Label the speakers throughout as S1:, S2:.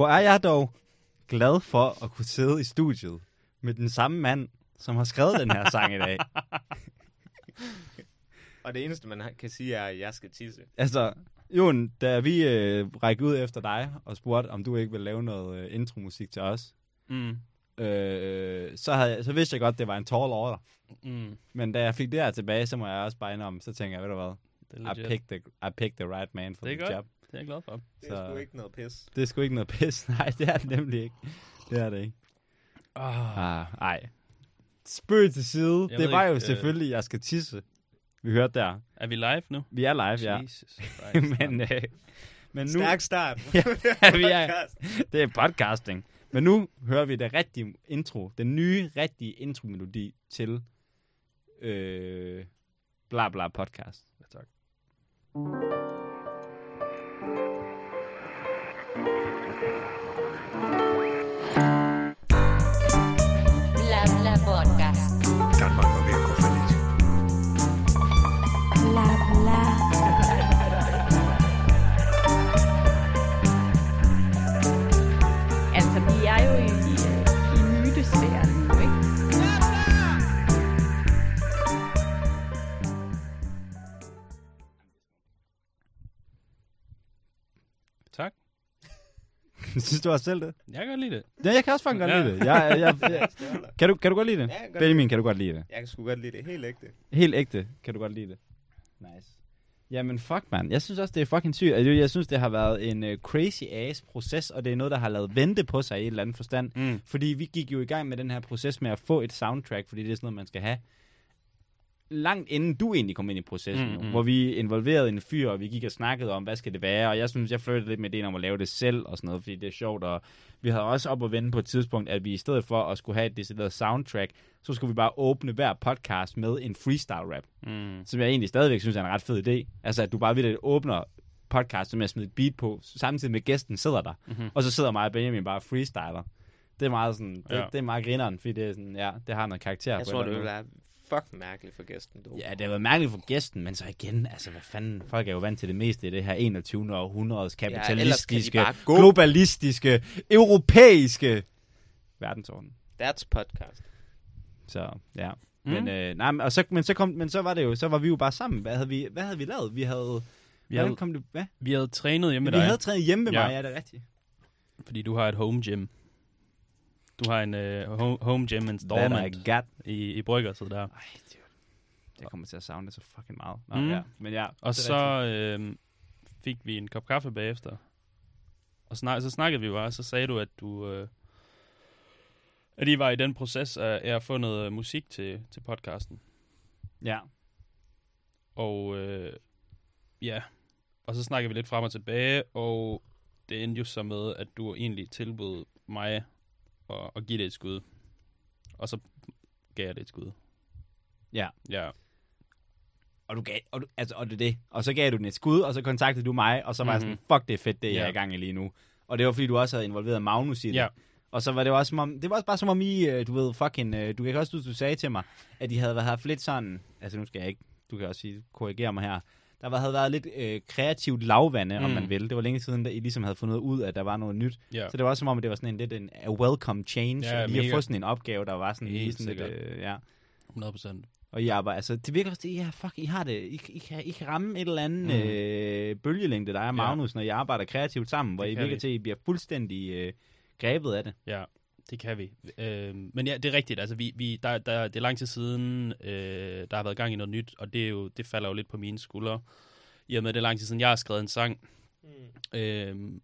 S1: Hvor er jeg dog glad for at kunne sidde i studiet med den samme mand, som har skrevet den her sang i dag.
S2: Og det eneste, man kan sige, er, at jeg skal tisse.
S1: Altså, Jon, da vi øh, rækkede ud efter dig og spurgte, om du ikke ville lave noget øh, intromusik til os,
S3: Mm.
S1: øh, så, havde, så vidste jeg godt, det var en tall order.
S3: Mm.
S1: Men da jeg fik det her tilbage, så må jeg også bare indrømme, så tænker jeg, ved du hvad,
S3: Det er
S1: I picked, the, I picked the right man for
S3: Det er
S1: the
S3: godt.
S1: job.
S3: Det er jeg glad for.
S2: Det er
S1: Så-
S2: sgu ikke noget pis.
S1: Det er sgu ikke noget pis. Nej, det er det nemlig ikke. Det er det ikke.
S3: Oh.
S1: Ah, ej. Spøg til side.
S3: Jeg
S1: det var jo
S3: ikke, øh,
S1: selvfølgelig, jeg skal tisse. Vi hørte der.
S3: Er vi live nu?
S1: Vi er live, ja.
S3: Jesus Christ.
S1: men, øh, men nu,
S2: Stærk start.
S1: Ja, vi er- det er podcasting. Men nu hører vi det rigtige intro. Den nye, rigtige intro-melodi til øh, bla bla podcast.
S3: Ja, tak.
S1: Synes du også selv det?
S3: Jeg kan godt lide det.
S1: Ja, jeg kan også fucking godt
S3: Ja.
S1: lide det. Jeg, jeg, jeg, kan, du, kan du godt lide det?
S2: Ja, jeg kan godt
S1: Benjamin, kan du godt lide det?
S2: Jeg kan sgu godt lide det helt ægte.
S1: Helt ægte, kan du godt lide det. Nice. Jamen fuck, man. Jeg synes også, det er fucking sygt. Altså, jeg synes, det har været en uh, crazy ass proces, og det er noget, der har lavet vente på sig i et eller andet forstand.
S3: Mm.
S1: Fordi vi gik jo i gang med den her proces med at få et soundtrack, fordi det er sådan noget, man skal have. Langt inden du egentlig kom ind i processen,
S3: Mm,
S1: mm, hvor vi involverede en fyr, og vi gik og snakkede om, hvad skal det være, og jeg synes, jeg følte lidt med ideen om at lave det selv, og sådan noget, fordi det er sjovt, og vi havde også op at vende på et tidspunkt, at vi i stedet for at skulle have et decideret soundtrack, så skulle vi bare åbne hver podcast med en freestyle rap,
S3: Mm.
S1: som jeg egentlig stadigvæk synes er en ret fed idé. Altså, at du bare vildt åbner podcast, med at smide et beat på, samtidig med gæsten sidder der,
S3: Mhm.
S1: og så sidder mig og Benjamin bare freestyler. Det er meget sådan, det,
S3: Ja.
S1: det er meget grineren, fordi det er sådan, ja, det har noget karakter.
S2: Jeg
S1: på
S2: tror, det
S1: eller
S2: vil
S1: anden
S2: være fucking mærkeligt for gæsten, du.
S1: Ja, det har været mærkeligt for gæsten, men så igen, altså hvad fanden, folk er jo vant til det meste i det her 21. århundredes kapitalistiske,
S2: gå.
S1: globalistiske, europæiske verdensorden.
S2: That's podcast.
S1: Så, ja.
S3: Mm.
S1: Men, øh, nej, men, og så, men, så kom, men så var det jo, så var vi jo bare sammen. Hvad havde vi, hvad havde vi lavet? Vi havde,
S3: Vi havde,
S1: kom det, hvad?
S3: vi havde trænet hjemme med
S1: Vi
S3: dig,
S1: havde trænet hjemme med
S3: Ja.
S1: mig, ja, det er rigtigt.
S3: fordi du har et home gym. Du har en uh, home, home gym installment
S1: I
S3: i, i Brygger, så der.
S1: Ej, dude. Jeg kommer til at savne det så fucking meget. Nå,
S3: Mm.
S1: ja. Men ja,
S3: Og så øh, fik vi en kop kaffe bagefter. Og snak, så snakkede vi bare, og så sagde du, at du... Øh, at I var i den proces af, af at få noget øh, musik til, til podcasten.
S1: Ja.
S3: Og øh, ja, og så snakkede vi lidt frem og tilbage, og det endte jo så med, at du egentlig tilbød mig at, at give det et skud. Og så gav jeg det et skud.
S1: Ja.
S3: Ja.
S1: Og du gav, og, du, altså, og det det. Og så gav du den et skud, og så kontaktede du mig, og så var mm-hmm. jeg
S3: Mhm.
S1: sådan, fuck, det er fedt, det jeg
S3: Ja.
S1: er i gang i lige nu. Og det var, fordi du også havde involveret Magnus i det.
S3: Ja.
S1: Og så var det også som om, det var også bare som om I, øh, du ved, fucking, øh, du kan også, du, du sagde til mig, at I havde haft lidt sådan, altså nu skal jeg ikke, du kan også sige, korrigere mig her, der var, havde været lidt øh, kreativt lavvande, mm. om
S3: Mm.
S1: man vil. Det var længe siden, da I ligesom havde fundet ud, at der var noget nyt.
S3: Ja.
S1: Så det var også som om, at det var sådan en lidt en a welcome change,
S3: Ja,
S1: ja, lige at
S3: mega.
S1: få sådan en opgave, der var sådan lige sådan lidt, øh, ja.
S3: 100 procent.
S1: Og I arbejder, altså det virker også, ja, fuck, I har det, I, I, kan, I kan ramme et eller andet
S3: Mm.
S1: mm. øh, bølgelængde, der er Magnus, når I arbejder kreativt sammen, hvor
S3: Det
S1: I virker
S3: vi.
S1: til, at I bliver fuldstændig øh, grebet af det.
S3: Ja, det kan vi. Øh, men ja, det er rigtigt. Altså, vi, vi, der, der, det er lang tid siden, øh, der har været gang i noget nyt, og det, er jo, det falder jo lidt på mine skuldre. I og med, det er lang tid siden, jeg har skrevet en sang.
S2: Mm.
S3: Øh,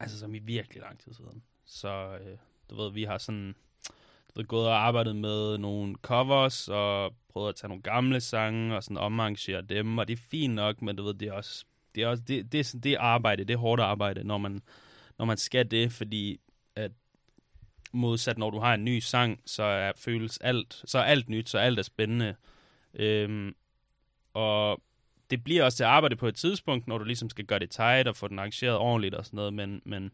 S3: altså, som i virkelig lang tid siden. Så, øh, du ved, vi har sådan du ved, gået og arbejdet med nogle covers, og prøvet at tage nogle gamle sange, og sådan omarrangere dem, og det er fint nok, men du ved, det er også, det er også, det, det, er, sådan- det er arbejde, det er hårdt arbejde, når man, når man skal det, fordi at modsat når du har en ny sang, så er, føles alt, så er alt nyt, så alt er spændende. Øhm, og det bliver også til arbejde på et tidspunkt, når du ligesom skal gøre det tight og få den arrangeret ordentligt og sådan noget, men, men,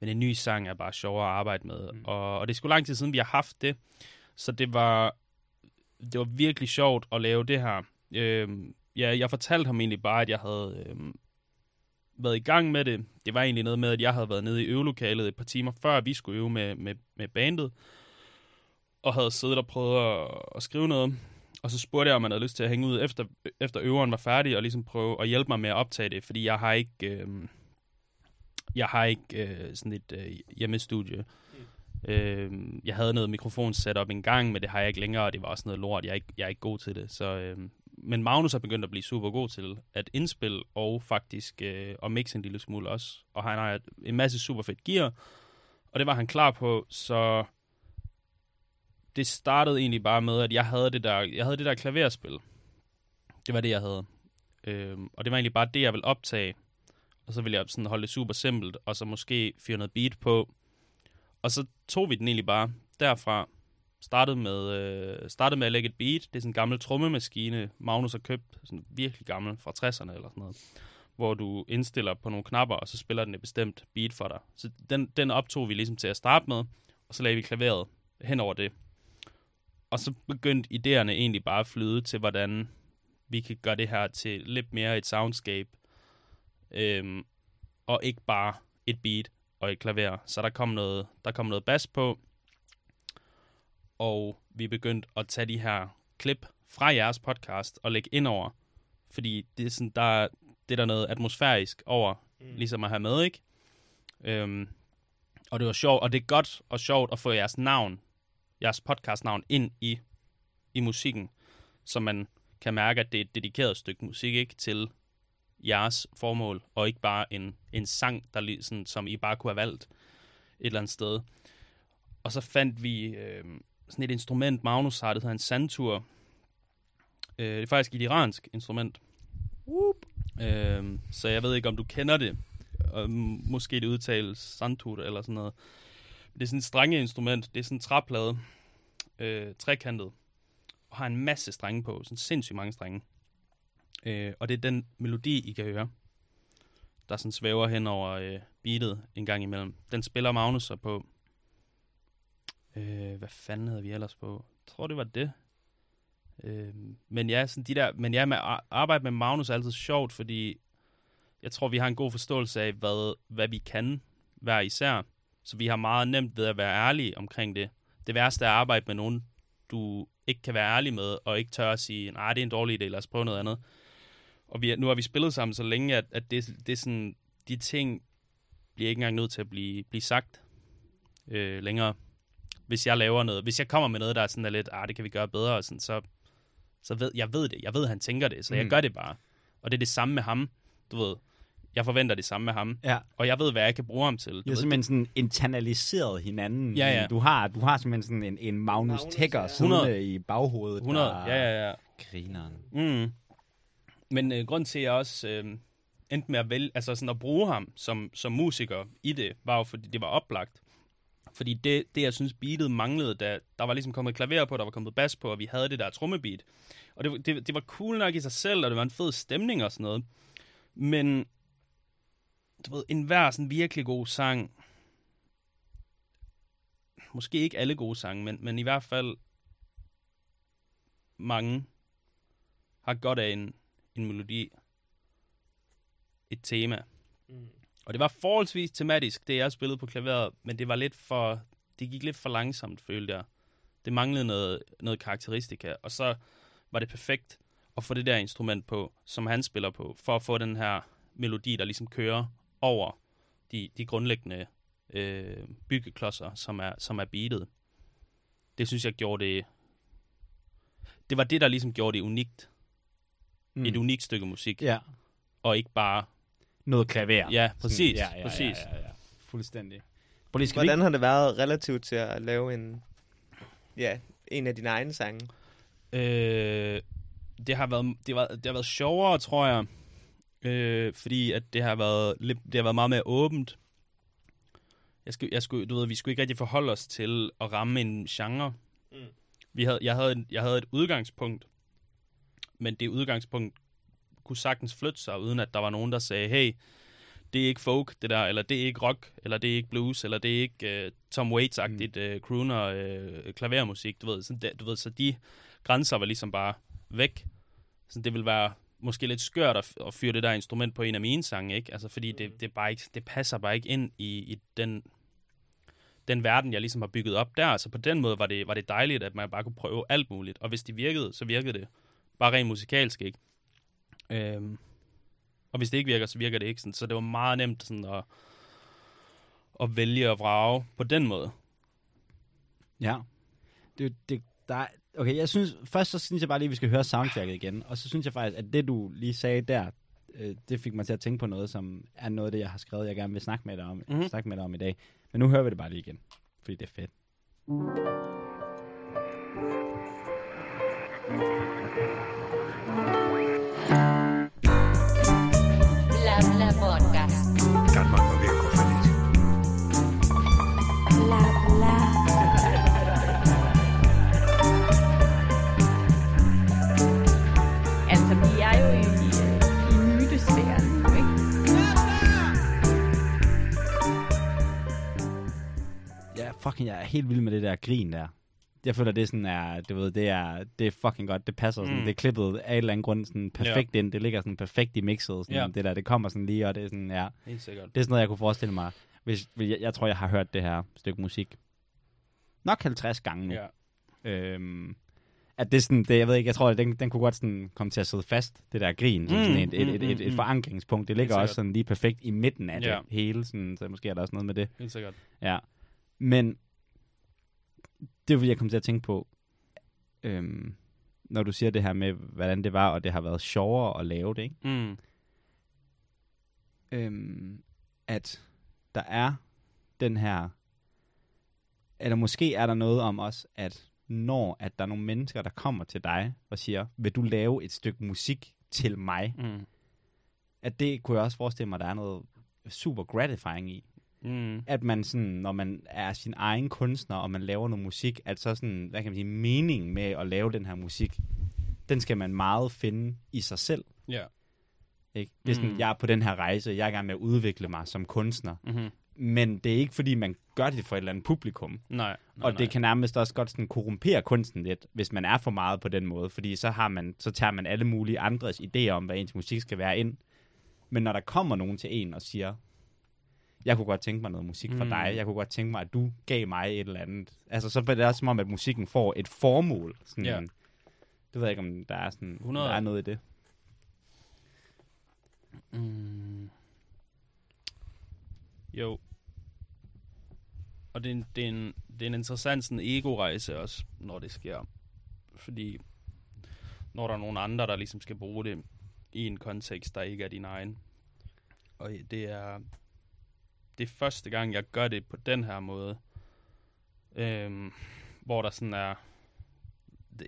S3: men en ny sang er bare sjovere at arbejde med. Mm. Og, og det er sgu lang tid siden, vi har haft det, så det var, det var virkelig sjovt at lave det her. Øhm, ja, jeg fortalte ham egentlig bare, at jeg havde øhm, været i gang med det. Det var egentlig noget med, at jeg havde været nede i øvelokalet et par timer før, vi skulle øve med, med, med bandet, og havde siddet og prøvet at, at skrive noget. Og så spurgte jeg, om man havde lyst til at hænge ud efter, efter øveren var færdig, og ligesom prøve at hjælpe mig med at optage det, fordi jeg har ikke, øh, jeg har ikke øh, sådan et øh, hjemmestudie. Øh, jeg havde noget mikrofon sat op en gang, men det har jeg ikke længere, og det var også noget lort. Jeg er ikke, jeg er ikke god til det. Så, øh, men Magnus er begyndt at blive super god til at indspille og faktisk øh, og mixe en lille smule også. Og han har en masse super fedt gear, og det var han klar på, så det startede egentlig bare med, at jeg havde det der, jeg havde det der klaverspil. Det var det, jeg havde. Øhm, og det var egentlig bare det, jeg ville optage. Og så ville jeg sådan holde det super simpelt, og så måske fyre noget beat på. Og så tog vi den egentlig bare derfra. Startede med, øh, startede med at lægge et beat. Det er sådan en gammel trommemaskine, Magnus har købt. Sådan virkelig gammel, fra 60'erne eller sådan noget. Hvor du indstiller på nogle knapper, og så spiller den et bestemt beat for dig. Så den, den optog vi ligesom til at starte med. Og så lagde vi klaveret hen over det. Og så begyndte idéerne egentlig bare at flyde til, hvordan vi kan gøre det her til lidt mere et soundscape. Øhm, og ikke bare et beat og et klaver. Så der kom noget, der kom noget bas på. Og vi begyndte at tage de her klip fra jeres podcast og lægge ind over. Fordi det er, sådan, der, det er der noget atmosfærisk over, mm. ligesom at have med, ikke? Øhm, og det var sjovt, og det er godt og sjovt at få jeres navn, jeres podcastnavn ind i, i musikken, så man kan mærke, at det er et dedikeret stykke musik, ikke? Til jeres formål, og ikke bare en, en sang, der sådan, som I bare kunne have valgt et eller andet sted. Og så fandt vi øh, sådan et instrument, Magnus har, det hedder en santur. Øh, det er faktisk et iransk instrument. Whoop. Øh, så jeg ved ikke, om du kender det. Og måske det udtales santur eller sådan noget. Det er sådan et strenge instrument. Det er sådan en træplade. Øh, trekantet. Og har en masse strenge på. Sådan sindssygt mange strenge. Øh, og det er den melodi, I kan høre. Der sådan svæver hen over øh, beatet en gang imellem. Den spiller Magnus så på. Øh, hvad fanden havde vi ellers på? Jeg tror, det var det. Øh, men ja, sådan de der, men ja, med at arbejde med Magnus er altid sjovt, fordi jeg tror, vi har en god forståelse af, hvad, hvad vi kan hver især. Så vi har meget nemt ved at være ærlige omkring det. Det værste er at arbejde med nogen, du ikke kan være ærlig med, og ikke tør at sige, nej, det er en dårlig idé, lad os prøve noget andet. Og vi, nu har vi spillet sammen så længe, at, at det, det er sådan, de ting bliver ikke engang nødt til at blive, blive sagt øh, længere. Hvis jeg laver noget, hvis jeg kommer med noget, der er sådan er lidt, ah, det kan vi gøre bedre, og sådan, så, så ved jeg ved det. Jeg ved, han tænker det, så jeg
S1: Mm.
S3: gør det bare. Og det er det samme med ham. Du ved, jeg forventer det samme med ham.
S1: Ja.
S3: Og jeg ved, hvad jeg kan bruge ham til. Du
S1: Vi har
S3: ved,
S1: simpelthen sådan internaliseret hinanden.
S3: Ja, ja.
S1: Du har, du har simpelthen sådan en, en Magnus,
S2: Magnus,
S1: Tækker
S2: ja.
S1: siddende
S3: 100.
S1: i baghovedet.
S3: 100,
S1: der
S3: ja, ja, ja.
S1: Grineren.
S3: Mm. Men øh, grund til, at jeg også øh, endte med at vælge, altså sådan at bruge ham som, som musiker i det, var jo, fordi det var oplagt. Fordi det, det jeg synes, beatet manglede, da der var ligesom kommet klaver på, der var kommet bas på, og vi havde det der trommebeat. Og det, det, det var cool nok i sig selv, og det var en fed stemning og sådan noget. Men, du ved, enhver sådan virkelig god sang, måske ikke alle gode sange, men, men i hvert fald mange, har godt af en, en melodi, et tema.
S2: Mm.
S3: Og det var forholdsvis tematisk, det jeg spillede på klaveret, men det var lidt for, det gik lidt for langsomt, følte jeg. Det manglede noget, noget karakteristika, og så var det perfekt at få det der instrument på, som han spiller på, for at få den her melodi, der ligesom kører over de, de grundlæggende øh, byggeklodser, som er, som er beatet. Det synes jeg gjorde det... Det var det, der ligesom gjorde det unikt. Mm. Et unikt stykke musik,
S1: Ja.
S3: og ikke bare...
S1: Noget klaver.
S3: Ja, præcis,
S1: ja, ja,
S3: præcis.
S1: Ja, ja, ja. Fuldstændig. Prøv lige, skal
S2: Hvordan
S1: vi
S2: har det været relativt til at lave en, ja, en af dine egne sange?
S3: Øh, det, har været, det, var, det har været sjovere, tror jeg. Øh, fordi at det har været lidt, det har været meget mere åbent. jeg skulle, jeg skulle, du ved, vi skulle ikke rigtig forholde os til at ramme en genre. Mm. Vi havde, jeg, havde, jeg havde et udgangspunkt, men det udgangspunkt kunne sagtens flytte sig, uden at der var nogen, der sagde, hey, det er ikke folk, det der, eller det er ikke rock, eller det er ikke blues, eller det er ikke uh, Tom Waits-agtigt mm. uh, crooner uh, klavermusik, du ved, sådan der, du ved, så de grænser var ligesom bare væk. Så det vil være måske lidt skørt at, at fyre det der instrument på en af mine sange, ikke? Altså, fordi det, det, er bare ikke, det passer bare ikke ind i, i den, den verden, jeg ligesom har bygget op der. Så på den måde var det, var det dejligt, at man bare kunne prøve alt muligt. Og hvis det virkede, så virkede det. Bare rent musikalsk, ikke? Øhm, og hvis det ikke virker, så virker det ikke sådan. Så det var meget nemt sådan at, at vælge og vrage på den måde.
S1: Ja. Det, det, der, er- okay, jeg synes, først så synes jeg bare lige, at vi skal høre soundtracket igen. Og så synes jeg faktisk, at det du lige sagde der, øh, det fik mig til at tænke på noget, som er noget af det, jeg har skrevet, jeg gerne vil snakke med dig om,
S3: Mhm.
S1: mm-hmm. snakke med dig om i dag. Men nu hører vi det bare lige igen, fordi det er fedt.
S4: Bla bla podcast.
S5: Danmark var ved at gå for lidt.
S4: Bla bla.
S6: Altså, vi er jo i, i mytesfæren nu, ikke?
S1: Ja, fucking, jeg er helt vild med det der grin der. Jeg føler, det er sådan er, du ved, det er, det er fucking godt. Det passer sådan,
S3: Mm.
S1: det er klippet af en eller anden grund sådan perfekt ind. Det ligger sådan perfekt i mixet, sådan
S3: Ja.
S1: det der, det kommer sådan lige, og det er sådan, ja.
S3: Helt sikkert.
S1: Det er sådan noget, jeg kunne forestille mig. Hvis, jeg, jeg tror, jeg har hørt det her stykke musik nok 50 gange nu.
S3: Ja.
S1: Øhm, at det sådan, det, jeg ved ikke, jeg tror, at den, den kunne godt sådan komme til at sidde fast, det der grin, som
S3: Mm,
S1: sådan et, et,
S3: mm,
S1: et, et,
S3: mm,
S1: et
S3: mm.
S1: forankringspunkt. Det ligger også sådan lige perfekt i midten af
S3: Ja.
S1: det hele, sådan, så måske er der også noget med det.
S3: Helt sikkert.
S1: Ja. Men det vil jeg komme til at tænke på, øhm, når du siger det her med, hvordan det var, og det har været sjovere at lave det, ikke?
S3: Mm.
S1: øhm, at der er den her, eller måske er der noget om os, at når at der er nogle mennesker, der kommer til dig og siger, vil du lave et stykke musik til mig?
S3: Mm.
S1: At det kunne jeg også forestille mig, der er noget super gratifying i.
S3: Mm.
S1: At man sådan, når man er sin egen kunstner, og man laver noget musik, at så sådan, hvad kan man sige, meningen med at lave den her musik, den skal man meget finde i sig selv.
S3: Ja.
S1: Ikke? Det er sådan,
S3: Mm.
S1: jeg er på den her rejse, jeg er i gang med at udvikle mig som kunstner.
S3: Mm-hmm.
S1: Men det er ikke, fordi man gør det for et eller andet publikum.
S3: Nej. nej
S1: og
S3: nej.
S1: det kan nærmest også godt sådan korrumpere kunsten lidt, hvis man er for meget på den måde. Fordi så, har man, så tager man alle mulige andres idéer om, hvad ens musik skal være ind. Men når der kommer nogen til en og siger, jeg kunne godt tænke mig noget musik fra
S3: Mm.
S1: dig, jeg kunne godt tænke mig, at du gav mig et eller andet. Altså, så er det også som om, at musikken får et formål. Sådan,
S3: Ja.
S1: Det ved jeg ikke, om der er, sådan,
S3: 100.
S1: der er noget i det.
S3: Mm. Jo. Og det er, en, det, er en, det er en interessant sådan ego-rejse også, når det sker. Fordi når der er nogen andre, der ligesom skal bruge det i en kontekst, der ikke er din egen. Og det er, det er første gang, jeg gør det på den her måde. Øhm, hvor der sådan er...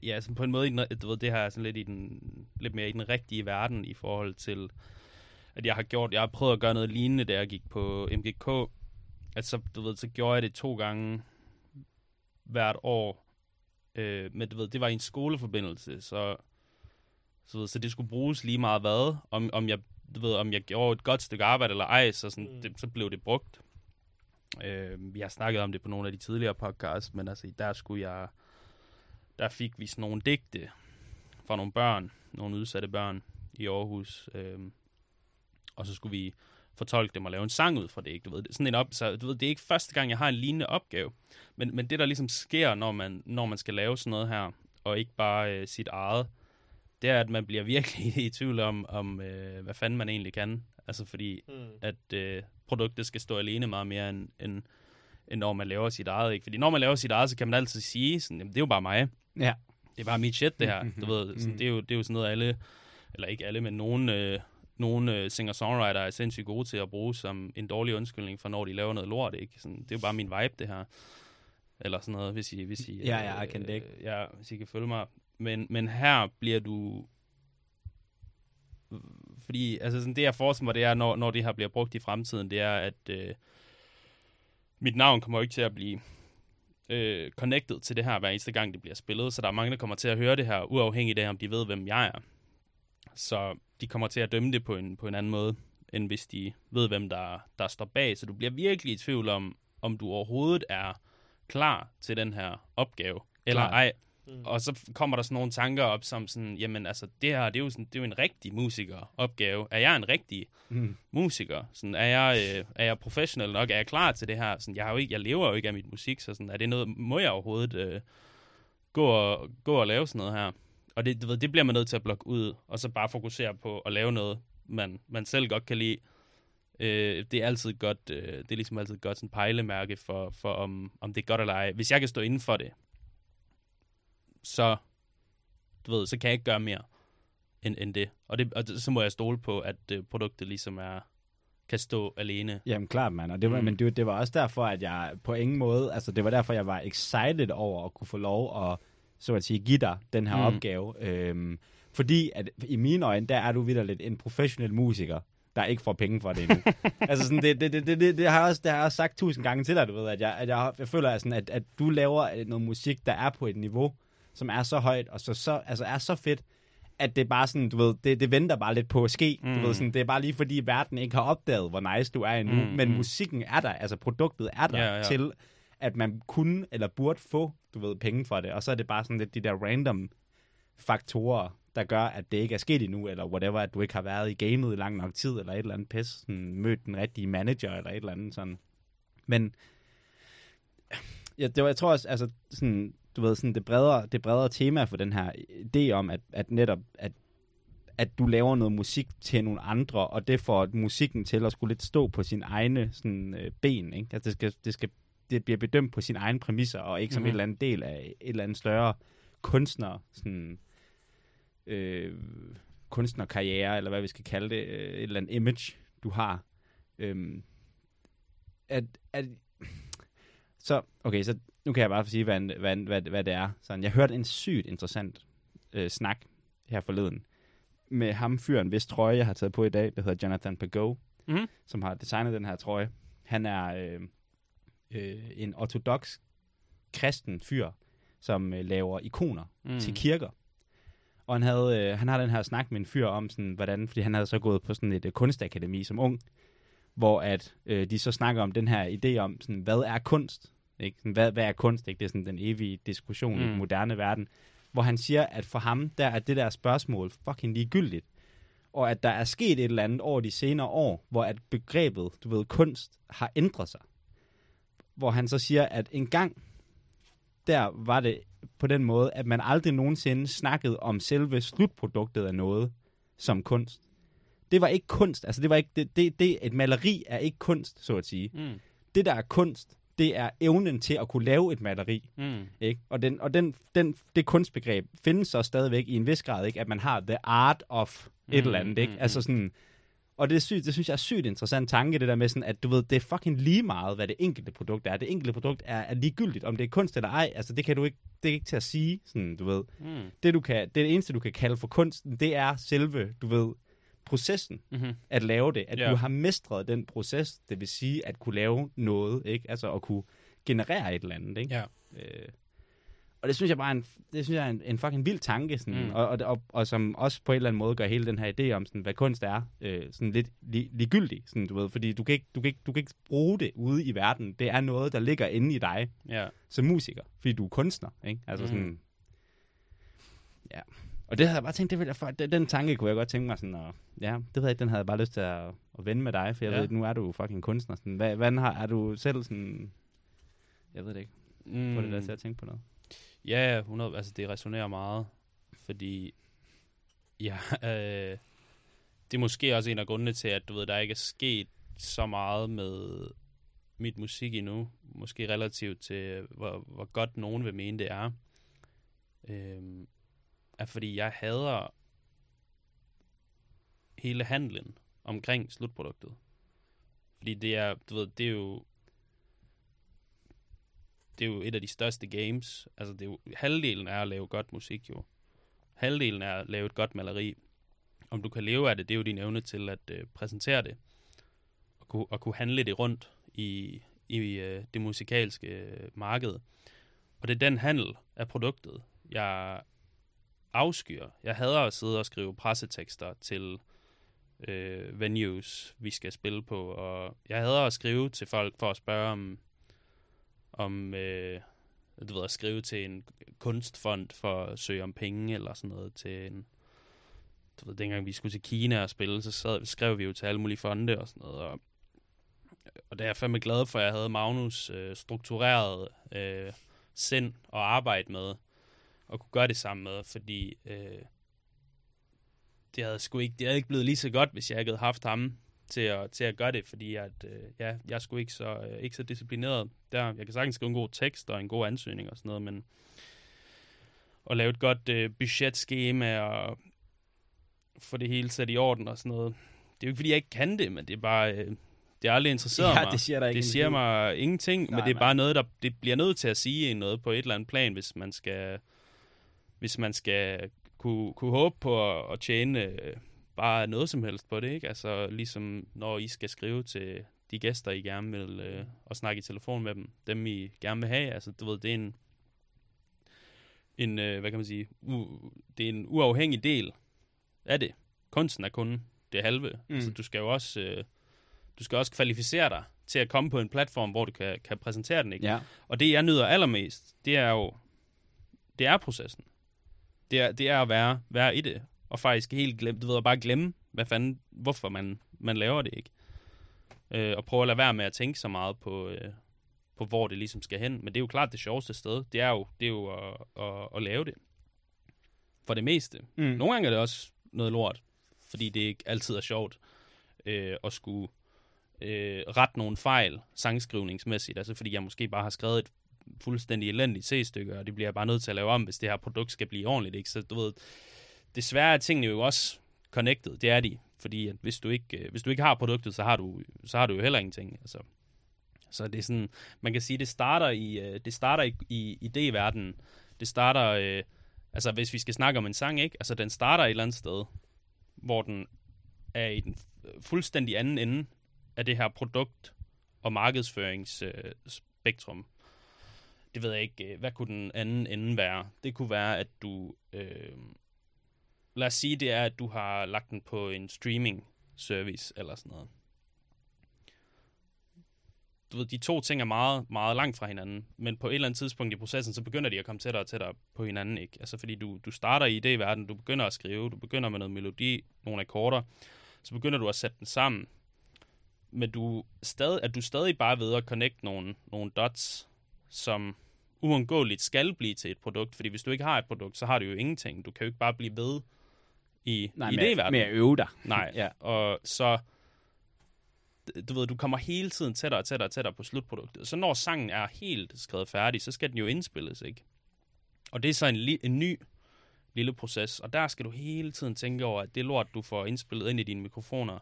S3: Ja, sådan på en måde, i den- du ved, det her er sådan lidt, i den, lidt mere i den rigtige verden i forhold til at jeg har gjort, jeg har prøvet at gøre noget lignende, da jeg gik på MGK. At så, du ved, så gjorde jeg det to gange hvert år. Øh, men du ved, det var i en skoleforbindelse, så, så, ved, så det skulle bruges lige meget hvad. Om, om, jeg, du ved, om jeg gjorde et godt stykke arbejde eller ej, så, sådan, mm. det, så blev det brugt. Øh, vi har snakket om det på nogle af de tidligere podcasts, men altså, der skulle jeg, der fik vi sådan nogle digte fra nogle børn, nogle udsatte børn i Aarhus. Øh, og så skulle vi fortolke dem og lave en sang ud fra det. Ikke? Du ved, det er sådan en op, så, du ved, det er ikke første gang, jeg har en lignende opgave. Men, men det, der ligesom sker, når man, når man skal lave sådan noget her, og ikke bare øh, sit eget, det er, at man bliver virkelig i tvivl om, om øh, hvad fanden man egentlig kan. Altså fordi,
S2: Mm.
S3: at øh, produktet skal stå alene meget mere, end, end, end når man laver sit eget. Ikke? Fordi når man laver sit eget, så kan man altid sige, sådan, jamen, det er jo bare mig.
S1: Ja.
S3: Det er bare mit shit, det her. Du ved, sådan, det, er jo, det er jo sådan noget, alle, eller ikke alle, men nogen, øh, nogle øh, singer-songwriter er sindssygt gode til at bruge som en dårlig undskyldning for, når de laver noget lort. Ikke? Sådan, det er jo bare min vibe, det her. Eller sådan noget, hvis I, hvis I,
S1: Ja, ja, I can dig.
S3: øh, ja, hvis I kan følge mig. Men, men her bliver du... Fordi altså sådan, det, jeg forestiller mig, det er, når, når det her bliver brugt i fremtiden, det er, at, øh, mit navn kommer jo ikke til at blive øh, connected til det her hver eneste gang, det bliver spillet, så der er mange, der kommer til at høre det her, uafhængigt af, om de ved, hvem jeg er. Så de kommer til at dømme det på en, på en anden måde, end hvis de ved, hvem der, der står bag. Så du bliver virkelig i tvivl om, om du overhovedet er klar til den her opgave, eller
S1: Klart.
S3: ej. Mm. Og så kommer der sådan nogle tanker op som sådan, jamen altså, det her, det er jo, sådan, det er jo en rigtig musikeropgave. Er jeg en rigtig
S1: Mm.
S3: musiker? Sådan, er, jeg, øh, er jeg professionel nok? Er jeg klar til det her? Sådan, jeg, har jo ikke, jeg lever jo ikke af mit musik, så sådan, er det noget, må jeg overhovedet øh, gå, og, gå og lave sådan noget her? Og det, du ved, det bliver man nødt til at blokke ud, og så bare fokusere på at lave noget, man, man selv godt kan lide. Øh, det er altid godt, øh, det er ligesom altid godt sådan pejlemærke for, for om, om det er godt eller ej. Hvis jeg kan stå inden for det, så, du ved, så kan jeg ikke gøre mere end, end det. Og, det. og det- så må jeg stole på, at øh, produktet ligesom er, kan stå alene.
S1: Jamen klart, mand. Og det var,
S3: Mm.
S1: men det, det var også derfor, at jeg på ingen måde, altså det var derfor, jeg var excited over at kunne få lov at, så at sige, give dig den her
S3: Mm.
S1: opgave. Øhm, fordi at i mine øjne, der er du videre lidt en professionel musiker, der ikke får penge for det endnu. altså sådan, det, det, det, det, det, det, har jeg også, det har jeg også sagt tusind gange til dig, du ved, at jeg, at jeg, jeg føler, at, sådan, at, at du laver øh, noget musik, der er på et niveau, som er så højt, og så, så, altså er så fedt, at det er bare sådan, du ved, det, det venter bare lidt på at ske. Mm.
S3: Mm.
S1: Du ved, sådan, det er bare lige fordi verden ikke har opdaget, hvor nice du er endnu,
S3: Mm,
S1: mm, men
S3: mm.
S1: musikken er der, altså produktet er der
S3: Ja, ja.
S1: til, at man kunne eller burde få, du ved, penge for det. Og så er det bare sådan lidt de der random faktorer, der gør, at det ikke er sket endnu, eller whatever, at du ikke har været i gamet i lang nok tid, eller et eller andet pis, sådan, mødt den rigtige manager, eller et eller andet sådan. Men ja, det var, jeg tror også, altså, sådan, du ved, sådan det bredere, det bredere tema for den her idé om, at, at netop, at, at du laver noget musik til nogle andre, og det får musikken til at skulle lidt stå på sine egne sådan, øh, ben, ikke? Altså, det skal, det skal det bliver bedømt på sine egne præmisser, og ikke som mm-hmm.
S3: Mhm.
S1: et eller andet del af et eller andet større kunstner, sådan, øh, kunstnerkarriere, eller hvad vi skal kalde det, øh, et eller andet image, du har. Øhm, at, at, så, okay, så nu kan jeg bare sige, hvad, hvad, hvad, hvad det er. Sådan, jeg hørte en sygt interessant øh, snak her forleden med ham fyren, hvis trøje, jeg har taget på i dag, der hedder Jonathan Pageau,
S3: Mhm.
S1: som har designet den her trøje. Han er øh, øh, en ortodox kristen fyr, som øh, laver ikoner mm. til kirker. Og han, havde, øh, han har den her snak med en fyr om, sådan, hvordan, fordi han havde så gået på sådan et øh, kunstakademi som ung, hvor at øh, de så snakker om den her idé om, sådan, hvad er kunst? Ikke? Sådan, hvad, hvad er kunst? Ikke? Det er sådan den evige diskussion mm. i
S3: Mm.
S1: den moderne verden. Hvor han siger, at for ham, der er det der spørgsmål fucking ligegyldigt. Og at der er sket et eller andet over de senere år, hvor at begrebet, du ved, kunst har ændret sig. Hvor han så siger, at en gang, der var det på den måde, at man aldrig nogensinde snakkede om selve slutproduktet af noget som kunst. Det var ikke kunst. Altså, det var ikke, det, det, det, et maleri er ikke kunst, så at sige.
S3: Mm.
S1: Det, der er kunst, det er evnen til at kunne lave et maleri.
S3: Mm.
S1: Ikke? Og, den, og den, den, det kunstbegreb findes så stadigvæk i en vis grad, ikke? at man har the art of et
S3: Mm,
S1: eller andet. Ikke?
S3: mm,
S1: Altså sådan, og det, er sygt, det synes jeg er sygt interessant tanke, det der med sådan, at du ved, det er fucking lige meget, hvad det enkelte produkt er. Det enkelte produkt er, er ligegyldigt, om det er kunst eller ej. Altså det kan du ikke, det er ikke til at sige, sådan, du ved.
S3: Mm.
S1: Det, du kan, det eneste, du kan kalde for kunsten, det er selve, du ved, processen
S3: Mm-hmm.
S1: at lave det. At
S3: Ja.
S1: du har mestret den proces, det vil sige at kunne lave noget, ikke? Altså at kunne generere et eller andet, ikke?
S3: Ja.
S1: Øh, og det synes jeg bare er en, det synes jeg er en, en fucking vild tanke, sådan,
S3: Mm.
S1: og, og, og, og, som også på en eller anden måde gør hele den her idé om, sådan, hvad kunst er, øh, sådan lidt li, ligegyldig, sådan, du ved, fordi du kan, ikke, du, kan ikke, du kan ikke bruge det ude i verden. Det er noget, der ligger inde i dig
S3: Ja.
S1: som musiker, fordi du er kunstner, ikke? Altså
S3: Mm.
S1: sådan, ja. Og det havde jeg bare tænkt, det ville jeg for, den, den tanke kunne jeg godt tænke mig sådan, og, ja, det ved jeg ikke, den havde jeg bare lyst til at, at vende med dig, for jeg
S3: Ja.
S1: ved, nu er du fucking kunstner. Sådan, hvad, hvordan har, er du selv sådan, jeg ved det ikke,
S3: Mm.
S1: får det der til at tænke på noget?
S3: Ja, 100, altså det resonerer meget, fordi ja, øh, det er måske også en af grundene til, at du ved, der ikke er sket så meget med mit musik endnu, måske relativt til, hvor, hvor godt nogen vil mene, det er, øh, er fordi jeg hader hele handlen omkring slutproduktet. Fordi det er, du ved, det er jo det er jo et af de største games. Altså, det er jo, halvdelen er at lave godt musik, jo. Halvdelen er at lave et godt maleri. Om du kan leve af det, det er jo din evne til at øh, præsentere det. Og kunne, og kunne handle det rundt i, i øh, det musikalske øh, marked. Og det er den handel af produktet, jeg afskyr. Jeg hader at sidde og skrive pressetekster til øh, venues, vi skal spille på, og jeg hader at skrive til folk for at spørge om, om øh, du ved, at skrive til en kunstfond for at søge om penge eller sådan noget til en, du ved, dengang vi skulle til Kina og spille, så sad, skrev vi jo til alle mulige fonde og sådan noget, og, og det er jeg fandme glad for, at jeg havde Magnus øh, struktureret øh, sind og arbejde med, og kunne gøre det sammen med, fordi øh, det havde sgu ikke, det havde ikke blevet lige så godt, hvis jeg ikke havde haft ham til at, til at gøre det, fordi at, øh, ja, jeg er sgu ikke så, øh, ikke så disciplineret der. Jeg kan sagtens skrive en god tekst og en god ansøgning og sådan noget, men at lave et godt øh, budgetskema og få det hele sat i orden og sådan noget. Det er jo ikke, fordi jeg ikke kan det, men det er bare... Øh, det har aldrig interesseret
S1: Ja,
S3: mig.
S1: det siger der ikke
S3: det siger mig ingenting, nej, men det er
S1: nej.
S3: bare noget, der det bliver nødt til at sige noget på et eller andet plan, hvis man skal, hvis man skal kunne, kunne håbe på at, at tjene øh, bare noget som helst på det, ikke? Altså ligesom når I skal skrive til de gæster, I gerne vil, øh, og snakke i telefon med dem, dem I gerne vil have, altså du ved, det er en, en øh, hvad kan man sige, u, det er en uafhængig del af det. Kunsten er kun det halve. Mm. Altså, du skal jo også, øh, du skal også kvalificere dig til at komme på en platform, hvor du kan, kan præsentere den, ikke?
S1: Ja.
S3: Og det, jeg nyder allermest, det er jo, det er processen. Det er, det er at være, være i det, og faktisk helt glemme, du ved, bare glemme, hvad fanden, hvorfor man, man laver det, ikke? Øh, og prøve at lade være med at tænke så meget på, øh, på, hvor det ligesom skal hen. Men det er jo klart det sjoveste sted, det er jo, det er jo at, at, at lave det. For det meste.
S1: Mm.
S3: Nogle gange er det også noget lort, fordi det ikke altid er sjovt øh, at skulle øh, rette nogle fejl sangskrivningsmæssigt. Altså fordi jeg måske bare har skrevet et fuldstændig elendigt C-stykke, og det bliver jeg bare nødt til at lave om, hvis det her produkt skal blive ordentligt. Ikke? Så du ved, desværre er tingene jo også connected, det er de. Fordi at hvis, du ikke, øh, hvis du ikke har produktet, så har du, så har du jo heller ingenting. Altså, så det er sådan, man kan sige, det starter i, øh, det starter i, i idéverdenen. Det starter, øh, altså hvis vi skal snakke om en sang, ikke? Altså den starter et eller andet sted, hvor den er i den fuldstændig anden ende af det her produkt- og markedsføringsspektrum. Øh, spektrum det ved jeg ikke, øh, hvad kunne den anden ende være? Det kunne være, at du, øh, lad os sige, det er, at du har lagt den på en streaming service eller sådan noget. Du ved, de to ting er meget, meget langt fra hinanden, men på et eller andet tidspunkt i processen, så begynder de at komme tættere og tættere på hinanden, ikke? Altså fordi du, du starter i idéverdenen, du begynder at skrive, du begynder med noget melodi, nogle akkorder, så begynder du at sætte den sammen, men du stadig, at du stadig bare ved at connect nogle, nogle dots, som uundgåeligt skal blive til et produkt, fordi hvis du ikke har et produkt, så har du jo ingenting. Du kan jo ikke bare blive ved i
S1: Nej,
S3: i
S1: med,
S3: idéverdenen.
S1: med at øve dig.
S3: Nej,
S1: Ja.
S3: og så, du ved, du kommer hele tiden tættere og tættere og tættere på slutproduktet. Så når sangen er helt skrevet færdig, så skal den jo indspilles, ikke? Og det er så en, li- en ny lille proces, og der skal du hele tiden tænke over, at det lort, du får indspillet ind i dine mikrofoner,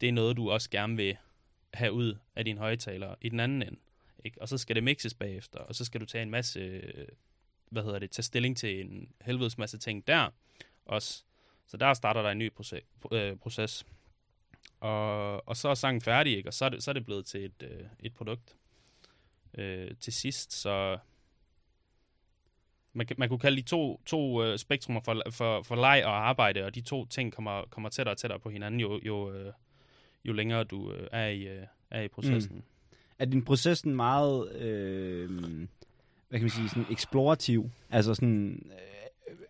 S3: det er noget, du også gerne vil have ud af dine højtalere i den anden ende. Ikke? Og så skal det mixes bagefter, og så skal du tage en masse, hvad hedder det, tage stilling til en helvedes masse ting der også. Så der starter der en ny proces. Øh, proces. Og, og så er sangen færdig, ikke? og så er, det, så er det blevet til et, øh, et produkt øh, til sidst. Så man, man kunne kalde de to, to øh, spektrumer for, for, for leg og arbejde, og de to ting kommer, kommer tættere og tættere på hinanden, jo, jo, øh, jo længere du øh, er, i, øh, er i processen. Mm.
S1: Er din proces sådan meget, øh, hvad kan man sige, sådan eksplorativ? Altså sådan,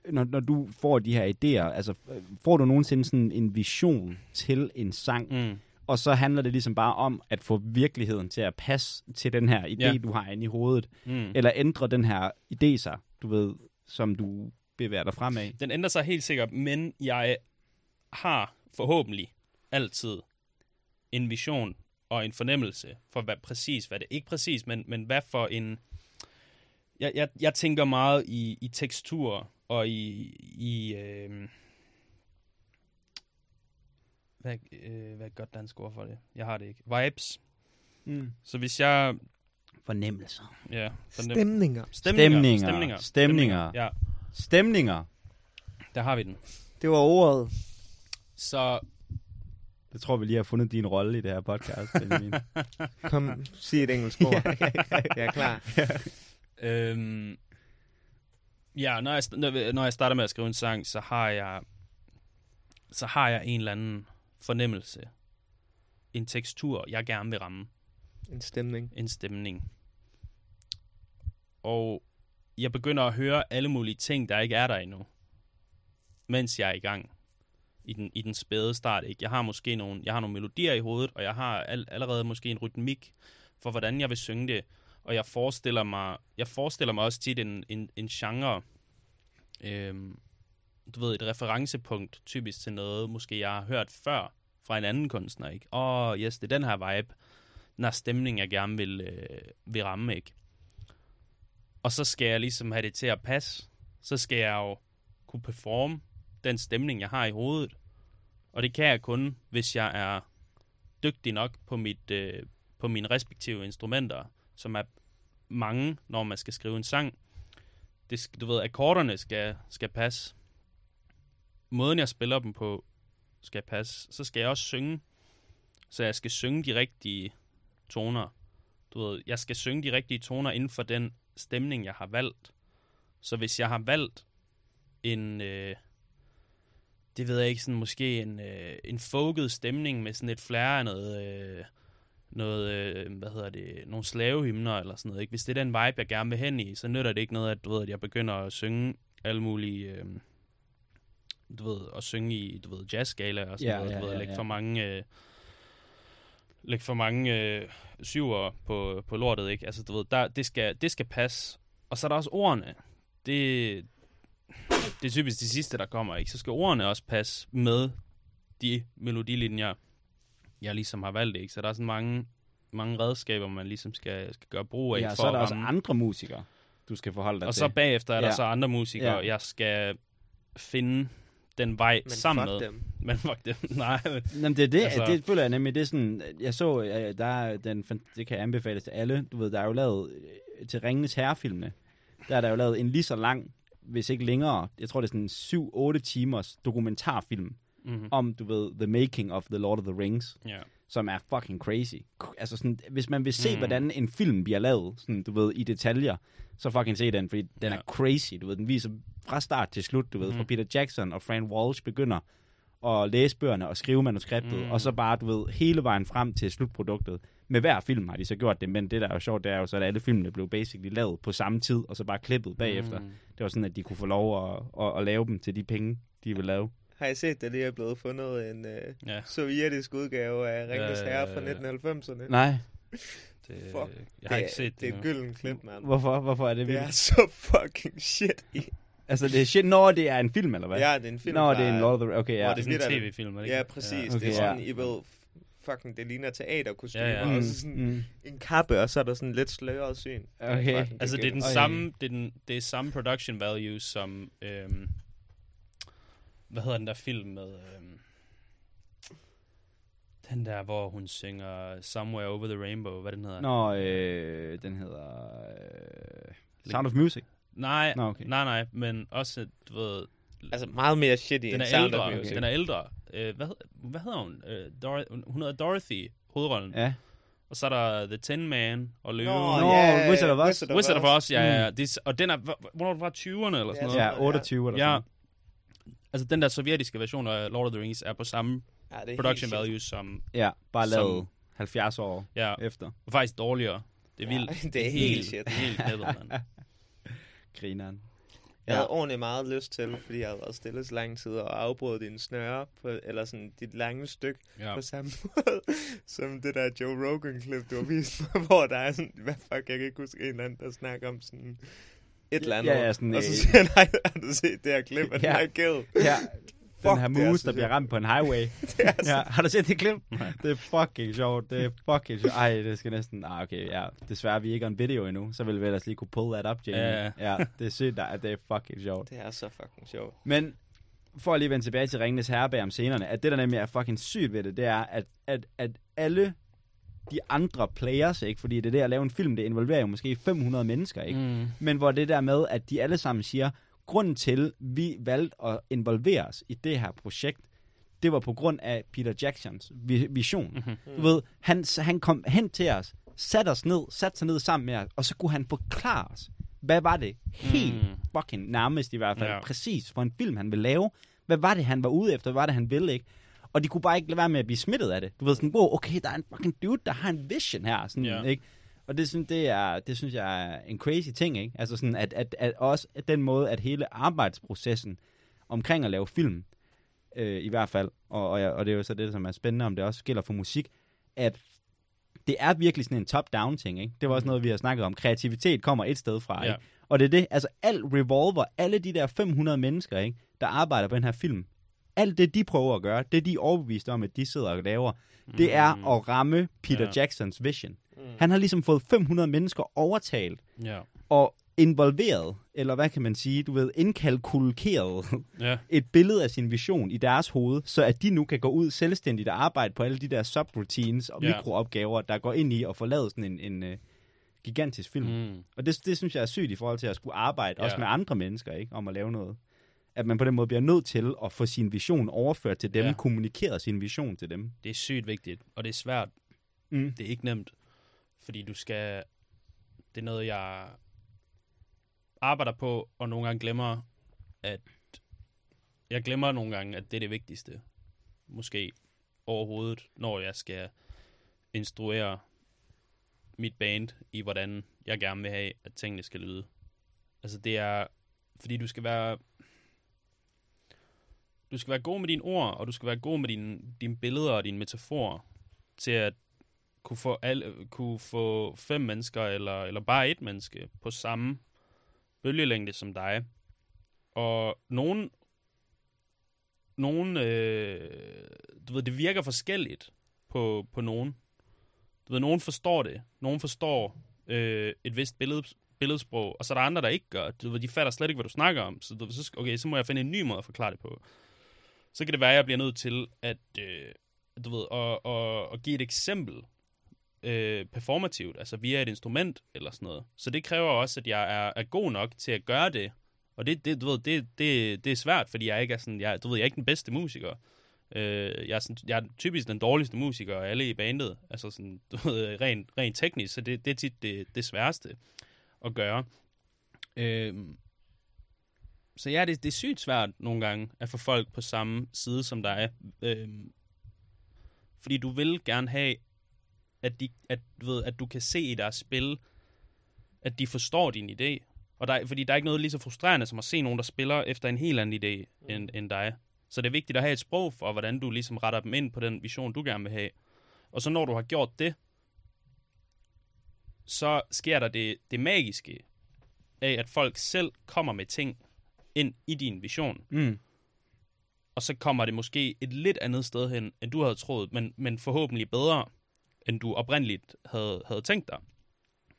S1: øh, når, når du får de her idéer, altså øh, får du nogensinde sådan en vision til en sang,
S3: Mm.
S1: og så handler det ligesom bare om at få virkeligheden til at passe til den her idé,
S3: Ja.
S1: ja. du har inde i hovedet,
S3: Mm.
S1: eller ændre den her idé sig, du ved, som du bevæger dig fremad.
S3: Den ændrer sig helt sikkert, men jeg har forhåbentlig altid en vision og en fornemmelse for hvad præcis, hvad det ikke præcis, men, men hvad for en... Jeg, jeg, jeg tænker meget i, i tekstur og i... i øh... hvad, øh, hvad er et godt dansk ord for det? Jeg har det ikke. Vibes.
S1: Mm.
S3: Så hvis jeg...
S1: Fornemmelser.
S3: Ja, fornem-
S2: Stemninger.
S3: Stemninger.
S1: Stemninger. Stemninger.
S3: Ja,
S1: Stemninger.
S3: der har vi den.
S2: Det var ordet.
S3: Så
S1: Det tror vi lige har fundet din rolle i det her podcast, Benjamin.
S2: Kom, sig et engelsk ord. jeg er klar.
S3: Øhm, ja, når jeg, når når jeg starter med at skrive en sang, så har jeg så har jeg en eller anden fornemmelse, en tekstur, jeg gerne vil ramme,
S2: En stemning.
S3: en stemning. Og jeg begynder at høre alle mulige ting, der ikke er der endnu, mens jeg er i gang i den, i den spæde start. Ikke? Jeg har måske nogle, jeg har nogle melodier i hovedet, og jeg har al, allerede måske en rytmik for, hvordan jeg vil synge det. Og jeg forestiller mig, jeg forestiller mig også tit en, en, en genre, øhm, du ved, et referencepunkt typisk til noget, måske jeg har hørt før fra en anden kunstner. Ikke? Åh, oh, yes, det er den her vibe, den her stemning, jeg gerne vil, øh, vil ramme. Ikke? Og så skal jeg ligesom have det til at passe. Så skal jeg jo kunne performe den stemning, jeg har i hovedet. Og det kan jeg kun, hvis jeg er dygtig nok på, mit, øh, på mine respektive instrumenter, som er mange, når man skal skrive en sang. Det, du ved, akkorderne skal, skal passe. Måden, jeg spiller dem på, skal passe. Så skal jeg også synge. Så jeg skal synge de rigtige toner. Du ved, jeg skal synge de rigtige toner inden for den stemning, jeg har valgt. Så hvis jeg har valgt en, øh, det ved jeg ikke, sådan måske en, øh, en folket stemning med sådan et flair af noget, øh, noget øh, hvad hedder det, nogle slavehymner eller sådan noget. Ikke? Hvis det er den vibe, jeg gerne vil hen i, så nytter det ikke noget, at, du ved, at jeg begynder at synge alle mulige, øh, du ved, at synge i, du ved, jazzskala og sådan
S1: Ja,
S3: noget,
S1: ja,
S3: du ved,
S1: ja,
S3: at lægge
S1: ja.
S3: for mange, øh, lægge for mange øh, syver på, på lortet, ikke? Altså, du ved, der, det, skal, det skal passe. Og så er der også ordene. Det, det er typisk de sidste, der kommer, ikke? Så skal ordene også passe med de melodilinjer, jeg ligesom har valgt, ikke? Så der er sådan mange, mange redskaber, man ligesom skal, skal gøre brug af.
S1: ja,
S3: for
S1: så er der
S3: at
S1: også andre musikere, du skal forholde dig
S3: Og
S1: til.
S3: så bagefter er der
S1: Ja.
S3: så andre musikere,
S1: Ja.
S3: jeg skal finde den vej
S2: Men
S3: sammen
S2: fuck
S3: med.
S2: dem.
S3: Men fuck dem. Nej, men,
S1: Jamen, det er det,
S3: Altså-
S1: det føler jeg nemlig, det er sådan, jeg så, øh, der er den, det kan anbefales til alle, du ved, der er jo lavet, øh, til Ringenes Herrefilmene, der er der jo lavet en lige så lang, hvis ikke længere, jeg tror det er sådan 7-8 timers dokumentarfilm,
S3: mm-hmm.
S1: om, du ved, The Making of The Lord of the Rings,
S3: ja.
S1: som er fucking crazy. Altså sådan, hvis man vil se,
S3: Mm.
S1: mm. hvordan en film bliver lavet, sådan, du ved, i detaljer, så fucking se den, fordi den
S3: Ja.
S1: er crazy, du ved, den viser fra start til slut, du ved,
S3: Mhm.
S1: fra Peter Jackson og Frank Walsh begynder at læse bøgerne og skrive manuskriptet,
S3: Mm.
S1: og så bare, du ved, hele vejen frem til slutproduktet. Med hver film har de så gjort det, men det der er jo sjovt, det er jo så, at alle filmene blev basically lavet på samme tid, og så bare klippet bagefter.
S3: Mm.
S1: Det var sådan, at de kunne få lov at, at, at lave dem til de penge, de vil lave.
S2: Har I set, at det er blevet fundet en øh,
S3: Ja,
S2: sovjetisk udgave af Ringens
S3: Ja,
S2: Herre fra
S3: ja.
S2: 1990'erne?
S1: Nej,
S3: det,
S2: Fuck.
S3: jeg har
S2: det,
S3: ikke set
S2: det.
S3: det
S2: er et gylden klip, mand.
S1: hvorfor, hvorfor er det
S2: Det
S1: vildt?
S2: er så fucking shit.
S1: Altså, det er shit, når det er en film, eller hvad?
S2: Ja, det er en film
S1: Nå,
S2: fra-
S1: det er en Lord of the... Okay, ja.
S2: hvor
S3: Det er
S2: det
S3: sådan en tv-film, er det ikke?
S2: Ja, præcis.
S1: Okay,
S2: det er sådan,
S1: ja.
S2: I ved, fucking, det ligner teaterkostymer.
S3: Ja, ja.
S2: Og
S1: Mm,
S2: så sådan
S1: mm.
S2: en kappe, og så er der sådan lidt sløret syn.
S1: Okay.
S2: Fucking
S3: Altså, det er den samme, det er, den, det er samme production value som, øhm, hvad hedder den der film med, øhm, den der, hvor hun synger Somewhere Over the Rainbow, hvad den hedder?
S1: Nå, øh, den hedder... Øh, Sound of Music.
S3: Nej,
S1: Nå, okay.
S3: nej, nej, men også, du ved,
S2: Altså meget mere shitty
S3: den
S2: end
S3: er
S2: Sound
S3: ældre,
S2: of Music.
S3: den er ældre. Øh, hvad, hvad hedder hun? Øh, Dor- hun hedder Dorothy, hovedrollen.
S1: Ja.
S3: Og så er der The Tin Man og Løve.
S2: Nå,
S1: Nå,
S2: ja,
S1: Wizard of Oz.
S2: Wizard of Oz.
S3: Ja, ja. ja. Det og den er, hv- hvornår er det fra 20'erne eller sådan
S2: Ja,
S3: noget?
S1: Ja, 28 eller
S3: Ja.
S1: sådan
S3: Altså den der sovjetiske version af Lord of the Rings er på samme
S2: Ja, er
S3: production
S2: helt shit.
S3: value som,
S1: Ja, bare lavet 70 år
S3: ja,
S1: efter.
S3: og faktisk dårligere. Det er
S2: Ja,
S3: vildt.
S2: det er helt shit.
S3: Det er helt knæppet, mand.
S1: Grineren.
S2: Jeg havde
S1: Ja.
S2: ordentligt meget lyst til, fordi jeg havde været stille så lang tid, og afbrudt din snøre, på, eller sådan dit lange stykke,
S3: Ja.
S2: på samme måde, som det der Joe Rogan-klip, du har vist mig, hvor der er sådan, hvad fuck, jeg kan ikke huske en eller anden, der snakker om sådan et eller andet.
S1: Ja, ja, sådan,
S2: og så siger han, nej, har du set det her klip af
S1: Ja.
S2: den her kill?
S1: Ja, den her
S2: er
S1: mus,
S2: så
S1: der bliver ramt på en highway.
S2: Det er så
S1: Ja, har du set det klip? Det er fucking sjovt. Det er fucking sjovt. Ej, det skal næsten... Ah, okay, ja. Desværre er vi ikke on video endnu, så vil vi ellers lige kunne pull that up, Jamie.
S3: Ja,
S1: ja det er sygt, at det er fucking sjovt.
S2: Det er så fucking sjovt.
S1: Men for at lige vende tilbage til Ringenes Herrebær om scenerne, at det der nemlig er fucking sygt ved det, det er, at, at, at alle de andre players, ikke? fordi det er det at lave en film, det involverer jo måske 500 mennesker, ikke?
S3: Mm.
S1: men hvor det der med, at de alle sammen siger, grunden til, vi valgte at involvere os i det her projekt, det var på grund af Peter Jacksons vi- vision.
S3: Mhm.
S1: Du ved, han, han kom hen til os, satte os ned, satte sig ned sammen med os, og så kunne han forklare os, hvad var det helt
S3: Mm.
S1: fucking nærmest i hvert fald,
S3: Ja.
S1: præcis for en film, han ville lave. Hvad var det, han var ude efter? Hvad var det, han ville, ikke? Og de kunne bare ikke lade være med at blive smittet af det. Du ved sådan, wow, okay, der er en fucking dude, der har en vision her. Sådan,
S3: Ja.
S1: ikke? Og det, synes, det, er, det synes jeg er en crazy ting, ikke? Altså sådan, at, at, at også at den måde, at hele arbejdsprocessen omkring at lave film, øh, i hvert fald, og, og, og det er jo så det, som er spændende, om det også gælder for musik, at det er virkelig sådan en top-down ting, ikke? Det var også noget, vi har snakket om. Kreativitet kommer et sted fra,
S3: Ja.
S1: ikke? Og det er det, altså al Revolver, alle de der 500 mennesker, ikke, der arbejder på den her film, alt det, de prøver at gøre, det de er overbevist om, at de sidder og laver, det er at ramme Peter
S3: Ja.
S1: Jacksons vision. Han har ligesom fået 500 mennesker overtalt
S3: Ja.
S1: og involveret, eller hvad kan man sige, du ved, indkalkuleret
S3: Ja.
S1: et billede af sin vision i deres hoved, så at de nu kan gå ud selvstændigt og arbejde på alle de der subroutines og
S3: Ja.
S1: mikroopgaver, der går ind i at få lavet sådan en, en uh, gigantisk film.
S3: Mm.
S1: Og det, det synes jeg er sygt i forhold til at skulle arbejde
S3: Ja.
S1: også med andre mennesker, ikke, om at lave noget. At man på den måde bliver nødt til at få sin vision overført til dem,
S3: Ja.
S1: kommunikeret sin vision til dem.
S3: Det er sygt vigtigt, og det er svært.
S1: Mm.
S3: Det er ikke nemt, fordi du skal... Det er noget, jeg arbejder på, og nogle gange glemmer, at... Jeg glemmer nogle gange, at det er det vigtigste. Måske overhovedet, når jeg skal instruere mit band i, hvordan jeg gerne vil have, at tingene skal lyde. Altså det er, fordi du skal være, du skal være god med dine ord, og du skal være god med dine, dine billeder og dine metaforer, til at kunne få, al, kunne få fem mennesker, eller, eller bare et menneske, på samme bølgelængde som dig. Og nogen, nogen øh, du ved, det virker forskelligt på, på nogen. Du ved, nogen forstår det. Nogen forstår øh, et vist billede, billedsprog, og så er der andre, der ikke gør. Du ved, de fatter slet ikke, hvad du snakker om. Så, du, så, okay, så må jeg finde en ny måde at forklare det på. Så kan det være, at jeg bliver nødt til at, øh, du ved, at, at, at give et eksempel øh, performativt, altså via et instrument eller sådan noget. Så det kræver også, at jeg er, er god nok til at gøre det. Og det, det, du ved, det, det, det er svært, fordi jeg ikke er sådan, jeg, du ved, jeg er ikke den bedste musiker. Øh, jeg, er sådan, jeg er typisk den dårligste musiker af alle i bandet, altså sådan, du ved, rent, rent teknisk, så det, det er tit det, det sværeste at gøre. Øh, så ja, det, det er sygt svært nogle gange at få folk på samme side som dig. Øh, fordi du vil gerne have, at, de, at, du ved, at du kan se i deres spil, at de forstår din idé. Og der, er- fordi der er ikke noget lige så frustrerende som at se nogen, der spiller efter en helt anden idé end, end dig. Så det er vigtigt at have et sprog for, hvordan du ligesom retter dem ind på den vision, du gerne vil have. Og så når du har gjort det, så sker der det, det magiske af, at folk selv kommer med ting ind i din vision.
S1: Mm.
S3: Og så kommer det måske et lidt andet sted hen, end du havde troet, men, men forhåbentlig bedre, end du oprindeligt havde, havde tænkt dig,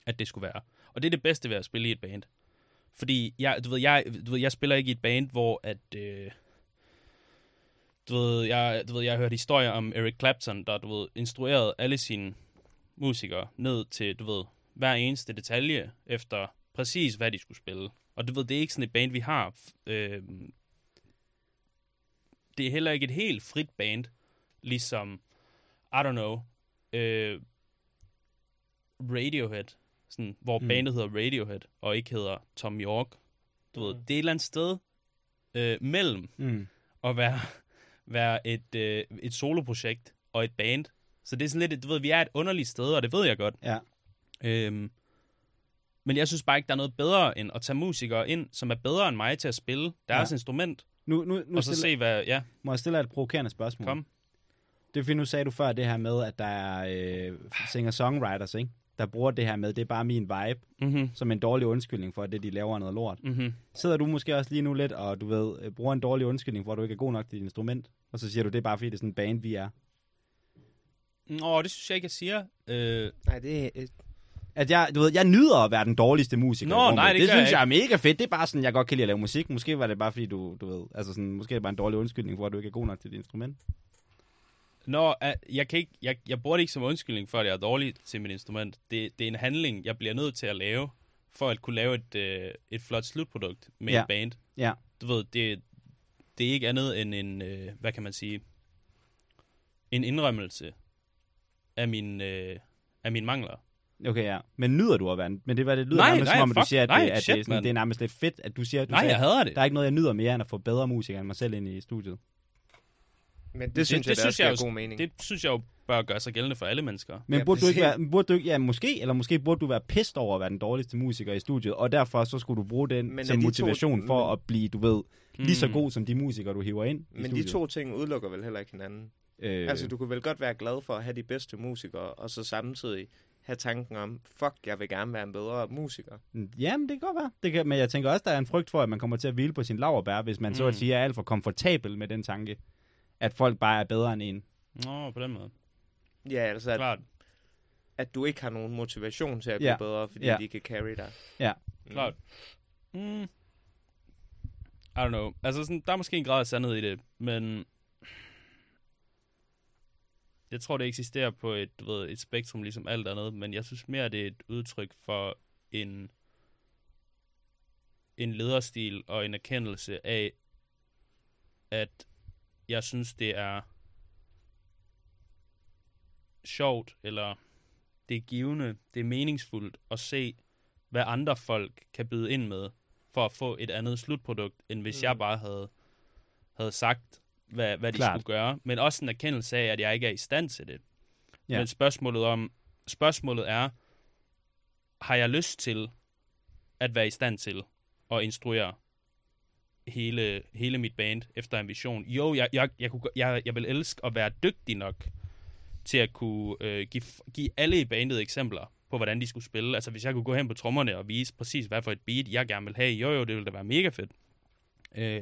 S3: at det skulle være. Og det er det bedste ved at spille i et band. Fordi jeg, du ved, jeg, du ved, jeg spiller ikke i et band, hvor at... Øh, du ved, jeg, du ved, jeg har hørt historier om Eric Clapton, der du ved, instruerede alle sine musikere ned til, du ved, hver eneste detalje efter præcis, hvad de skulle spille. Og du ved, det er ikke sådan et band, vi har. Øh, det er heller ikke et helt frit band, ligesom, I don't know, øh, Radiohead, sådan, hvor
S1: Mm.
S3: bandet hedder Radiohead, og ikke hedder Tom York. Du ved,
S2: Mm.
S3: det er et eller andet sted øh, mellem
S1: Mm.
S3: at være, være et, øh, et soloprojekt og et band. Så det er sådan lidt, du ved, vi er et underligt sted, og det ved jeg godt.
S1: Ja.
S3: Øhm, men jeg synes bare ikke, der er noget bedre end at tage musikere ind, som er bedre end mig til at spille deres
S1: Ja.
S3: instrument,
S1: Nu, nu, nu
S3: og så
S1: stiller,
S3: se, hvad... Ja,
S1: må jeg stille et provokerende spørgsmål?
S3: kom.
S1: Det er fordi, nu sagde du før det her med, at der er øh, singer-songwriters, ikke? der bruger det her med, det er bare min vibe,
S3: Mm-hmm.
S1: som en dårlig undskyldning for, at det, de laver, er noget lort.
S3: Mm-hmm.
S1: Sidder du måske også lige nu lidt, og du ved, øh, bruger en dårlig undskyldning for, at du ikke er god nok til dit instrument, og så siger du, det er bare fordi, det er sådan en band, vi er.
S3: Åh, det synes jeg ikke, jeg siger. Øh,
S2: Nej, det er... øh,
S1: At jeg, du ved, jeg nyder at være den dårligste musiker.
S3: Nå, nej, det
S1: det synes
S3: jeg
S1: jeg er mega fedt. Det er bare sådan, jeg godt kan lide at lave musik. Måske var det bare fordi, du, du ved, altså sådan, måske er det bare en dårlig undskyldning for, at du ikke er god nok til dit instrument.
S3: Nå, at jeg, kan ikke, jeg, jeg bruger det ikke som undskyldning for, at jeg er dårlig til mit instrument. Det, det er en handling, jeg bliver nødt til at lave, for at kunne lave et, øh, et flot slutprodukt med
S1: Ja.
S3: et band.
S1: Ja.
S3: Du ved, det, det er ikke andet end en, øh, hvad kan man sige, en indrømmelse af min, øh, af mine mangler.
S1: Okay, ja. Men nyder du at være en- Men det var det lyder
S3: Nej,
S1: nærmest
S3: nej,
S1: som om, at du
S3: fuck,
S1: siger, at,
S3: nej,
S1: det, at
S3: shit,
S1: det, er sådan, det er nærmest lidt fedt, at du siger, du
S3: Nej,
S1: sagde,
S3: jeg hader det.
S1: der er ikke noget, jeg nyder mere, end at få bedre musikere end mig selv ind i studiet.
S2: Men det, det synes jeg, det,
S3: synes jeg
S2: også
S3: jo-
S2: god mening.
S3: Det synes jeg jo bør gøre sig gældende for alle mennesker.
S1: Men
S2: Ja,
S1: burde du ikke
S2: præcis.
S1: være, burde du ikke, ja, måske, eller måske burde du være pissed over at være den dårligste musiker i studiet, og derfor så skulle du bruge den
S2: Men
S1: som
S2: de to-
S1: motivation for
S2: men-
S1: at blive, du ved, lige så
S3: Mm.
S1: god som de musikere, du hiver ind i
S2: Men de to ting udelukker vel heller ikke hinanden.
S1: Øh,
S2: Altså, du kunne vel godt være glad for at have de bedste musikere, og så samtidig have tanken om, fuck, jeg vil gerne være en bedre musiker.
S1: Jamen, det kan godt være. Det kan, men jeg tænker også, der er en frygt for, at man kommer til at hvile på sin laverbær, hvis man mm. så at
S3: Mm.
S1: sige er alt for komfortabel med den tanke, at folk bare er bedre end en.
S3: Nå, på den måde.
S2: Ja, altså, at,
S3: Klart,
S2: at du ikke har nogen motivation til at blive
S1: Ja.
S2: bedre, fordi
S1: Ja.
S2: de kan carry dig.
S1: Ja.
S2: Mm.
S3: klart. Mm. I don't know. Altså, sådan, der er måske en grad af sandhed i det, men jeg tror, det eksisterer på et, du ved, et spektrum, ligesom alt andet, men jeg synes mere, det er et udtryk for en, en lederstil og en erkendelse af, at jeg synes, det er sjovt, eller det er givende, det er meningsfuldt at se, hvad andre folk kan byde ind med, for at få et andet slutprodukt, end hvis
S2: Mm.
S3: jeg bare havde, havde sagt, hvad, hvad de
S1: Klart.
S3: skulle gøre. Men også en erkendelse af, at jeg ikke er i stand til det.
S1: Ja.
S3: Men spørgsmålet, om, spørgsmålet er, har jeg lyst til at være i stand til at instruere hele, hele mit band efter en vision? Jo, jeg, jeg, jeg, kunne, jeg, jeg vil elske at være dygtig nok til at kunne øh, give, give alle i bandet eksempler på, hvordan de skulle spille. Altså, hvis jeg kunne gå hen på trommerne og vise præcis, hvad for et beat, jeg gerne vil have, jo jo, det ville da være mega fedt. Øh,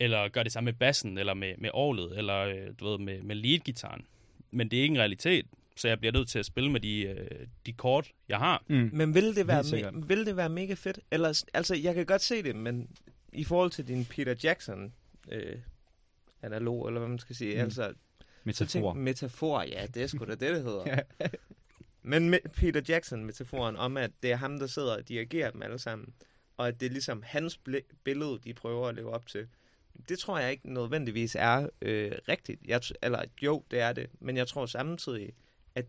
S3: eller gøre det samme med bassen, eller med, med orlet, eller øh, du ved, med, med leadgitaren. Men det er ikke en realitet, så jeg bliver nødt til at spille med de, øh, de kort, jeg har.
S1: Mm.
S2: Men vil det, være me- vil det være mega fedt? Eller, altså, jeg kan godt se det, men i forhold til din Peter Jackson øh, analog, eller hvad man skal sige,
S1: Mm.
S2: altså, så tænk,
S1: Metafor.
S2: metafor, ja, det er sgu da det, det hedder. Men med Peter Jackson-metaforen om, at det er ham, der sidder og dirigerer dem alle sammen, og at det er ligesom hans billede, de prøver at leve op til. Det tror jeg ikke nødvendigvis er øh, rigtigt. Jeg eller jo, det er det. Men jeg tror samtidig, at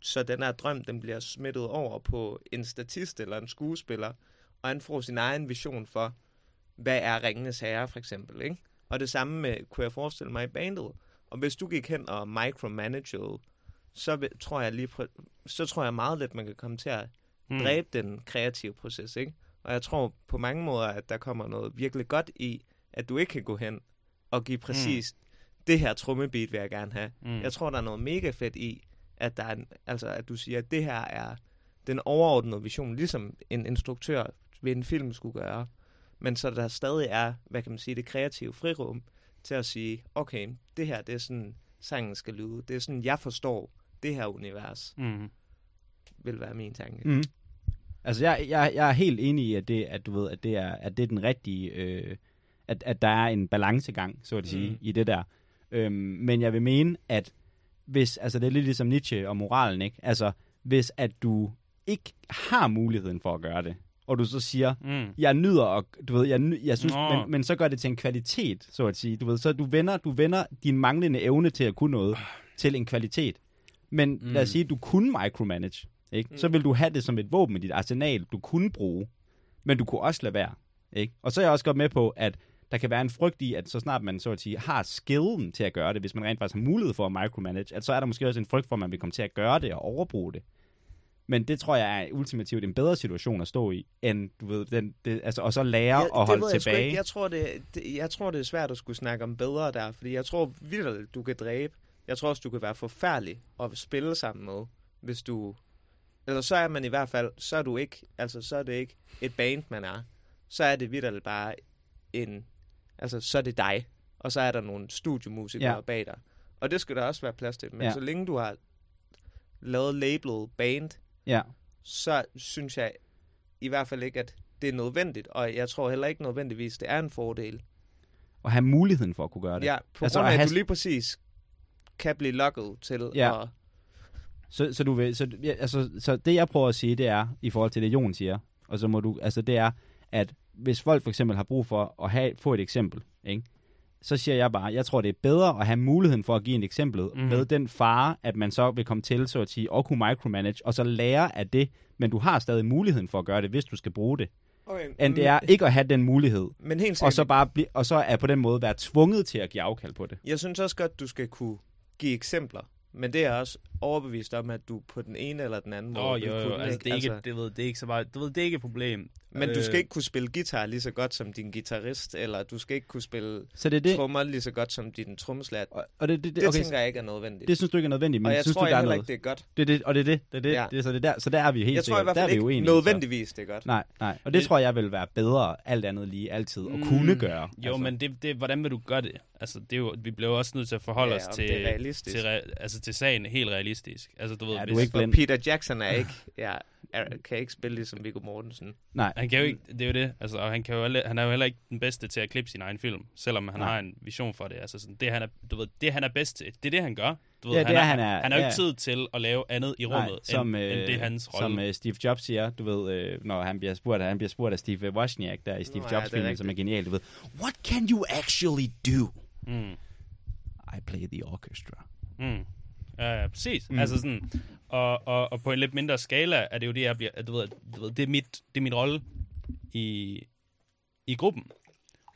S2: så den her drøm, den bliver smittet over på en statist eller en skuespiller, og han får sin egen vision for, hvad er Ringenes Herre, for eksempel. Ikke? Og det samme med, kunne jeg forestille mig i bandet. Og hvis du gik hen og micromanagede, så tror jeg lige så tror jeg meget let, man kan komme til at
S3: Hmm.
S2: dræbe den kreative proces, ikke? Og jeg tror på mange måder, at der kommer noget virkelig godt i, at du ikke kan gå hen og give præcis mm. det her trummebeat vil jeg gerne have.
S3: Mm.
S2: Mm. Jeg tror, der er noget mega fedt i, at, der er en, altså, at du siger, at det her er den overordnede vision, ligesom en instruktør ved en film skulle gøre. Men så der stadig er, hvad kan man sige, det kreative frirum til at sige, okay, det her, det er sådan, sangen skal lyde. Det er sådan, jeg forstår det her univers,
S3: Mm.
S2: vil være min tanke.
S1: Mm. Altså, jeg, jeg, jeg er helt enig i, at det, at du ved, at det er, at det er den rigtige, øh, at, at der er en balancegang, så at sige,
S2: Mm.
S1: i det der. Øhm, men jeg vil mene, at hvis, altså det er lidt ligesom Nietzsche og moralen, ikke? Altså, hvis at du ikke har muligheden for at gøre det, og du så siger,
S3: Mm.
S1: jeg nyder, og du ved, jeg, jeg synes,
S3: Nå.
S1: men, men så gør det til en kvalitet, så at sige. Du ved, så du vender, du vender din manglende evne til at kunne noget til en kvalitet. Men mm. lad os sige, at du kunne micromanage, ikke? Så
S2: Mm.
S1: vil du have det som et våben i dit arsenal, du kunne bruge, men du kunne også lade være, ikke? Og så er jeg også godt med på, at der kan være en frygt i, at så snart man så at sige har skillen til at gøre det, hvis man rent faktisk har mulighed for at micromanage, at så er der måske også en frygt for, at man vil komme til at gøre det og overbruge det. Men det tror jeg er ultimativt en bedre situation at stå i, end du ved, den, det, altså, og så lære at holde
S2: jeg
S1: tilbage.
S2: Jeg, tror, det, det, jeg tror, det er svært at skulle snakke om bedre der, fordi jeg tror vildt, du kan dræbe. Jeg tror også, du kan være forfærdelig at spille sammen med, hvis du... Eller så er man i hvert fald, så er du ikke, altså så er det ikke et band, man er. Så er det vildt bare en, altså så er det dig, og så er der nogle studiemusikere
S1: Ja.
S2: ja. bag dig. Og det skal der også være plads til. Men
S1: Ja.
S2: ja. så længe du har lavet labelet band,
S1: Ja.
S2: så synes jeg i hvert fald ikke, at det er nødvendigt, og jeg tror heller ikke nødvendigvis, det er en fordel.
S1: Og have muligheden for at kunne gøre det.
S2: Ja, på
S1: Altså,
S2: grund
S1: at
S2: af, at
S1: have-
S2: du lige præcis kan blive lukket til
S1: Ja.
S2: at...
S1: Så, så, du vil, så, ja, altså, så det jeg prøver at sige, det er, i forhold til det Jon siger, og så må du, altså det er, at hvis folk for eksempel har brug for at have, få et eksempel, ikke? Så siger jeg bare, jeg tror, det er bedre at have muligheden for at give en eksempel mm. med den fare, at man så vil komme til, så at sige, og kunne micromanage, og så lære af det, men du har stadig muligheden for at gøre det, hvis du skal bruge det.
S2: Okay,
S1: End det er ikke at have den mulighed,
S2: Men helt
S1: og
S2: sikkert,
S1: så bare bli, og så er på den måde være tvunget til at give afkald på det.
S2: jeg synes også godt, du skal kunne give eksempler. Men det er også overbevist om, at du på den ene eller den anden måde
S3: oh, jo, jo,
S2: kunne,
S3: altså, det er ikke, det, ved, det er ikke så meget, du ved, det er ikke et problem.
S2: Men du skal
S3: Øh,
S2: ikke kunne spille guitar lige så godt som din guitarist, eller du skal ikke kunne spille
S1: Så det er det,
S2: trommer lige så godt som din trommeslager.
S1: og, og det, det,
S2: Det
S1: det, okay,
S2: tænker jeg ikke er nødvendigt.
S1: det synes du ikke er nødvendigt, men
S2: og jeg
S1: synes
S2: tror
S1: du, der er
S2: heller
S1: noget?
S2: ikke, det er godt.
S1: Det er det, og det er det, det er det,
S2: Ja.
S1: det er, så, det er der, så der er vi helt
S2: Jeg tror i
S1: sikkert,
S2: hvert
S1: der er
S2: fald
S1: vi
S2: ikke
S1: uenige.
S2: nødvendigvis, det er godt.
S1: Nej, nej, og det,
S3: Det-
S1: tror jeg vil være bedre, alt andet lige, altid, at kunne
S3: Mm,
S1: gøre.
S3: Jo, men det, det, hvordan vil du gøre det? Altså, det er jo, vi bliver jo også nødt til at forholde
S2: Ja,
S3: os til,
S2: det er
S3: til, altså, til sagen helt realistisk. Altså, du ved,
S1: Ja, du
S3: hvis,
S1: ikke blind.
S2: Peter Jackson er ikke, ja, er, kan ikke spille ligesom Viggo Mortensen.
S1: Nej,
S3: Han kan jo ikke, det er jo det, altså, og han, kan jo heller, han er jo heller ikke den bedste til at klippe sin egen film, selvom han
S1: Nej.
S3: har en vision for det. Altså, sådan, det, han er, du ved, det, han er bedst til, det er det, han gør. Du ved,
S1: Ja, det
S3: han,
S1: er,
S3: er,
S1: han er-
S3: han har jo
S1: ja.
S3: ikke tid til at lave andet i rummet,
S1: Nej, som,
S3: end,
S1: øh,
S3: end det er hans rolle.
S1: Som øh, Steve Jobs siger, du ved, øh, når han bliver spurgt, han bliver spurgt af Steve Wozniak der i Steve
S2: Nå, ja, det er
S1: Jobs-filmen, som er genial, du ved, What can you actually do?
S3: mm.
S1: I play the orchestra.
S3: Mm. Ja, ja, præcis.
S1: Mm.
S3: Altså sådan, og, og, og på en lidt mindre skala er det jo det, jeg bliver, du ved, du ved det, er mit, det er min rolle i, i gruppen.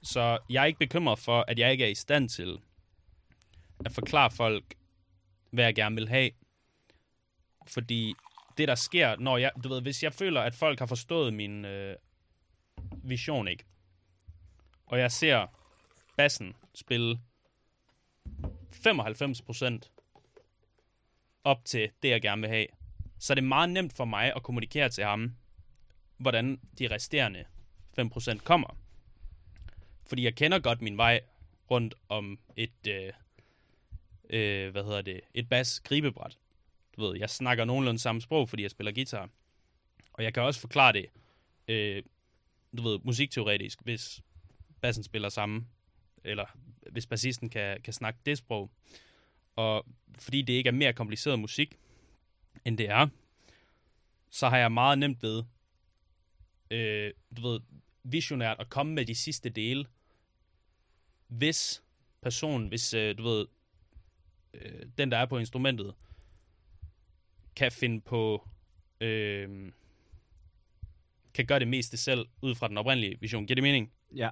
S3: Så jeg er ikke bekymret for, at jeg ikke er i stand til at forklare folk, hvad jeg gerne vil have. Fordi det, der sker, når jeg, du ved, hvis jeg føler, at folk har forstået min øh, vision ikke, og jeg ser bassen spille 95% op til det, jeg gerne vil have, så det er meget nemt for mig at kommunikere til ham, hvordan de resterende 5% kommer. Fordi jeg kender godt min vej rundt om et, øh, øh, hvad hedder det, et bas gribebræt. Du ved, jeg snakker nogenlunde samme sprog, fordi jeg spiller guitar. Og jeg kan også forklare det, øh, du ved, musikteoretisk, hvis bassen spiller samme, eller hvis bassisten kan, kan snakke det sprog. Og fordi det ikke er mere kompliceret musik, end det er, så har jeg meget nemt ved, øh, du ved, visionært at komme med de sidste dele, hvis personen, hvis, øh, du ved, øh, den, der er på instrumentet, kan finde på, øh, kan gøre det meste selv, ud fra den oprindelige vision. Giver det mening?
S1: Ja.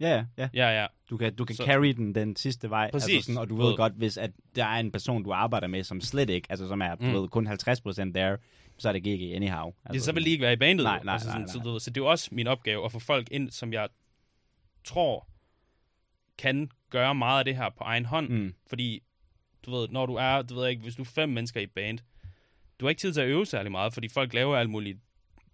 S1: Ja, ja, ja.
S3: Ja, ja.
S1: Du kan, du kan
S3: Så-
S1: carry den den sidste vej.
S3: Præcis.
S1: Altså sådan, og du ved
S3: ved-
S1: godt, hvis at der er en person, du arbejder med, som slet ikke, altså som er du
S3: Mm.
S1: ved, kun 50% there, så er det GG anyhow. Altså,
S3: Altså, så vil de ikke være i bandet.
S1: Nej, nej,
S3: altså,
S1: nej,
S3: sådan,
S1: nej.
S3: Så, du ved, så det er jo også min opgave at få folk ind, som jeg tror kan gøre meget af det her på egen hånd.
S1: Mm.
S3: Fordi, du ved, når du er, du ved ikke, hvis du er fem mennesker i et band, du har ikke tid til at øve særlig meget, fordi folk laver alt muligt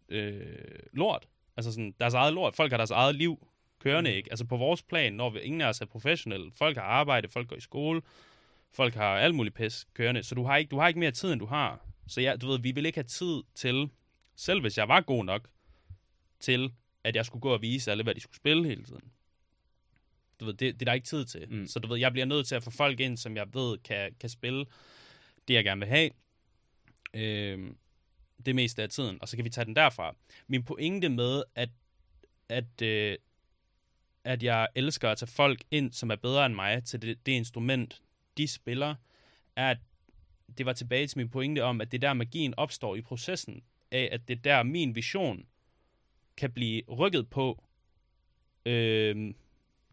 S3: øh, lort. Altså sådan, deres eget lort. Folk har deres eget liv kørende, ikke? Altså på vores plan, når vi, ingen af os er professionelle. Folk har arbejde, folk går i skole, folk har alt muligt pis kørende, så du har ikke, du har ikke mere tid, end du har. Så ja, du ved, vi vil ikke have tid til, selv hvis jeg var god nok, til at jeg skulle gå og vise alle, hvad de skulle spille hele tiden. Du ved, det, det er der ikke tid til.
S1: Mm.
S3: Så du ved, jeg bliver nødt til at få folk ind, som jeg ved kan, kan spille det, jeg gerne vil have. Øhm, det meste af tiden, og så kan vi tage den derfra. Min pointe med, at, at, øh, at jeg elsker at tage folk ind, som er bedre end mig til det, det instrument, de spiller, er, at det var tilbage til min pointe om, at det er der magien opstår i processen af, at det der min vision kan blive rykket på, øh,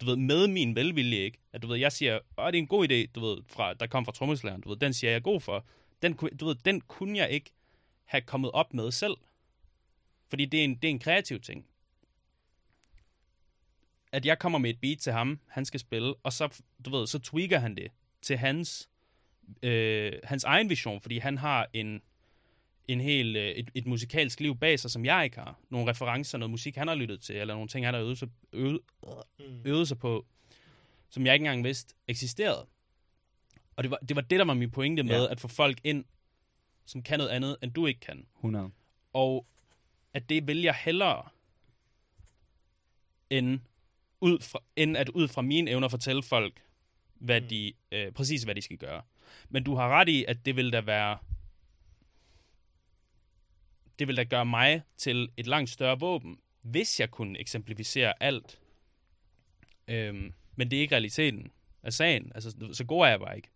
S3: du ved, med min velvilje, ikke? At du ved, jeg siger, åh, det er en god idé, du ved, fra, der kom fra trommeslæren, du ved, den siger jeg er god for. Den, du ved, den kunne jeg ikke have kommet op med selv. Fordi det er en, det er en kreativ ting. At jeg kommer med et beat til ham, han skal spille, og så, du ved, så tweaker han det til hans, øh, hans egen vision, fordi han har en, en hel, øh, et, et musikalsk liv bag sig, som jeg ikke har. Nogle referencer, noget musik, han har lyttet til, eller nogle ting, han har øvet sig, øvet, øvet sig på, som jeg ikke engang vidste eksisterede. Og det var, det var det, der var min pointe med,
S1: Ja.
S3: at få folk ind, som kan noget andet, end du ikke kan.
S1: 100.
S3: Og at det vil jeg hellere, end, ud fra, end at ud fra mine evner fortælle folk, hvad
S2: Mm.
S3: de, øh, præcis hvad de skal gøre. Men du har ret i, at det vil da være, det vil da gøre mig til et langt større våben, hvis jeg kunne eksemplificere alt, øhm, Men det er ikke realiteten af sagen. Altså, så god er jeg bare ikke.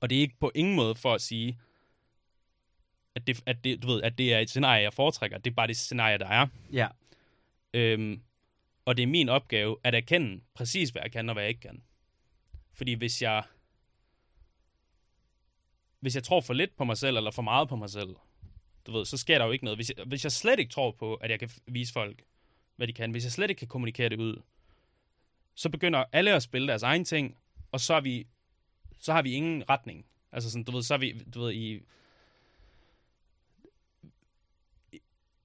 S3: Og det er ikke på ingen måde for at sige, at det, at det, du ved, at det er et scenarie, jeg foretrækker. Det er bare det scenarie, der er.
S1: Ja.
S3: Øhm, og det er min opgave at erkende præcis, hvad jeg kan og hvad jeg ikke kan. Fordi hvis jeg hvis jeg tror for lidt på mig selv, eller for meget på mig selv, du ved, så sker der jo ikke noget. Hvis jeg, hvis jeg slet ikke tror på, at jeg kan vise folk, hvad de kan, hvis jeg slet ikke kan kommunikere det ud, så begynder alle at spille deres egen ting, og så, er vi, så har vi ingen retning. Altså sådan, du ved, så er vi, du ved, i... i-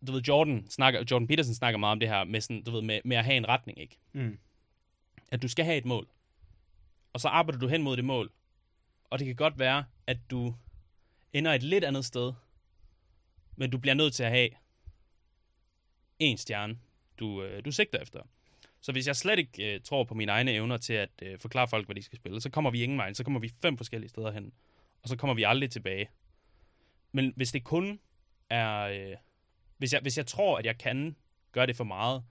S3: du ved, Jordan, snakker, Jordan Peterson snakker meget om det her med, sådan, du ved, med, med at have en retning, ikke?
S1: Mm.
S3: At du skal have et mål. Og så arbejder du hen mod det mål. Og det kan godt være, at du ender et lidt andet sted, men du bliver nødt til at have en stjerne, du, øh, du sigter efter. Så hvis jeg slet ikke øh, tror på mine egne evner til at øh, forklare folk, hvad de skal spille, så kommer vi ingen vej. Så kommer vi fem forskellige steder hen, og så kommer vi aldrig tilbage. Men hvis det kun er... Øh, hvis, jeg, hvis jeg tror, at jeg kan gøre det for meget,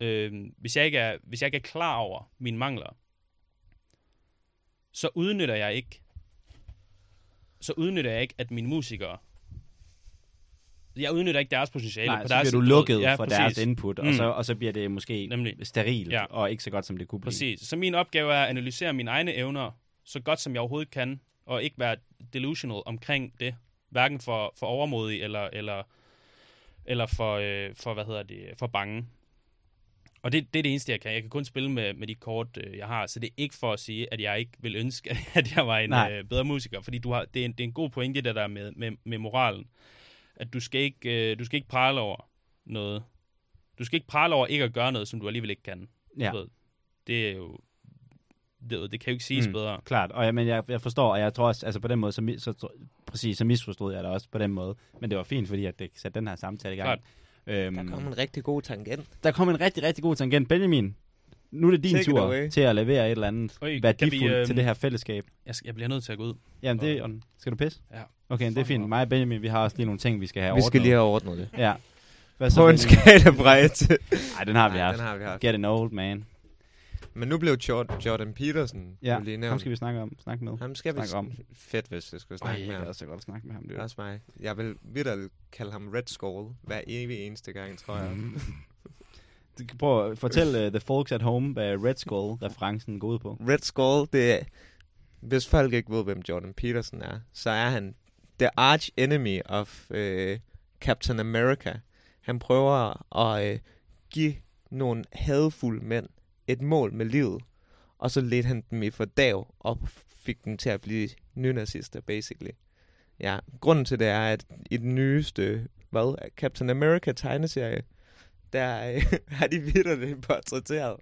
S3: øh, hvis, jeg ikke er, hvis jeg ikke er klar over mine mangler, så udnytter jeg ikke så udnytter jeg ikke, at mine musikere jeg udnytter ikke deres potentiale
S1: Nej,
S3: på
S1: så
S3: deres
S1: bliver du lukket
S3: ja,
S1: for
S3: præcis.
S1: deres input, og,
S3: Mm.
S1: så, og så bliver det måske
S3: Nemlig.
S1: sterilt,
S3: Ja.
S1: og ikke så godt, som det kunne blive.
S3: Præcis. Så min opgave er at analysere mine egne evner så godt som jeg overhovedet kan, og ikke være delusional omkring det. Hverken for, for overmodig eller, eller, eller for, øh, for, hvad hedder det, for bange. Og det, det er det eneste, jeg kan. Jeg kan kun spille med, med de kort, øh, jeg har. Så det er ikke for at sige, at jeg ikke vil ønske, at jeg var en
S1: Nej.
S3: øh, bedre musiker. Fordi du har, det, er en, det er en god pointe, det der med, med, med moralen. At du skal, ikke, øh, du skal ikke prale over noget. Du skal ikke prale over ikke at gøre noget, som du alligevel ikke kan.
S1: Ja.
S3: Ved, det er jo... Det, det kan jo ikke siges
S1: Mm.
S3: bedre.
S1: Klart, og jeg, men jeg, jeg forstår, og jeg tror også, altså på den måde, så, så, så præcis, så misforstod jeg det også på den måde. Men det var fint, fordi at det satte den her samtale i gang.
S3: Klart.
S1: Øhm,
S2: Der kom en rigtig god tangent.
S1: der kom en rigtig, rigtig god tangent. Benjamin, nu er det din
S2: Take
S1: tur
S2: away.
S1: til at levere et eller andet
S3: kan
S1: værdifuldt
S3: vi, øhm,
S1: til det her fællesskab.
S3: Jeg, skal, jeg bliver nødt til at gå ud.
S1: Jamen, det er, skal du pisse?
S3: Ja.
S1: Okay, det er fint. Mig og Benjamin, vi har også lige nogle ting, vi skal have
S2: Vi skal
S1: ordnet.
S2: lige have ordnet det.
S1: Ja. Hvad så,
S2: På en skala fra 1 til...
S1: Nej, den har vi haft.
S2: den har vi haft.
S1: Get an old man.
S2: Men nu blev Jordan, Peterson
S1: Ja,
S2: lige nævnt.
S1: ham skal vi snakke om. Snakke med.
S2: Ham skal vi
S1: snakke om.
S2: Fedt, hvis jeg skulle snakke
S1: jeg
S2: med ham.
S1: også godt snakke med ham. Det er
S2: også mig. Jeg vil vidderligt kalde ham Red Skull hver evig eneste gang, tror jeg.
S1: Mm. Du kan prøve at fortælle uh, the folks at home, hvad Red Skull-referencen går ud på.
S2: Red Skull, det er... Hvis folk ikke ved, hvem Jordan Peterson er, så er han the arch enemy of uh, Captain America. Han prøver at uh, give nogle hadfulde mænd et mål med livet, og så ledte han dem i fordav og fik dem til at blive nynazister, basically. Ja, grunden til det er, at i den nyeste, hvad, Captain America tegneserie, der øh, har de vidderligt portrætteret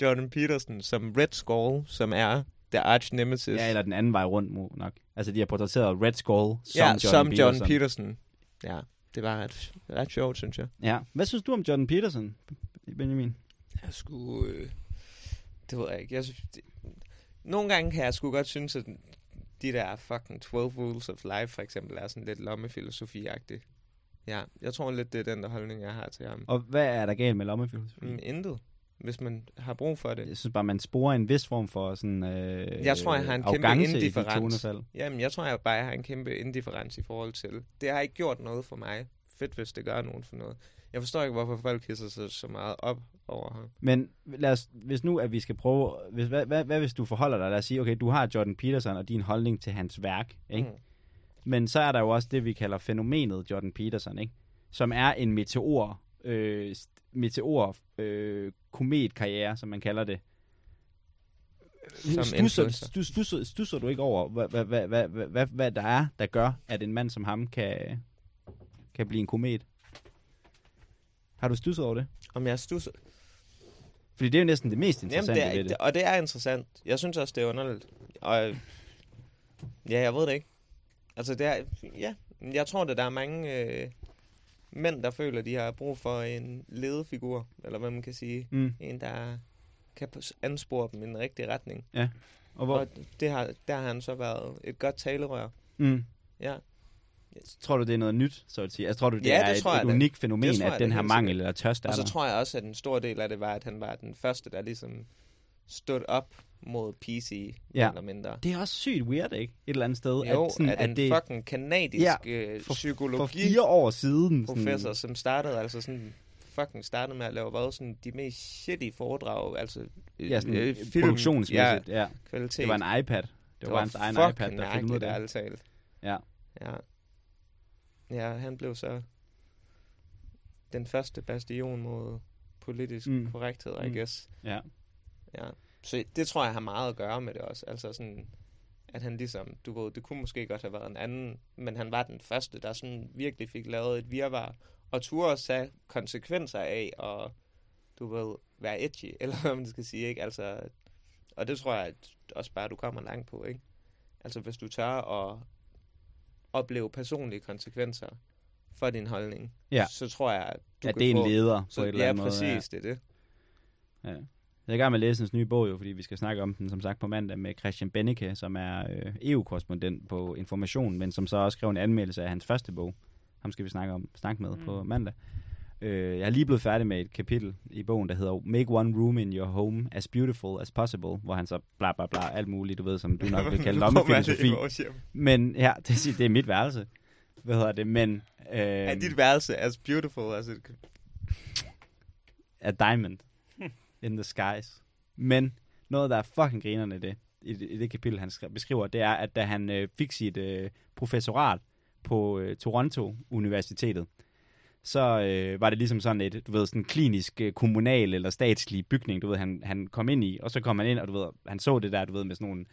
S2: Jordan Peterson som Red Skull, som er the arch nemesis.
S1: Ja, eller den anden vej rundt nok. Altså, de har portrætteret Red Skull som
S2: ja,
S1: Jordan
S2: som
S1: Peterson.
S2: Jordan Peterson. Ja, det var ret, ret sjovt, synes jeg.
S1: Ja. Hvad synes du om Jordan Peterson, Benjamin?
S2: Jeg skulle... Øh, det ved jeg ikke. Jeg synes, det, nogle gange kan jeg sgu godt synes, at de der fucking 12 Rules of Life, for eksempel, er sådan lidt lommefilosofi-agtigt. Ja, jeg tror lidt, det er den der holdning, jeg har til ham.
S1: Og hvad er der galt med lommefilosofi?
S2: Mm, intet, hvis man har brug for det.
S1: Jeg synes bare, man sporer en vis form for sådan øh,
S2: Jeg tror, jeg har en kæmpe indifferens. Jamen, jeg tror jeg bare, jeg har en kæmpe indifferens i forhold til. Det har ikke gjort noget for mig. Fedt, hvis det gør nogen for noget. Jeg forstår ikke, hvorfor folk hisser sig så meget op over ham.
S1: Men lad os, hvis nu, at vi skal prøve... Hvis, hvad, hvad, hvad hvis du forholder dig, lad os sige, okay, du har Jordan Peterson og din holdning til hans værk, ikke?
S2: Mm.
S1: Men så er der jo også det, vi kalder fænomenet Jordan Peterson, ikke? Som er en meteor, øh, meteor øh, kometkarriere, som man kalder det.
S2: Som
S1: Stusser,
S2: influencer.
S1: stus, stusser, stusser du ikke over, hvad, hvad, hvad, hvad, hvad, hvad, hvad der er, der gør, at en mand som ham kan, kan blive en komet? Har du stusset over det?
S2: Om jeg stusser...
S1: Fordi det er jo næsten det mest
S2: Jamen,
S1: interessante
S2: det er,
S1: ved det.
S2: og det er interessant. Jeg synes også, det er underligt. Og ja, jeg ved det ikke. Altså, det er... Ja, jeg tror, at der er mange øh, mænd, der føler, de har brug for en ledefigur, eller hvad man kan sige.
S1: Mm.
S2: En, der kan anspore dem i en rigtig retning.
S1: Og hvor,
S2: Og det har, der har han så været et godt talerør.
S1: mm.
S2: Ja.
S1: Tror du, det er noget nyt, så at sige? Altså, tror du, det
S2: Ja,
S1: er
S2: det
S1: et,
S2: jeg
S1: et
S2: da.
S1: unikt fænomen,
S2: jeg
S1: at den her mangel eller tørst er
S2: Og så
S1: der?
S2: tror jeg også, at en stor del af det var, at han var den første, der ligesom stod op mod PC,
S1: Ja.
S2: eller mindre.
S1: Det er også sygt weird, ikke? Et eller andet sted.
S2: Jo,
S1: at, sådan,
S2: at,
S1: at
S2: en
S1: det
S2: fucking kanadisk
S1: Ja,
S2: ja,
S1: for, for
S2: psykologi
S1: fire år siden.
S2: professor, som startede altså sådan fucking startede med at lave hvad, sådan de mest shitty foredrag, altså øh,
S1: ja, sådan,
S2: øh,
S1: film, produktionsmæssigt. Ja, ja.
S2: kvalitet.
S1: Det var en iPad. Det,
S2: det
S1: var,
S2: var
S1: hans egen iPad, der filmede
S2: mærkeligt,
S1: det.
S2: ærligt talt.
S1: Ja.
S2: Ja. Ja, han blev så den første bastion mod politisk
S1: Mm.
S2: korrekthed, I
S1: Mm.
S2: guess.
S1: Ja.
S2: Ja. Så det tror jeg har meget at gøre med det også. Altså sådan, at han ligesom, du ved, det kunne måske godt have været en anden, men han var den første, der sådan virkelig fik lavet et virvar, og turde også have konsekvenser af at, du ved, være edgy, eller hvad man skal sige, ikke? Altså, og det tror jeg at også bare, du kommer langt på, ikke? Altså, hvis du tør at opleve personlige konsekvenser for din holdning,
S1: Ja.
S2: så tror jeg, at du
S1: ja,
S2: kan
S1: det er
S2: få...
S1: en leder
S2: så,
S1: på et eller
S2: ja,
S1: andet måde.
S2: præcis, det er det.
S1: Ja. Jeg er i gang med at læse hans nye bog, jo, fordi vi skal snakke om den, som sagt, på mandag med Christian Bennike, som er øh, EU-korrespondent på Information, men som så også skrev en anmeldelse af hans første bog. Ham skal vi snakke om snakke med mm. på mandag. Øh, jeg er lige blevet færdig med et kapitel i bogen, der hedder Make one room in your home as beautiful as possible, hvor han så bla bla bla alt muligt, du ved, som du nok vil kalde lommefilosofi. Men ja, det, er- det er mit værelse. Hvad hedder det? Men... Øh,
S2: Er dit værelse as beautiful as it could...
S1: a diamond in the skies. Men noget, der er fucking grinerne i det, i det, i det kapitel, han skri- beskriver, det er, at da han øh, fik sit øh, professorat på øh, Toronto Universitetet, så øh, var det ligesom sådan et, du ved, sådan klinisk, øh, kommunal eller statslig bygning, du ved, han, han kom ind i, og så kom han ind, og du ved, han så det der, du ved, med sådan nogle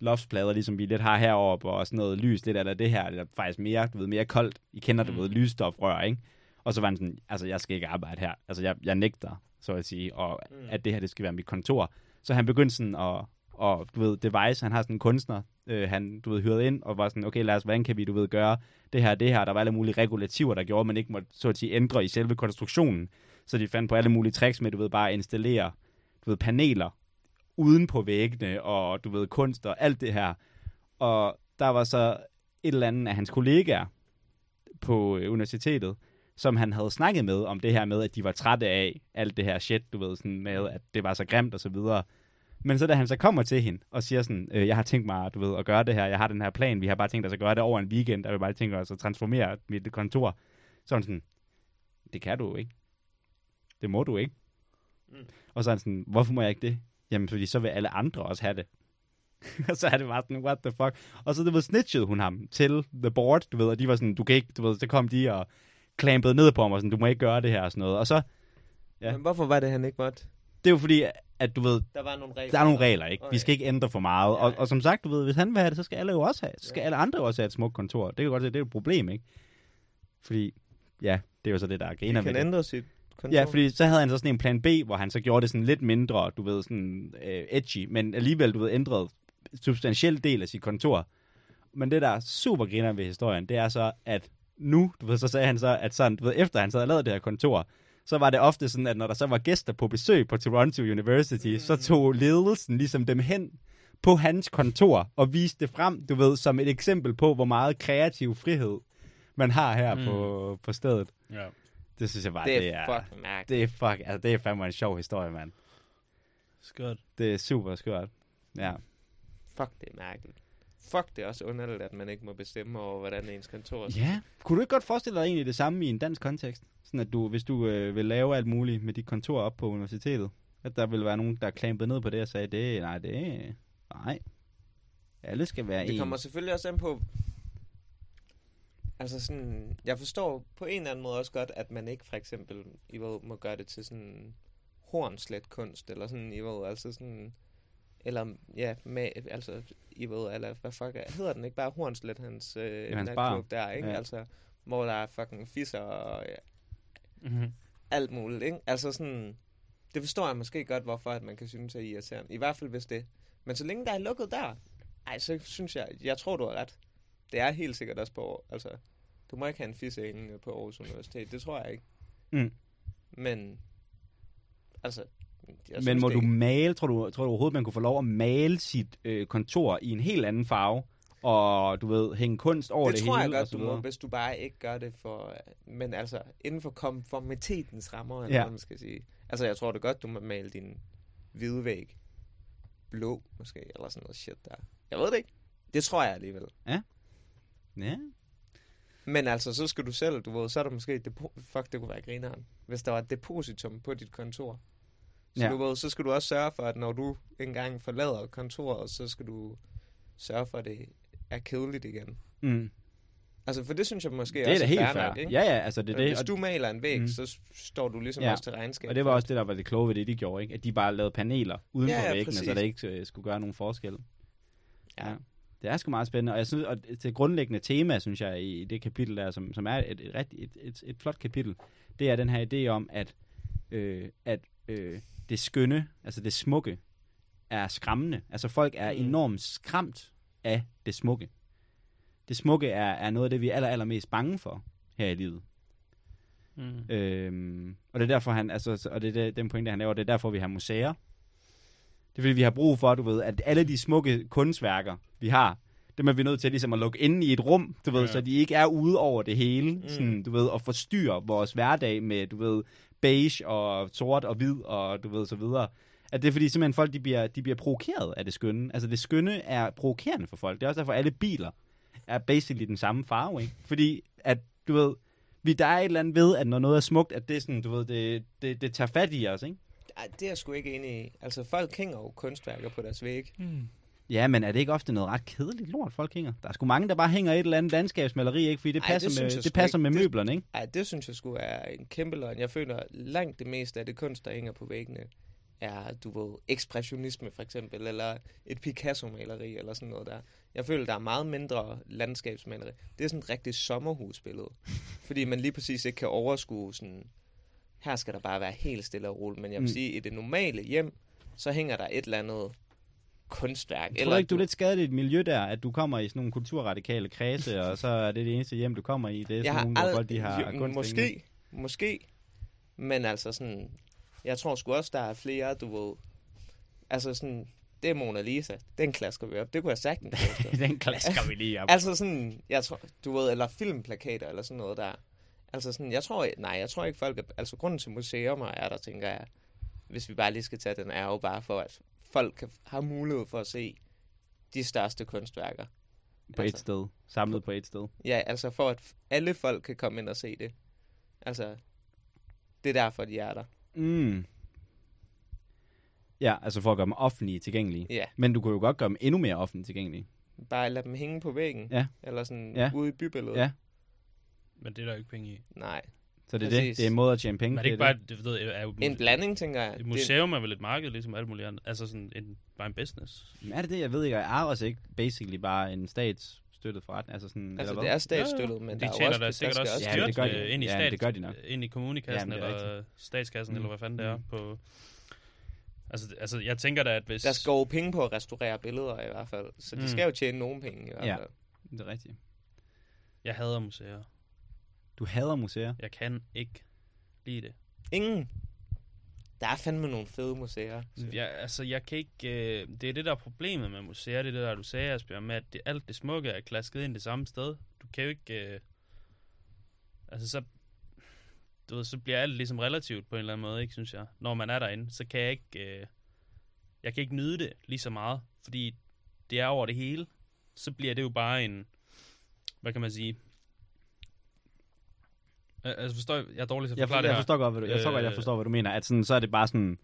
S1: loftsplader, ligesom vi lidt har heroppe, og sådan noget lys, lidt eller det her, det er faktisk mere, du ved, mere koldt. I kender, du
S3: Mm.
S1: ved, lysstofrør, ikke? Og så var han sådan, altså, jeg skal ikke arbejde her. Altså, jeg, jeg nægter, så at sige, og. Mm. at det her, det skal være mit kontor. Så han begyndte sådan at, og du ved, Device, han har sådan en kunstner, øh, han, du ved, hyrede ind, og var sådan, okay, lad os, hvordan kan vi, du ved, gøre det her, det her. Der var alle mulige regulativer, der gjorde, at man ikke måtte, så at sige, ændre i selve konstruktionen. Så de fandt på alle mulige tricks med, du ved, bare at installere, du ved, paneler uden på væggene, og du ved, kunst og alt det her. Og der var så et eller andet af hans kollegaer på øh, universitetet, som han havde snakket med om det her med, at de var trætte af alt det her shit, du ved, sådan med, at det var så grimt og så videre. Men så da han så kommer til hende og siger sådan, øh, jeg har tænkt mig, du ved, at gøre det her, jeg har den her plan, vi har bare tænkt os at gøre det over en weekend, der vi bare tænkt os at transformere mit kontor. Så er sådan, det kan du jo ikke. Det må du ikke. Mm. Og så er han sådan, hvorfor må jeg ikke det? Jamen, fordi så vil alle andre også have det. og så er det bare sådan, what the fuck. Og så, du ved, snitchede hun ham til the board, du ved, og de var sådan, du kan ikke, du ved, så kom de og clampede ned på ham og sådan, du må ikke gøre det her og sådan noget. Og så. Ja.
S2: Men hvorfor var det, han ikke måtte?
S1: det er jo fordi, at du ved,
S2: Der var nogle regler.
S1: der er nogle regler, ikke? Vi
S2: Okay.
S1: skal ikke ændre for meget.
S2: Ja,
S1: Og,
S2: ja.
S1: og som sagt, du ved, hvis han vil have det, så skal alle jo også have Så skal
S2: Ja.
S1: alle andre også have et smukt kontor. Det kan godt se, det er et problem, ikke? Fordi, ja, det er jo så det, der er
S2: Vi
S1: griner ved
S2: kan
S1: det.
S2: ændre sit kontor.
S1: Ja, fordi så havde han så sådan en plan B, hvor han så gjorde det sådan lidt mindre, du ved, sådan øh, edgy, men alligevel, du ved, ændrede substantiel del af sit kontor. Men det, der er super griner ved historien, det er så, at nu, du ved, så sagde han så, at sådan, du ved, efter han så havde lavet det her kontor, så var det ofte sådan, at når der så var gæster på besøg på Toronto University, mm. så tog ledelsen ligesom dem hen på hans kontor og viste det frem, du ved, som et eksempel på, hvor meget kreativ frihed man har her mm. På, på stedet.
S3: Ja.
S1: Det synes jeg bare,
S2: det er,
S1: det er,
S2: fucking mærkeligt.
S1: det er, fuck, altså, det er fandme en sjov historie, mand.
S3: Skørt.
S1: Det er super skørt. Ja.
S2: Fuck, det er mærkeligt. Fuck, det er også underligt, at man ikke må bestemme over, hvordan ens kontor
S1: ja. Kunne du ikke godt forestille dig egentlig det samme i en dansk kontekst? Sådan at du, hvis du øh, vil lave alt muligt med dit kontor op på universitetet, at der vil være nogen, der klampede ned på det og sagde, det, nej, det nej. Alle skal være
S2: Det
S1: en.
S2: kommer selvfølgelig også an på... Altså sådan... Jeg forstår på en eller anden måde også godt, at man ikke for eksempel I ved, må gøre det til sådan hornslet kunst, eller sådan, I ved, altså sådan... Eller, ja, med, altså, I ved, eller hvad fuck er, hedder den ikke bare Hornslet, hans, øh,
S1: hans
S2: natklub der, ikke?
S1: Ja.
S2: Altså, hvor der er fucking fisser og ja,
S3: Mm-hmm.
S2: alt muligt, ikke? Altså sådan, det forstår jeg måske godt, hvorfor at man kan synes er irriterende. I hvert fald hvis det. Men så længe der er lukket der, ej, så synes jeg, jeg tror, du har ret. Det er helt sikkert også på, altså, du må ikke have en fisse inde på Aarhus Universitet, det tror jeg ikke.
S1: Mm.
S2: Men, altså, jeg
S1: Men må
S2: det
S1: du male, tror du, tror du overhovedet, man kunne få lov at male sit øh, kontor i en helt anden farve? og du ved, hænge kunst over det,
S2: det tror
S1: hele.
S2: jeg
S1: og
S2: godt, du må, hvis du bare ikke gør det for... Men altså, inden for konformitetens rammer, eller
S1: Ja.
S2: hvad man skal sige. Altså, jeg tror det godt, du må male din hvide væg blå, måske, eller sådan noget shit der. Jeg ved det ikke. Det tror jeg alligevel.
S1: Ja.
S2: Men altså, så skal du selv, du ved, så er der måske et depo- fuck, det kunne være grineren. Hvis der var et depositum på dit kontor. Så,
S1: Ja.
S2: ja. du ved, så skal du også sørge for, at når du engang forlader kontoret, så skal du sørge for, at det er kedeligt igen.
S1: Mm.
S2: Altså, for det synes jeg måske
S1: Det er
S2: også
S1: da helt
S2: fair nok, ikke?
S1: Ja, ja, altså det er det.
S2: Hvis du maler en væg,
S1: Mm.
S2: så står du ligesom
S1: Ja.
S2: ja. også til regnskab.
S1: Og det var også det, der var det kloge ved det, de gjorde, ikke? At de bare lavede paneler uden
S2: Ja,
S1: for
S2: ja,
S1: væggene, så
S2: præcis.
S1: der ikke øh, skulle gøre nogen forskel.
S2: Ja.
S1: Det er sgu meget spændende, og jeg synes, og det grundlæggende tema, synes jeg, i det kapitel der, som, som er et, et, et, et, et flot kapitel, det er den her idé om, at, øh, at øh, det skønne, altså det smukke, er skræmmende. Altså folk er
S2: Mm.
S1: enormt skræmt af det smukke. Det smukke er, er noget af det, vi er aller, allermest bange for her i livet.
S3: Mm.
S1: Øhm, og det er derfor, han, altså, og det er det- den pointe, han laver, det er derfor, vi har museer. Det er fordi, vi har brug for, du ved, at alle de smukke kunstværker, vi har, dem er vi nødt til ligesom at lukke inde i et rum, du ved,
S3: Ja.
S1: så de ikke er ude over det hele, mm.
S2: Mm.
S1: sådan, du ved, og forstyrre vores hverdag med, du ved, beige og sort og hvid og du ved, så videre. At det er fordi simpelthen folk, de bliver, de bliver provokeret af det skønne. Altså det skønne er provokerende for folk. Det er også derfor, alle biler er basically den samme farve, ikke? Fordi at, du ved, vi, der er et eller andet ved, at når noget er smukt, at det er sådan, du ved, det, det, det tager fat i os, ikke?
S2: Ej, det er jeg sgu ikke enig i. Altså, folk hænger jo kunstværker på deres væg.
S1: Ja, men er det ikke ofte noget ret kedeligt lort, folk hænger? Der er sgu mange, der bare hænger et eller andet landskabsmaleri, ikke? Fordi det
S2: Ej,
S1: passer,
S2: det
S1: med, det passer
S2: ikke.
S1: med møblerne, ikke?
S2: Ej, det synes jeg skulle er en kæmpe løgn. Jeg føler langt det meste af det kunst, der hænger på væggene, er, du ved, ekspressionisme for eksempel, eller et Picasso-maleri, eller sådan noget der. Jeg føler, der er meget mindre landskabsmaleri. Det er sådan et rigtigt sommerhusbillede. fordi man lige præcis ikke kan overskue sådan, her skal der bare være helt stille og roligt. Men jeg vil
S1: mm.
S2: sige, i det normale hjem, så hænger der et eller andet kunstværk.
S1: Tror du ikke, du er lidt skadet i et miljø der, at du kommer i sådan nogle kulturradikale kredse, og så er det det eneste hjem, du kommer i? Det er sådan nogle, hvor folk de har
S2: jo. Måske, måske. Men altså sådan, jeg tror sgu også, der er flere, du ved, altså sådan, det er Mona Lisa, den klasker vi op. Det kunne jeg sagtens mig.
S1: Den klasker vi lige op.
S2: Altså sådan, jeg tror, du ved, eller filmplakater eller sådan noget der. Altså sådan, jeg tror, nej, jeg tror ikke folk, er, altså grunden til museer er der, tænker jeg, hvis vi bare lige skal tage den, er jo bare for, at folk kan, har mulighed for at se de største kunstværker.
S1: På et
S2: altså-
S1: sted. Samlet på et sted.
S2: Ja, altså for at alle folk kan komme ind og se det. Altså, det er derfor, de er der.
S1: Mm. Ja, altså for at gøre dem offentlige tilgængelige.
S2: Ja,
S1: Men du kunne jo godt gøre dem endnu mere offentligt tilgængelige.
S2: bare lad dem hænge på væggen.
S1: Ja.
S2: Eller sådan
S1: Ja.
S2: ude i bybilledet.
S1: Ja.
S3: Men det er der jo ikke penge i.
S2: Nej.
S1: Så det er det.
S2: Præcis.
S1: Det er en måde at tjene penge.
S3: Men er det ikke
S1: er
S3: bare, det, ved, jeg, er jo,
S2: En blanding, tænker jeg.
S3: Et museum er vel et marked, ligesom alt muligt andet. Altså sådan en, bare en business.
S1: Men er det det? Jeg ved ikke. Er Aros ikke basically bare en statsstøttet forretning? Altså, sådan,
S2: Det, altså,
S1: eller
S2: det
S1: hvad?
S2: er statsstøttet, men
S3: de
S2: der er
S3: tjener
S2: også,
S3: da
S2: der
S3: sikkert også
S2: også
S1: Ja,
S3: styrt
S1: det gør de.
S3: øh, ind i,
S1: Ja,
S3: stat,
S1: det gør de nok.
S3: ind i kommunekassen
S1: det er
S3: eller statskassen,
S1: Mm.
S3: eller hvad fanden det er.
S1: Mm.
S3: På, altså, det- altså, jeg tænker da, at hvis...
S2: Der skal jo penge på at restaurere billeder i hvert fald. Så de
S3: Mm.
S2: skal jo tjene nogen penge i hvert
S1: Ja.
S2: fald.
S1: Det er rigtigt.
S3: Jeg hader museer.
S1: Du hader museer.
S3: Jeg kan ikke lide det.
S2: Ingen. Der er fandme nogle fede museer.
S3: Jeg, altså, jeg kan ikke... Øh, det er det, der er problemet med museer. Det er det, der du sagde, Asbjørn, med at det, alt det smukke er klasket ind det samme sted. Du kan jo ikke... Øh, altså, så... Du ved, så bliver alt ligesom relativt på en eller anden måde, ikke, synes jeg. Når man er derinde, så kan jeg ikke... Øh, jeg kan ikke nyde det lige så meget, fordi det er over det hele. Så bliver det jo bare en... Hvad kan man sige? Al- Altså, forstår jeg, jeg er dårlig til at
S1: Jeg,
S3: forklare
S1: for,
S3: det
S1: jeg
S3: her.
S1: forstår godt, hvad du, jeg, tror godt, jeg
S3: Øh,
S1: forstår, hvad du mener. At sådan, så er det bare sådan...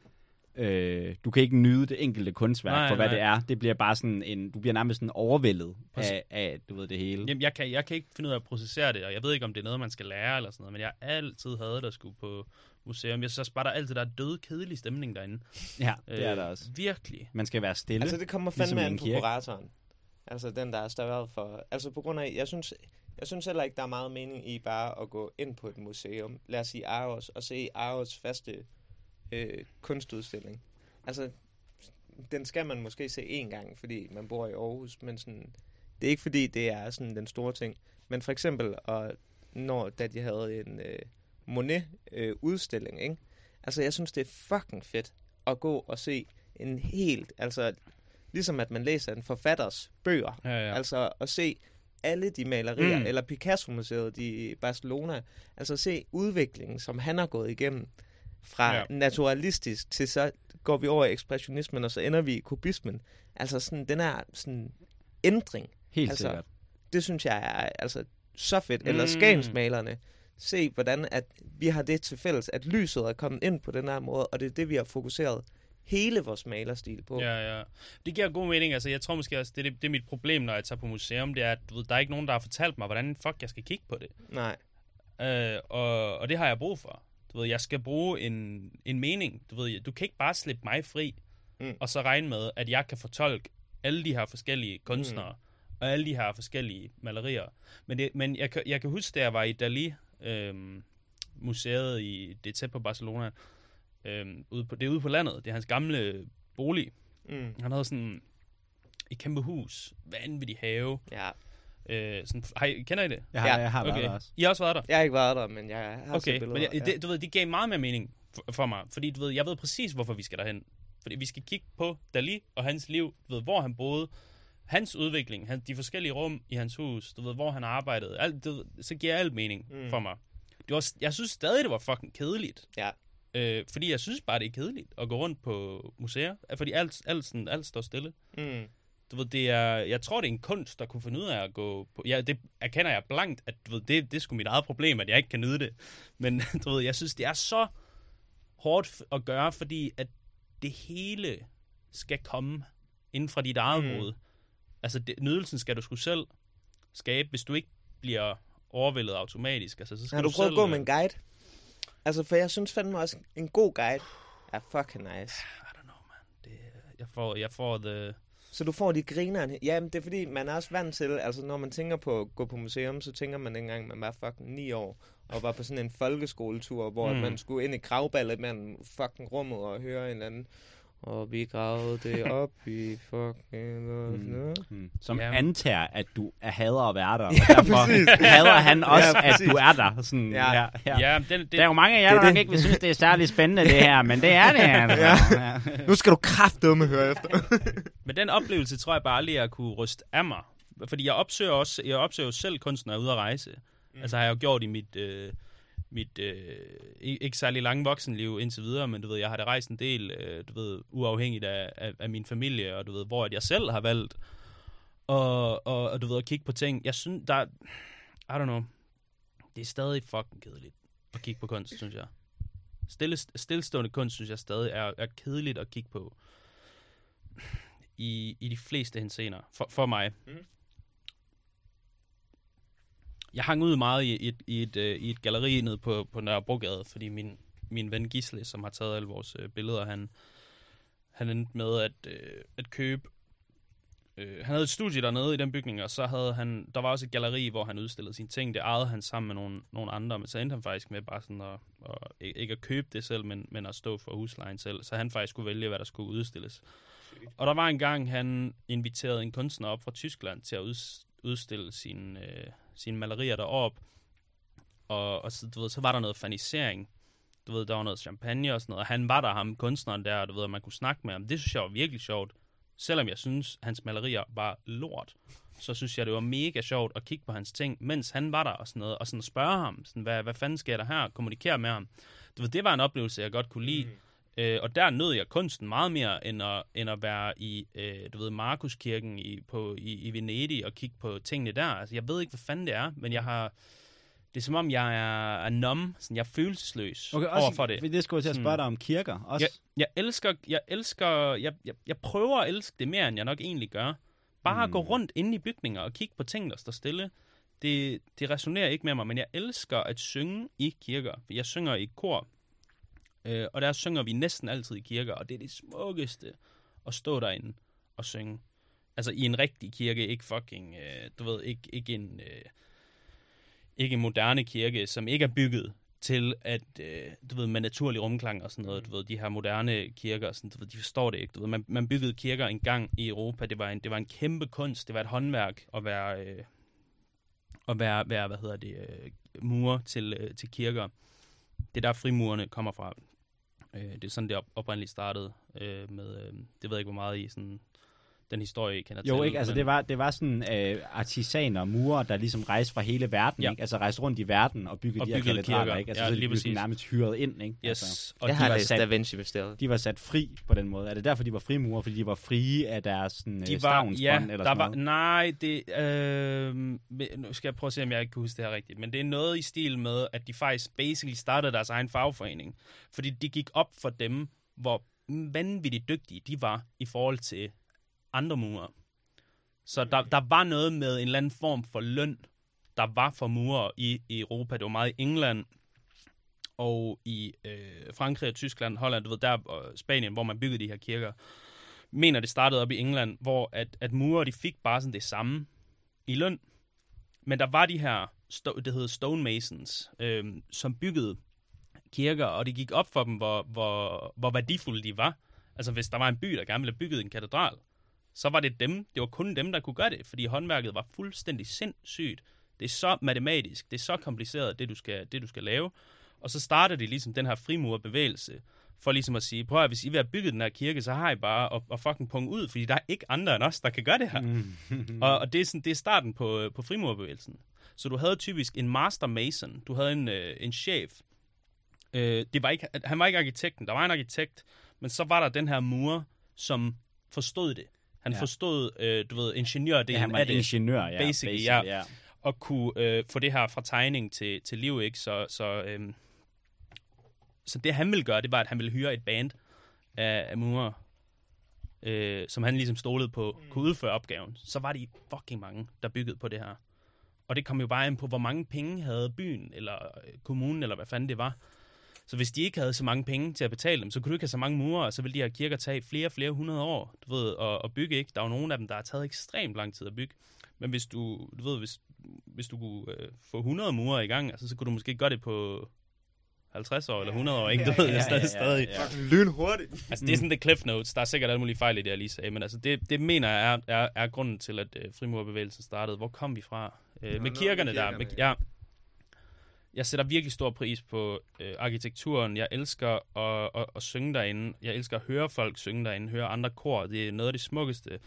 S1: Øh, du kan ikke nyde det enkelte kunstværk
S3: Nej,
S1: for, hvad
S3: nej.
S1: det er. Det bliver bare sådan en... Du bliver nærmest sådan overvældet
S3: Præcis.
S1: af, af, du ved, det hele.
S3: Jamen, jeg kan, jeg kan ikke finde ud af at processere det, og jeg ved ikke, om det er noget, man skal lære eller sådan noget, men jeg har altid havde der skulle på museum. Jeg synes bare, der er altid der er død, kedelig stemning derinde.
S1: Ja, det er
S3: Øh,
S1: der også.
S3: Virkelig.
S1: Man skal være stille.
S2: Altså, det kommer
S1: Ligesom
S2: fandme
S1: i
S2: an
S1: en
S2: på kuratoren. Altså, den, der er større for... Altså, på grund af... Jeg synes, jeg synes heller ikke, der er meget mening i bare at gå ind på et museum. Lad os sige Aros, og se Aros faste øh, kunstudstilling. Altså, den skal man måske se én gang, fordi man bor i Aarhus, men sådan... Det er ikke fordi, det er sådan den store ting. Men for eksempel, og når da de havde en øh, Monet-udstilling, ikke? Altså, jeg synes, det er fucking fedt at gå og se en helt, altså ligesom at man læser en forfatters bøger.
S3: Ja, ja.
S2: Altså at se alle de malerier,
S3: Mm.
S2: eller Picasso-museet i Barcelona, altså se udviklingen, som han har gået igennem, fra
S3: Ja.
S2: naturalistisk til så går vi over i ekspressionismen, og så ender vi i kubismen. Altså sådan, den er sådan ændring.
S1: Helt
S2: Altså,
S1: sikkert.
S2: Det synes jeg er altså så fedt. Eller
S3: Mm.
S2: skagensmalerne. Se, hvordan at vi har det til fælles, at lyset er kommet ind på den her måde, og det er det, vi har fokuseret hele vores malerstil på.
S3: Ja, ja. Det giver god mening. Altså, jeg tror måske også, det, er- det er mit problem, når jeg tager på museum, det er, at du ved, der er ikke nogen, der har fortalt mig, hvordan fuck jeg skal kigge på det.
S2: Nej.
S3: Øh, og, og det har jeg brug for. Du ved, jeg skal bruge en, en mening. Du ved, du kan ikke bare slippe mig fri, mm. Og så regne med, at jeg kan fortolke alle de her forskellige kunstnere, mm. og alle de her forskellige malerier. Men, det, men jeg, kan, jeg kan huske, da jeg var i Dali, øhm, museet i, det tæt på Barcelona, øhm, ude på, det er ude på landet, det er hans gamle bolig.
S2: Mm.
S3: Han havde sådan et kæmpe hus, vanvittig have.
S2: Ja.
S3: Øh, sådan, har I, kender I det?
S1: Jeg har,
S2: Ja,
S1: jeg har været
S3: Okay.
S1: der også.
S3: I har også været der?
S2: Jeg har ikke været der, men jeg har set
S3: Okay,
S2: billeder.
S3: men jeg,
S2: ja.
S3: det, du ved, det gav meget mere mening for, for mig, fordi du ved, jeg ved præcis, hvorfor vi skal derhen. Fordi vi skal kigge på Dali og hans liv, du ved, hvor han boede, hans udvikling, han, de forskellige rum i hans hus, du ved, hvor han arbejdede, alt, ved, så giver alt mening. Mm. for mig. Det var, jeg synes stadig, det var fucking kedeligt.
S2: Ja.
S3: Øh, fordi jeg synes bare, det er kedeligt at gå rundt på museer, fordi alt, alt, sådan, alt står stille.
S2: Mm.
S3: Du ved, det er, jeg tror, det er en kunst, der kunne finde ud af at gå på... Ja, det erkender jeg blankt, at du ved, det, det er sgu mit eget problem, at jeg ikke kan nyde det. Men du ved, jeg synes, det er så hårdt at gøre, fordi at det hele skal komme inden fra dit eget
S2: Mm.
S3: hoved. Altså, det, nydelsen skal du sgu selv skabe, hvis du ikke bliver overvældet automatisk. Altså, så skal
S2: Har du prøvet
S3: selv,
S2: at gå
S3: øh,
S2: med en guide? Altså, for jeg synes fandme også, en god guide er fucking nice.
S3: I don't know, man. Det, jeg, får, jeg får the...
S2: Så du får de grinerne. Jamen, det er fordi, man er også vant til, altså når man tænker på at gå på museum, så tænker man engang, man var fucking 9 år, og var på sådan en folkeskoletur, hvor
S3: mm.
S2: man skulle ind i kravballet mellem fucking rummet og høre en eller anden, og vi gravede det op i fucking... Mm.
S1: Mm. Som
S3: Ja.
S1: antager, at du er hader at være der. Og
S2: Ja,
S1: derfor
S2: præcis.
S1: hader han også,
S2: Ja,
S1: at du er der. Sådan, ja.
S2: Ja.
S1: Ja, ja.
S3: Den, det,
S1: Der er jo mange af jer,
S2: Det er
S1: der nok
S2: det.
S1: ikke vil synes, det er særlig spændende, det her, men det er det. Altså.
S2: Ja.
S1: Ja.
S2: Nu skal du kraftedeme høre efter.
S3: Men den oplevelse tror jeg bare aldrig, jeg kunne ryste af mig. Fordi jeg opsøger også, jeg opsøger jo selv kunsten at ude at rejse. Mm. Altså har jeg jo gjort i mit, øh, mit øh, ikke særlig lange voksenliv indtil videre, men du ved, jeg har da rejst en del, øh, du ved, uafhængigt af, af, af min familie, og du ved, hvor at jeg selv har valgt og, og, og du ved, at kigge på ting. Jeg synes, der, I don't know, det er stadig fucking kedeligt at kigge på kunst, synes jeg. Stille, stillestående kunst, synes jeg stadig er, er kedeligt at kigge på i, i de fleste hensener, for, for mig. Mm. Jeg hang ud meget i, i, et, i, et, øh, i et galleri nede på, på Nørrebrogade, fordi min, min ven Gisle, som har taget alle vores øh, billeder, han, han endte med at, øh, at købe Øh, han havde et studie dernede i den bygning, og så havde han, der var også et galleri, hvor han udstillede sine ting. Det ejede han sammen med nogle, nogle andre, men så endte han faktisk med bare sådan at, at, ikke at købe det selv, men, men at stå for huslejen selv. Så han faktisk skulle vælge, hvad der skulle udstilles. Og der var en gang, han inviterede en kunstner op fra Tyskland til at uds- udstille sine, øh, sine malerier derop. Og, og så, du ved, så var der noget fanisering. Du ved, der var noget champagne og sådan noget. Og han var der, ham kunstneren der, og du ved, at man kunne snakke med ham. Det synes jeg var virkelig sjovt. Selvom jeg synes, hans malerier var lort, så synes jeg, det var mega sjovt at kigge på hans ting, mens han var der og sådan noget, og sådan spørge ham, sådan, hvad, hvad fanden sker der her, kommunikere med ham. Du ved, det var en oplevelse, jeg godt kunne lide. Mm. Øh, og der nød jeg kunsten meget mere, end at, end at være i, øh, du ved, Markuskirken i, på, i, i Venedig og kigge på tingene der. Altså, jeg ved ikke, hvad fanden det er, men jeg har... Det er som om, jeg er, er numb, sådan, jeg er følelsesløs
S1: Okay, også,
S3: overfor det.
S1: Det skulle jeg til at spørge dig om kirker. Også,
S3: Jeg, jeg elsker, jeg elsker, jeg, jeg, jeg prøver at elske det mere, end jeg nok egentlig gør. Bare mm. at gå rundt inde i bygninger og kigge på ting, der står stille. Det, det resonerer ikke med mig, men jeg elsker at synge i kirker. Jeg synger i kor, øh, og der synger vi næsten altid i kirker, og det er det smukkeste at stå derinde og synge. Altså i en rigtig kirke, ikke fucking, øh, du ved, ikke, ikke en... Øh, ikke en moderne kirke, som ikke er bygget til at, øh, du ved, med naturlig rumklang og sådan noget, du ved, de her moderne kirker, og sådan, du ved, de forstår det ikke, du ved, man, man byggede kirker engang i Europa, det var en, det var en kæmpe kunst, det var et håndværk at være, øh, at være, være hvad hedder det, øh, murer til, øh, til kirker. Det er der frimurerne kommer fra. Øh, det er sådan, det op, oprindeligt startede øh, med, øh, det ved jeg ikke, hvor meget I sådan den historie, I kender til.
S1: Jo, ikke? Altså,
S3: men-
S1: det var, det var sådan øh, artisaner og murer, der ligesom rejste fra hele verden,
S3: Ja.
S1: ikke? Altså rejste rundt i verden og byggede
S3: Og
S1: de her katedraler, ikke? Altså,
S3: Ja,
S1: så
S3: lige
S1: de blev nærmest hyret ind, ikke?
S3: Yes.
S1: Altså,
S3: Og
S2: Jeg
S3: de
S2: har
S3: var
S2: læst
S3: sat,
S2: Da Vinci bestemt.
S1: de var sat fri på den måde. Er det derfor, de var frimurer? Fordi de var frie af deres sådan,
S3: de
S1: øh,
S3: var, ja,
S1: eller
S3: der
S1: sådan
S3: var,
S1: noget?
S3: nej, det, øh, nu skal jeg prøve at se, om jeg ikke kan huske det her rigtigt, men det er noget i stil med, at de faktisk basically startede deres egen fagforening, fordi det gik op for dem, hvor vanvittigt dygtige de var i forhold til andre murer. Så der, der var noget med en eller anden form for løn, der var for murer i, i Europa. Det var meget i England og i øh, Frankrig og Tyskland, Holland, du ved, der og Spanien, hvor man byggede de her kirker. Mener, det startede op i England, hvor at, at murer, de fik bare sådan det samme i løn. Men der var de her, sto- det hedder stonemasons, øh, som byggede kirker, og det gik op for dem, hvor, hvor, hvor værdifulde de var. Altså hvis der var en by, der gerne ville have bygget en katedral, så var det dem, det var kun dem, der kunne gøre det, fordi håndværket var fuldstændig sindssygt. Det er så matematisk, det er så kompliceret, det du skal, det du skal lave. Og så starter de ligesom den her frimurbevægelse, for ligesom at sige, prøv at hvis I vil have bygget den her kirke, så har I bare at, at fucking punge ud, fordi der er ikke andre end os, der kan gøre det her. Mm. og, og det, er sådan, det er starten på, på frimurbevægelsen. Så du havde typisk en master mason, du havde en, øh, en chef. Øh, det var ikke, han var ikke arkitekten, der var en arkitekt, men så var der den her murer, som forstod det. Han ja.
S1: Ja.
S3: forstod, øh, du ved, ingeniørdelen
S1: Ja, han var
S3: af
S1: en
S3: det
S1: ingeniør, ja.
S3: basically, ja. og kunne øh, få det her fra tegning til, til liv, ikke? Så, så, øhm, så det han ville gøre, det var, at han ville hyre et band af, af murer, øh, som han ligesom stolede på, kunne udføre opgaven. Så var de fucking mange, der byggede på det her. Og det kom jo bare ind på, hvor mange penge havde byen, eller øh, kommunen, eller hvad fanden det var. Så hvis de ikke havde så mange penge til at betale dem, så kunne du ikke have så mange murer, og så ville de her kirker tage flere og flere hundrede år, du ved, at, at bygge, ikke? Der er jo nogle af dem, der har taget ekstremt lang tid at bygge. Men hvis du, du ved, hvis, hvis du kunne øh, få 100 murer i gang, altså, så kunne du måske gøre det på 50 år eller 100 år, ikke? Du ved, det er stadig, stadig.
S2: Lynhurtigt.
S3: Altså, det er sådan det cliff notes. Der er sikkert alle mulige fejl i det, jeg lige sagde, men altså, det, det mener jeg er, er, er grunden til, at øh, frimurbevægelsen startede. Hvor kom vi fra? Øh, med
S2: noget
S3: kirkerne
S2: med
S3: der. Med,
S2: kirkerne,
S3: ja. Jeg sætter virkelig stor pris på øh, arkitekturen. Jeg elsker at, at, at synge derinde. Jeg elsker at høre folk synge derinde, høre andre kor. Det er noget af det smukkeste.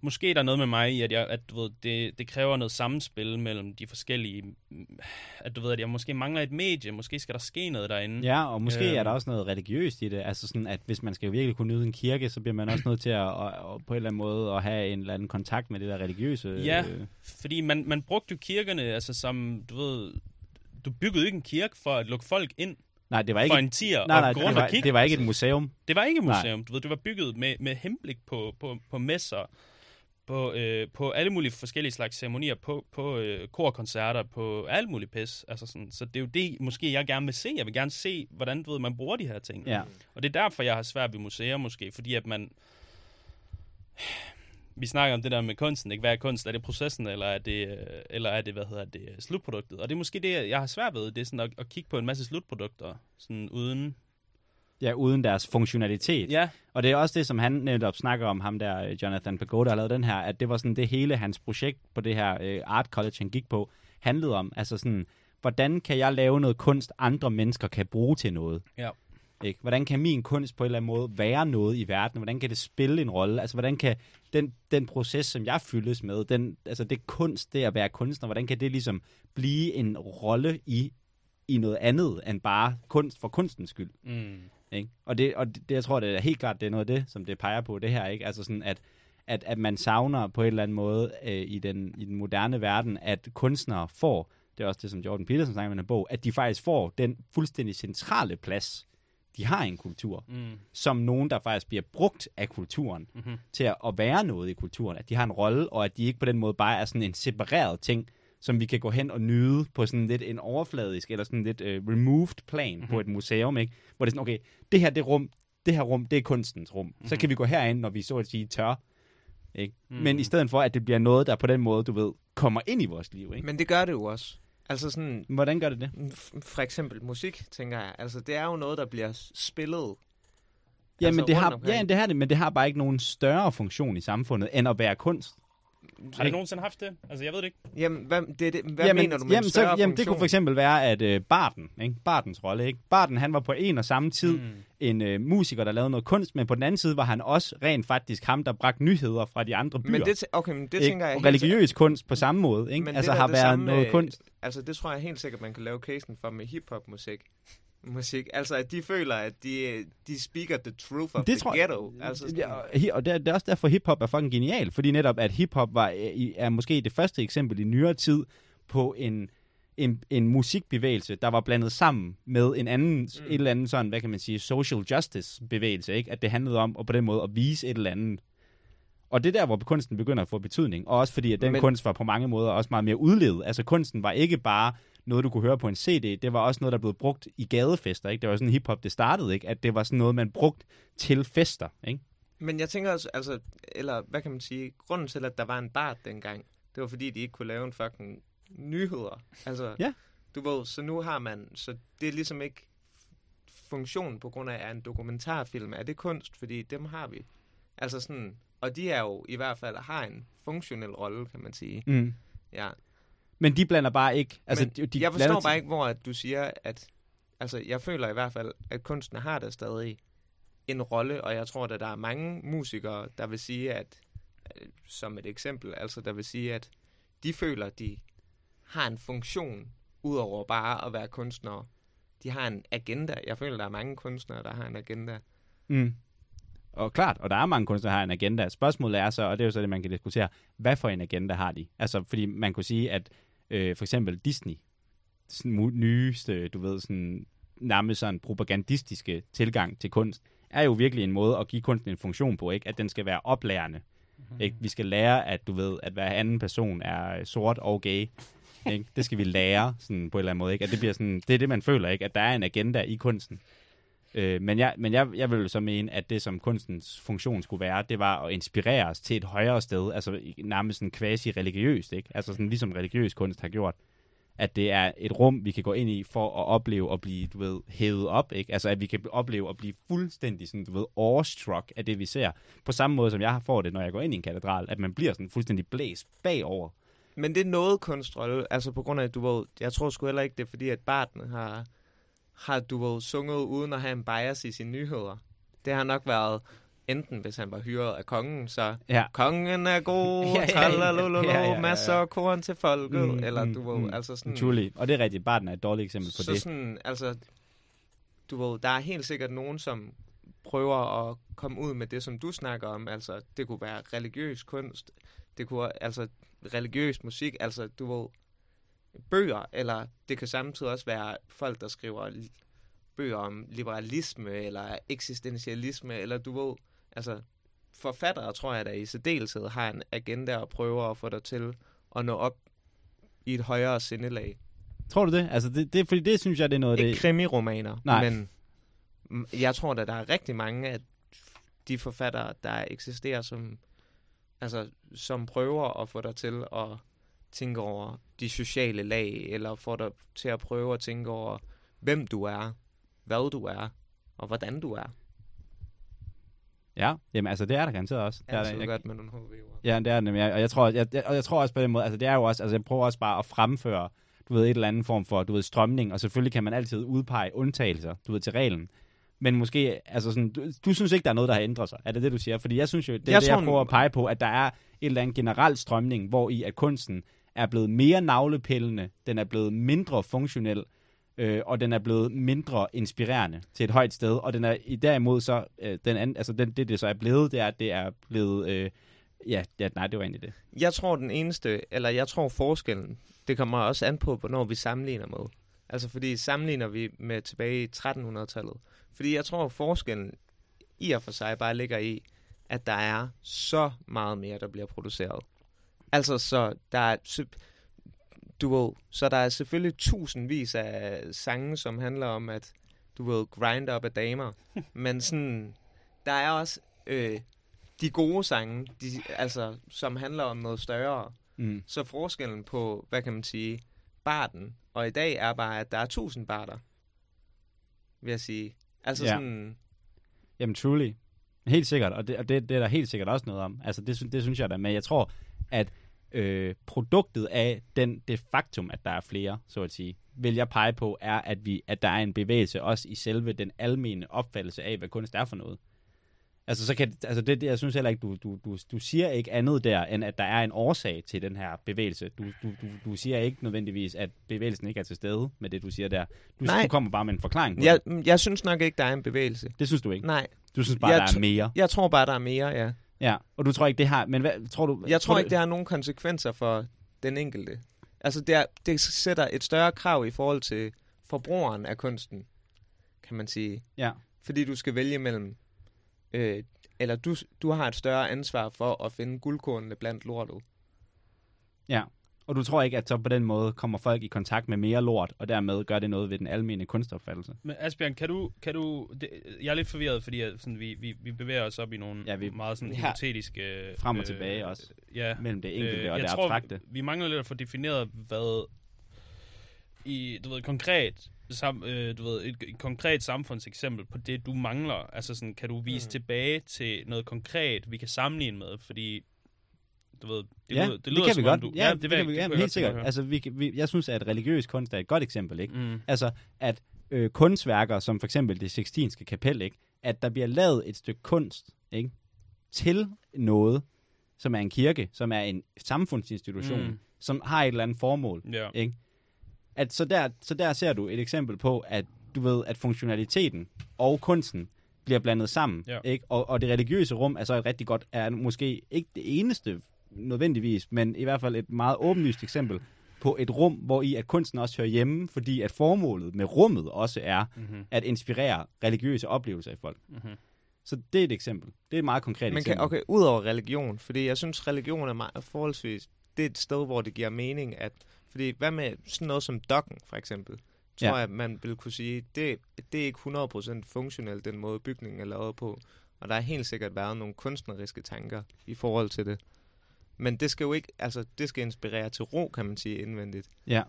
S3: Måske er der noget med mig i, at, jeg, at du ved, det, det kræver noget samspil mellem de forskellige... mm, At du ved, at jeg måske mangler et medie. Måske skal der ske noget derinde.
S1: Ja, og måske
S3: Øhm.
S1: er der også noget religiøst i det. Altså sådan, at hvis man skal virkelig kunne nyde en kirke, så bliver man også nødt til at, at, at på en eller anden måde at have en eller anden kontakt med det der religiøse.
S3: Ja.
S1: øh,
S3: Fordi man, man brugte jo kirkerne, altså som, du ved, du byggede ikke en kirke for at lukke folk ind
S1: Nej, det var
S3: for
S1: ikke,
S3: en tier
S1: nej,
S3: og
S1: nej, det,
S3: rundt
S1: var,
S3: og kigge.
S1: det var ikke et museum.
S3: det var ikke et
S1: Nej.
S3: museum, du ved, det var bygget med, med henblik på, på, på messer, på, øh, på alle mulige forskellige slags ceremonier, på, på øh, korkoncerter, på alt muligt pis. Altså sådan, så det er jo det, måske jeg gerne vil se. Jeg vil gerne se, hvordan du ved, man bruger de her ting.
S1: Ja.
S3: Og det er derfor, jeg har svært ved museer måske, fordi at man... Vi snakker om det der med kunsten, ikke? Hvad er kunst? Er det processen, eller er det, øh, eller er det hvad hedder det, slutproduktet? Og det er måske det, jeg har svært ved, det er sådan at, at kigge på en masse slutprodukter, sådan uden...
S1: Ja, uden deres funktionalitet.
S3: Ja,
S1: Og det er også det, som han netop snakker om, ham der, øh, Jonathan Pagoda, har lavet den her, at det var sådan det hele hans projekt på det her øh, art college, han gik på, handlede om. Altså sådan, hvordan kan jeg lave noget kunst, andre mennesker kan bruge til noget?
S3: Ja.
S1: Ikke? Hvordan kan min kunst på en eller anden måde være noget i verden? Hvordan kan det spille en rolle? Altså, hvordan kan den, den proces, som jeg fyldes med, den, altså det kunst, det at være kunstner, hvordan kan det ligesom blive en rolle i, i noget andet end bare kunst for kunstens skyld?
S3: mm.
S1: Ikke? Og, det, og det, jeg tror, det er helt klart, det er noget af det, som det peger på, det her, ikke? Altså sådan, at, at, at man savner på en eller anden måde øh, i, den, i den moderne verden, at kunstnere får, det er også det, som Jordan Peterson snakker om i den bog, at de faktisk får den fuldstændig centrale plads, de har en kultur,
S3: Mm.
S1: som nogen, der faktisk bliver brugt af kulturen
S3: Mm-hmm.
S1: til at, at være noget i kulturen, at de har en rolle, og at de ikke på den måde bare er sådan en separeret ting, som vi kan gå hen og nyde på sådan lidt en overfladisk, eller sådan lidt uh, removed plan mm-hmm. på et museum, ikke? Hvor det er sådan, okay, det her, det rum, det her rum, det er kunstens rum. Mm-hmm. Så kan vi gå herind, når vi så at sige tør. Ikke? Mm. Men i stedet for, at det bliver noget, der på den måde, du ved, kommer ind i vores liv. Ikke?
S2: Men det gør det jo også. Altså sådan,
S1: Hvordan gør det det?
S2: f- for eksempel musik, tænker jeg. Altså, det er jo noget, der bliver spillet.
S1: Ja,
S2: Altså,
S1: men det har,
S2: omkring.
S1: ja, det har det, men det har bare ikke nogen større funktion i samfundet, end at være kunst.
S3: Har det nogensinde haft det? Altså, jeg ved det ikke.
S2: Jamen, hvad, det, det, hvad
S1: jamen,
S2: mener du med
S1: jamen,
S2: en
S1: så, jamen, det kunne for eksempel være, at øh, Barden, ikke? Bardens rolle, ikke? Barden, han var på en og samme tid
S3: Mm.
S1: en øh, musiker, der lavede noget kunst, men på den anden side var han også rent faktisk ham, der bragte nyheder fra de andre byer.
S2: Men det, okay, men det
S1: ikke?
S2: tænker jeg
S1: og
S2: helt
S1: religiøs kunst på samme måde, ikke?
S2: Men
S1: altså
S2: det
S1: har
S2: det
S1: været
S2: samme
S1: noget kunst.
S2: Altså, det tror jeg helt sikkert, man kan lave casen for med hiphop-musik. Musik. Altså, at de føler, at de, de speaker the truth of
S1: Det
S2: the
S1: tror
S2: ghetto. Altså,
S1: Ja, og og det, er- det er også derfor, hiphop er fucking genial, fordi netop, at hiphop var, øh, er måske det første eksempel i nyere tid på en, en, en musikbevægelse, der var blandet sammen med en anden, mm. et eller andet sådan, hvad kan man sige, social justice bevægelse, ikke? At det handlede om at på den måde at vise et eller andet. Og det er der, hvor kunsten begynder at få betydning. Og også fordi, at den
S2: Men...
S1: kunst var på mange måder også meget mere udlevet. Altså kunsten var ikke bare noget, du kunne høre på en CD. Det var også noget, der blev brugt i gadefester. Ikke? Det var sådan hiphop, det startede. Ikke? At det var sådan noget, man brugte til fester. Ikke?
S2: Men jeg tænker også, altså, eller hvad kan man sige, grunden til, at der var en bart dengang, det var fordi, de ikke kunne lave en fucking nyheder. Altså,
S1: Ja.
S2: du ved, så nu har man, så det er ligesom ikke funktion på grund af, at en dokumentarfilm er det kunst, fordi dem har vi. Altså sådan, og de er jo i hvert fald, har en funktionel rolle, kan man sige.
S1: Mm.
S2: Ja.
S1: Men de blander bare ikke... Altså,
S2: Men
S1: de, de
S2: jeg forstår bare ikke, hvor at du siger, at altså, jeg føler i hvert fald, at kunsten har der stadig en rolle, og jeg tror, at der er mange musikere, der vil sige, at øh, som et eksempel, altså der vil sige, at de føler, de har en funktion, udover bare at være kunstnere. De har en agenda. Jeg føler, der er mange kunstnere, der har en agenda.
S1: Mm. Og klart, og der er mange kunstnere, der har en agenda. Spørgsmålet er så, og det er jo så det, man kan diskutere, hvad for en agenda har de? Altså, fordi man kunne sige, at øh, for eksempel Disney, sådan nyeste, du ved, sådan nærmest sådan propagandistiske tilgang til kunst, er jo virkelig en måde at give kunsten en funktion på, ikke? At den skal være oplærende. Mm. Ikke? Vi skal lære, at du ved, at hver anden person er sort og gay. Ikke? Det skal vi lære sådan på en eller anden måde. Ikke? At det, bliver sådan, det er det, man føler, ikke? at der er en agenda i kunsten. Øh, men jeg, men jeg, jeg vil så mene, at det, som kunstens funktion skulle være, det var at inspirere os til et højere sted, altså nærmest sådan quasi-religiøst, ikke? Altså sådan ligesom religiøs kunst har gjort. At det er et rum, vi kan gå ind i for at opleve at blive, du ved, hævet op, ikke? Altså at vi kan opleve at blive fuldstændig sådan, du ved, awestruck af det, vi ser. På samme måde, som jeg får det, når jeg går ind i en katedral, at man bliver sådan fuldstændig blæst bagover.
S2: Men det er noget kunstrolle, altså på grund af, at du ved, jeg tror sgu heller ikke, det er fordi, at Barton har, har du ved, sunget uden at have en bias i sine nyheder. Det har nok været, enten hvis han var hyret af kongen, så
S1: Ja.
S2: kongen er god,
S1: Ja,
S2: ja,
S1: ja, ja.
S2: ja, masser af korn til folket,
S1: Mm,
S2: eller
S1: mm,
S2: du ved,
S1: mm.
S2: altså sådan...
S1: Truly. Og det er rigtigt. Barton er et dårligt eksempel på
S2: så
S1: det.
S2: sådan, altså, du ved, der er helt sikkert nogen, som prøver at komme ud med det, som du snakker om. Altså, det kunne være religiøs kunst, det kunne altså religiøs musik, altså, du ved, bøger, eller det kan samtidig også være folk, der skriver bøger om liberalisme, eller eksistentialisme, eller du ved, altså, forfattere, tror jeg, der i særdeleshed har en agenda og prøver at få dig til at nå op i et højere sindelag.
S1: Tror du det? Altså, det, det, fordi det synes jeg, det er noget
S2: Ikke
S1: det...
S2: krimiromaner,
S1: Nej.
S2: men jeg tror da, der er rigtig mange af de forfattere, der eksisterer, som, altså, som prøver at få dig til at tænke over de sociale lag, eller få dig til at prøve at tænke over, hvem du er, hvad du er, og hvordan du er.
S1: Ja, jamen altså, det er der garanteret også. Det er der, jeg,
S2: godt med nogle HV'er.
S1: Ja, det er det nemlig. Og jeg tror, jeg, jeg, og jeg tror også på den måde, altså det er jo også, altså jeg prøver også bare at fremføre, du ved, et eller andet form for, du ved, strømning, og selvfølgelig kan man altid udpege undtagelser, du ved, til reglen. Men måske, altså sådan, du, du synes ikke, der er noget, der har ændret sig. Er det det, du siger? Fordi jeg synes jo, det er
S2: Jeg
S1: det, jeg
S2: tror-
S1: prøver at pege på, at der er en eller anden generel strømning, hvor i at kunsten er blevet mere navlepillende, den er blevet mindre funktionel, øh, og den er blevet mindre inspirerende til et højt sted, og den er i derimod så, øh, den anden, altså den, det, det så er blevet, det er, at det er blevet, øh, ja, ja, nej, det var egentlig det.
S2: Jeg tror den eneste, eller jeg tror forskellen, det kommer også an på, hvornår vi sammenligner med. Altså fordi sammenligner vi med tilbage i 1300-tallet. Fordi jeg tror forskellen i og for sig bare ligger i, at der er så meget mere, der bliver produceret. Altså så der er, du ved, så der er selvfølgelig tusindvis af sange, som handler om, at du ved, grind op af damer. Men sådan, der er også øh, de gode sange, de, altså, som handler om noget større.
S1: Mm.
S2: Så forskellen på, hvad kan man sige, barten, og i dag er bare, at der er tusind barter, vil jeg sige. Altså
S1: Ja.
S2: sådan,
S1: Jamen, truly. Helt sikkert, og det, og det, det er der helt sikkert også noget om. Altså, det, det synes jeg da, men jeg tror, at øh, produktet af den, det faktum, at der er flere, så at sige, vil jeg pege på, er, at, vi, at der er en bevægelse også i selve den almene opfattelse af, hvad kunst er for noget. Altså, så kan, altså det, det, jeg synes heller ikke, du, du, du, du siger ikke andet der, end at der er en årsag til den her bevægelse. Du, du, du, du siger ikke nødvendigvis, at bevægelsen ikke er til stede med det, du siger der. Du,
S2: Nej.
S1: du kommer bare med en forklaring på
S2: Jeg, jeg synes nok ikke, der er en bevægelse.
S1: Det synes du ikke.
S2: Nej,
S1: Du synes bare,
S2: Jeg
S1: der er mere.
S2: jeg tror bare, der er mere, ja.
S1: Ja, og du tror ikke, det har... Men hvad, tror du...
S2: Jeg tror
S1: du,
S2: ikke, det har nogen konsekvenser for den enkelte. Altså, det, er, det sætter et større krav i forhold til forbrugeren af kunsten, kan man sige.
S1: Ja.
S2: Fordi du skal vælge mellem... Øh, eller du, du har et større ansvar for at finde guldkornene blandt lortet.
S1: Ja, og du tror ikke, at så på den måde kommer folk i kontakt med mere lort, og dermed gør det noget ved den almene kunstopfattelse?
S3: Men Asbjørn, kan du... Kan du det, jeg er lidt forvirret, fordi at, sådan, vi, vi, vi bevæger os op i nogle
S1: Ja, vi-
S3: vi, meget sådan
S2: Ja.
S3: hypotetiske...
S1: Frem og tilbage også.
S3: Ja.
S1: Mellem det enkelte
S3: Øh,
S1: og det
S3: tror,
S1: abstrakte.
S3: Vi mangler lidt at få defineret, hvad i, du ved, konkret, sam, øh, du ved, et, et konkret samfundseksempel på det, du mangler. Altså sådan, kan du vise
S2: Mm.
S3: tilbage til noget konkret, vi kan sammenligne med? Fordi, du ved, det,
S1: ja,
S3: lyder,
S1: det,
S3: det lyder
S1: kan
S3: som
S1: vi
S3: om
S1: godt.
S3: Du,
S1: ja,
S3: det,
S1: det,
S3: vil
S1: kan
S3: jeg-
S1: vi,
S3: det
S1: ja,
S3: jeg
S1: helt sikkert. Altså, vi, vi, jeg synes, at religiøs kunst er et godt eksempel, ikke?
S3: Mm.
S1: Altså, at øh, kunstværker, som for eksempel det Sixtinske kapel, ikke? at der bliver lavet et stykke kunst ikke? til noget, som er en kirke, som er en samfundsinstitution. Mm. som har et eller andet formål.
S3: Ja.
S1: Ikke? At så, der, så der ser du et eksempel på, at du ved, at funktionaliteten og kunsten bliver blandet sammen.
S3: Ja.
S1: Ikke? Og, og det religiøse rum er så et rigtig godt, er måske ikke det eneste nødvendigvis, men i hvert fald et meget åbenlyst eksempel på et rum, hvor i at kunsten også hører hjemme, fordi at formålet med rummet også er
S3: Mm-hmm.
S1: at inspirere religiøse oplevelser i folk.
S3: Mm-hmm.
S1: Så det er et eksempel. Det er et meget konkret
S2: Men
S1: eksempel.
S2: kan, okay, ud over religion, fordi jeg synes, religion er meget forholdsvis... Det er et sted, hvor det giver mening, at... Fordi hvad med sådan noget som dokken, for eksempel? Tror
S1: Ja.
S2: jeg, man vil kunne sige, det, det er ikke 100% funktionelt, den måde bygningen er lavet på. Og der har helt sikkert været nogle kunstneriske tanker i forhold til det. Men det skal jo ikke... Altså, det skal inspirere til ro, kan man sige, indvendigt.
S1: Ja,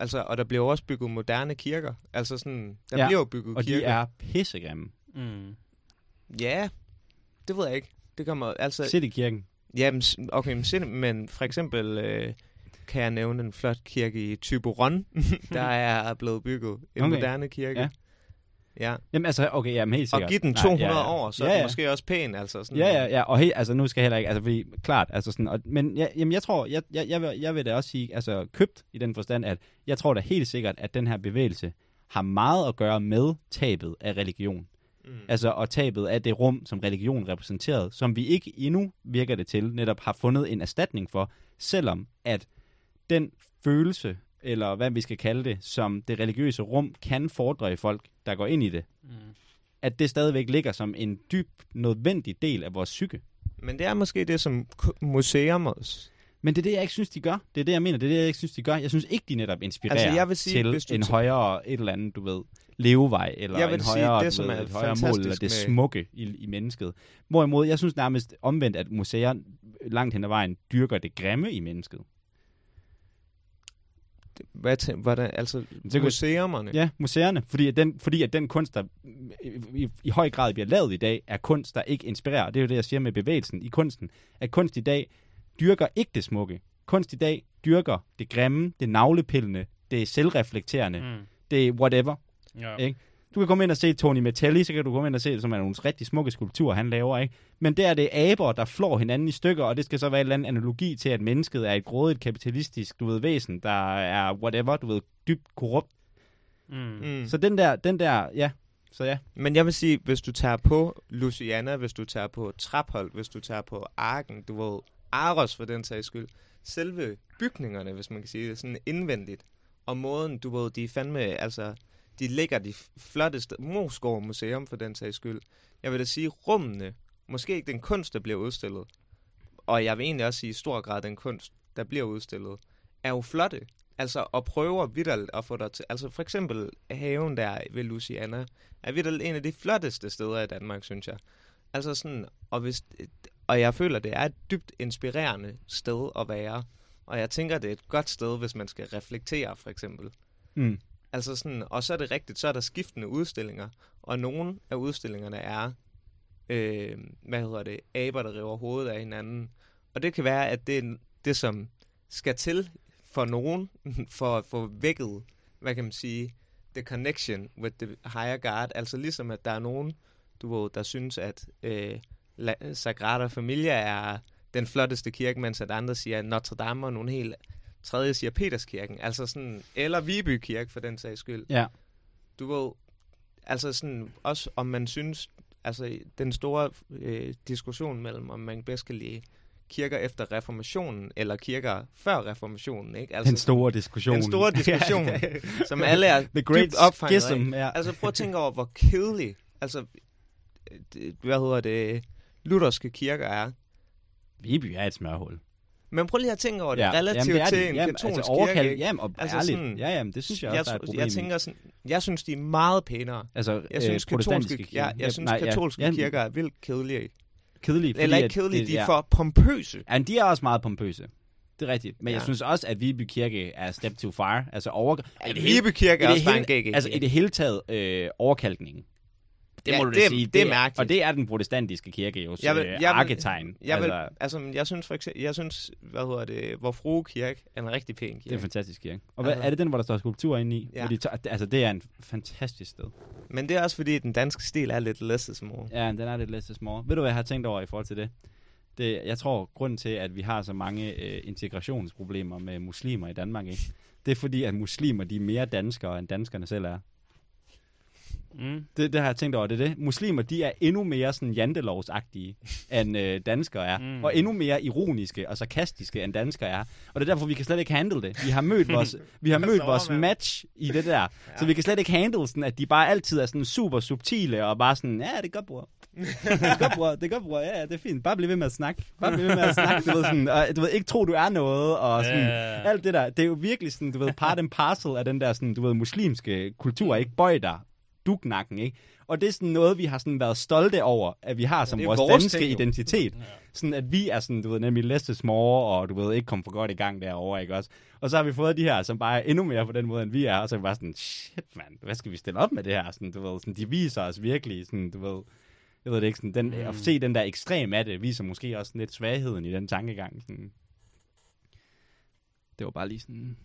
S2: Altså, og der bliver jo også bygget moderne kirker. Altså sådan, der
S1: Ja,
S2: bliver jo bygget
S1: og
S2: kirker.
S1: de er pissegrimme.
S3: Mm.
S2: Ja, det ved jeg ikke. Det kommer, altså,
S1: Citykirken.
S2: Jamen, s- okay, men, sind- men for eksempel øh, kan jeg nævne en flot kirke i Tyberon, der er blevet bygget. En
S1: Okay.
S2: moderne kirke.
S1: Ja.
S2: ja.
S1: Jamen altså, okay, jamen helt
S2: Og
S1: sikkert.
S2: give den
S1: Nej,
S2: 200
S1: ja, ja.
S2: år, så
S1: ja,
S2: er
S1: ja.
S2: det måske også pæn. Altså, sådan,
S1: Ja, ja, ja, og helt, altså nu skal jeg heller ikke, altså fordi, klart, altså sådan, og, men ja, jamen jeg tror, jeg, jeg, jeg, vil, jeg vil da også sige, altså købt i den forstand, at jeg tror da helt sikkert, at den her bevægelse har meget at gøre med tabet af religion.
S2: Mm.
S1: Altså, og tabet af det rum, som religion repræsenterede, som vi ikke endnu, virker det til, netop har fundet en erstatning for, selvom at den følelse, eller hvad vi skal kalde det, som det religiøse rum kan fordre i folk, der går ind i det,
S3: Mm.
S1: at det stadigvæk ligger som en dyb, nødvendig del af vores psyke.
S2: Men det er måske det, som museum også.
S1: Men det er det, jeg ikke synes, de gør. Det er det, jeg mener. Det er det, jeg ikke synes, de gør. Jeg synes ikke, de netop inspirerer
S2: Altså, jeg vil sige,
S1: til
S2: hvis du
S1: en højere, et eller andet, du ved, levevej, eller
S2: Jeg vil
S1: en
S2: sige,
S1: højere,
S2: det,
S1: du
S2: som
S1: ved,
S2: er
S1: et højere mål, eller det
S2: med-
S1: smukke i, i mennesket. Hvorimod, jeg synes nærmest omvendt, at museer langt hen ad vejen dyrker det grimme i mennesket.
S2: Hvad til, hvordan, altså,
S1: Det
S2: museumerne.
S1: Ja, museerne. Fordi at den, fordi at den kunst, der i, i, i høj grad bliver lavet i dag, er kunst, der ikke inspirerer. Det er jo det, jeg siger med bevægelsen i kunsten. At kunst i dag dyrker ikke det smukke. Kunst i dag dyrker det grimme, det navlepillende, det selvreflekterende. Mm. det whatever.
S3: Ja.
S1: Ikke? Du kan komme ind og se Tony Metelli, så kan du komme ind og se, som er nogle rigtig smukke skulpturer, han laver. Ikke? Men der er det aber, der flår hinanden i stykker, og det skal så være en eller anden analogi til, at mennesket er et grådigt kapitalistisk, du ved, væsen, der er whatever, du ved, dybt korrupt.
S3: Mm.
S2: Mm.
S1: Så den der, den der, ja, så ja.
S2: Men jeg vil sige, hvis du tager på Luciana, hvis du tager på Traphold, hvis du tager på Arken, du ved, Aros for den sags skyld, selve bygningerne, hvis man kan sige det, sådan indvendigt, og måden, du ved, de er fandme, altså, de ligger de flotteste, Moskov Museum for den sags skyld. Jeg vil da sige, rummene, måske ikke den kunst, der bliver udstillet, og jeg vil egentlig også sige i stor grad den kunst, der bliver udstillet, er jo flotte. Altså, og prøver vidderligt at få dig til... Altså, for eksempel haven der ved Luciana, er vidderligt en af de flotteste steder i Danmark, synes jeg. Altså sådan, og, hvis, og jeg føler, det er et dybt inspirerende sted at være. Og jeg tænker, det er et godt sted, hvis man skal reflektere, for eksempel.
S1: Mm.
S2: Altså sådan, og så er det rigtigt, så er der skiftende udstillinger, og nogle af udstillingerne er, øh, hvad hedder det, aber, der river hovedet af hinanden, Og det kan være, at det er det, som skal til for nogen, for at få vækket, hvad kan man sige, the connection with the higher guard. Altså ligesom, at der er nogen, du ved, der synes, at øh, La- Sagrada Familia er den flotteste kirke, mens at andre siger Notre Dame, og nogle helt tredje siger Peterskirken. Altså sådan, eller Viby Kirke, for den sags skyld.
S1: Ja.
S2: Du ved, altså sådan, også om man synes, altså den store øh, diskussion mellem, om man bedst kan lide kirker efter reformationen, eller kirker før reformationen, ikke? Altså
S1: Den store diskussion.
S2: den store diskussion, som alle er
S1: The Great
S2: dybt opfanget af.
S1: Schism, ja.
S2: Altså prøv at tænke over, hvor kedelig, altså, øh, det- hvad hedder det, lutherske kirker er.
S1: Viby er et smørhul.
S2: Men prøv lige at tænke over det,
S1: Ja.
S2: relativt
S1: Jamen, det
S2: til en
S1: Jamen,
S2: katolsk
S1: altså, overkald,
S2: kirke.
S1: Jamen, og
S2: Altså
S1: ærligt.
S2: sådan-
S1: ja, jamen, det synes jeg også,
S2: jeg,
S1: er et problem
S2: jeg tænker sådan, jeg synes, de er meget pænere.
S1: Altså,
S2: Jeg synes,
S1: øh,
S2: katolske,
S1: protestantiske
S2: ja,
S1: kirker.
S2: jeg synes,
S1: nej,
S2: katolske
S1: ja,
S2: kirker er vildt kedelige.
S1: kedelige. fordi
S2: Eller ikke kedelige,
S1: det-
S2: de er for pompøse.
S1: Ja, de er også meget pompøse. Det er rigtigt. Men ja. jeg synes også, at Viby Kirke er step too far. Altså over...
S2: Ja, Viby Kirke er også bare en GG.
S1: Altså i det hele taget øh, overkalkningen. Det
S2: Ja,
S1: må du da
S2: det
S1: sige.
S2: det er mærkeligt.
S1: Og det er den protestantiske kirke jo.
S2: Jeg vil-
S1: øh,
S2: jeg vil-
S1: arketegn.
S2: Jeg, vil,
S1: altså,
S2: altså, jeg synes for eksempel, jeg synes, hvad hedder det, hvor Frue Kirke er en rigtig pæn
S1: det er
S2: kirke.
S1: en fantastisk kirke. Og hvad,
S2: Altså-
S1: er det den, hvor der står skulpturer inde i?
S2: Ja.
S1: Tager- altså det er en fantastisk sted.
S2: Men det er også fordi, den danske stil er lidt less as more.
S1: Ja, den er lidt less small. Ved du, hvad jeg har tænkt over i forhold til det? det jeg tror, grunden til, at vi har så mange øh, integrationsproblemer med muslimer i Danmark, ikke? det er fordi, at muslimer de er mere danskere, end danskerne selv er.
S3: Mm.
S1: Det, det har jeg tænkt over, det er det. Muslimer, de er endnu mere sådan jantelovsagtige, end øh, danskere er.
S3: Mm.
S1: Mm. Og endnu mere ironiske og sarkastiske, end danskere er. Og det er derfor, vi kan slet ikke handle det. Vi har mødt vores, vi har mødt vores match i det der. Ja. Så vi kan slet ikke handle sådan, at de bare altid er sådan super subtile, og bare sådan, ja, det er godt, bror. det er godt, bror. Det er godt, bror. Ja, det er fint. Bare bliv ved med at snakke. Bare bliv ved med at snakke. Du ved, sådan, og, du ved ikke tro, du er noget, og sådan,
S3: Ja.
S1: alt det der. Det er jo virkelig sådan, du ved, part and parcel af den der, sådan, du ved, muslimske kultur, ikke? Bøj dig. Dugnakken, ikke? Og det er sådan noget, vi har sådan været stolte over, at vi har som vores,
S2: vores
S1: danske
S2: ting,
S1: identitet. Sådan at vi er sådan, du ved, nemlig is more, og du ved, ikke kom for godt i gang derovre, ikke også? Og så har vi fået de her, som bare er endnu mere på den måde, end vi er, og så er vi bare sådan, shit, mand, hvad skal vi stille op med det her? Sådan, du ved, sådan, de viser os virkelig, sådan, du ved, jeg ved det ikke, sådan, den, mm. at se den der ekstrem af det, viser måske også lidt svagheden i den tankegang. Sådan. Det var bare lige sådan,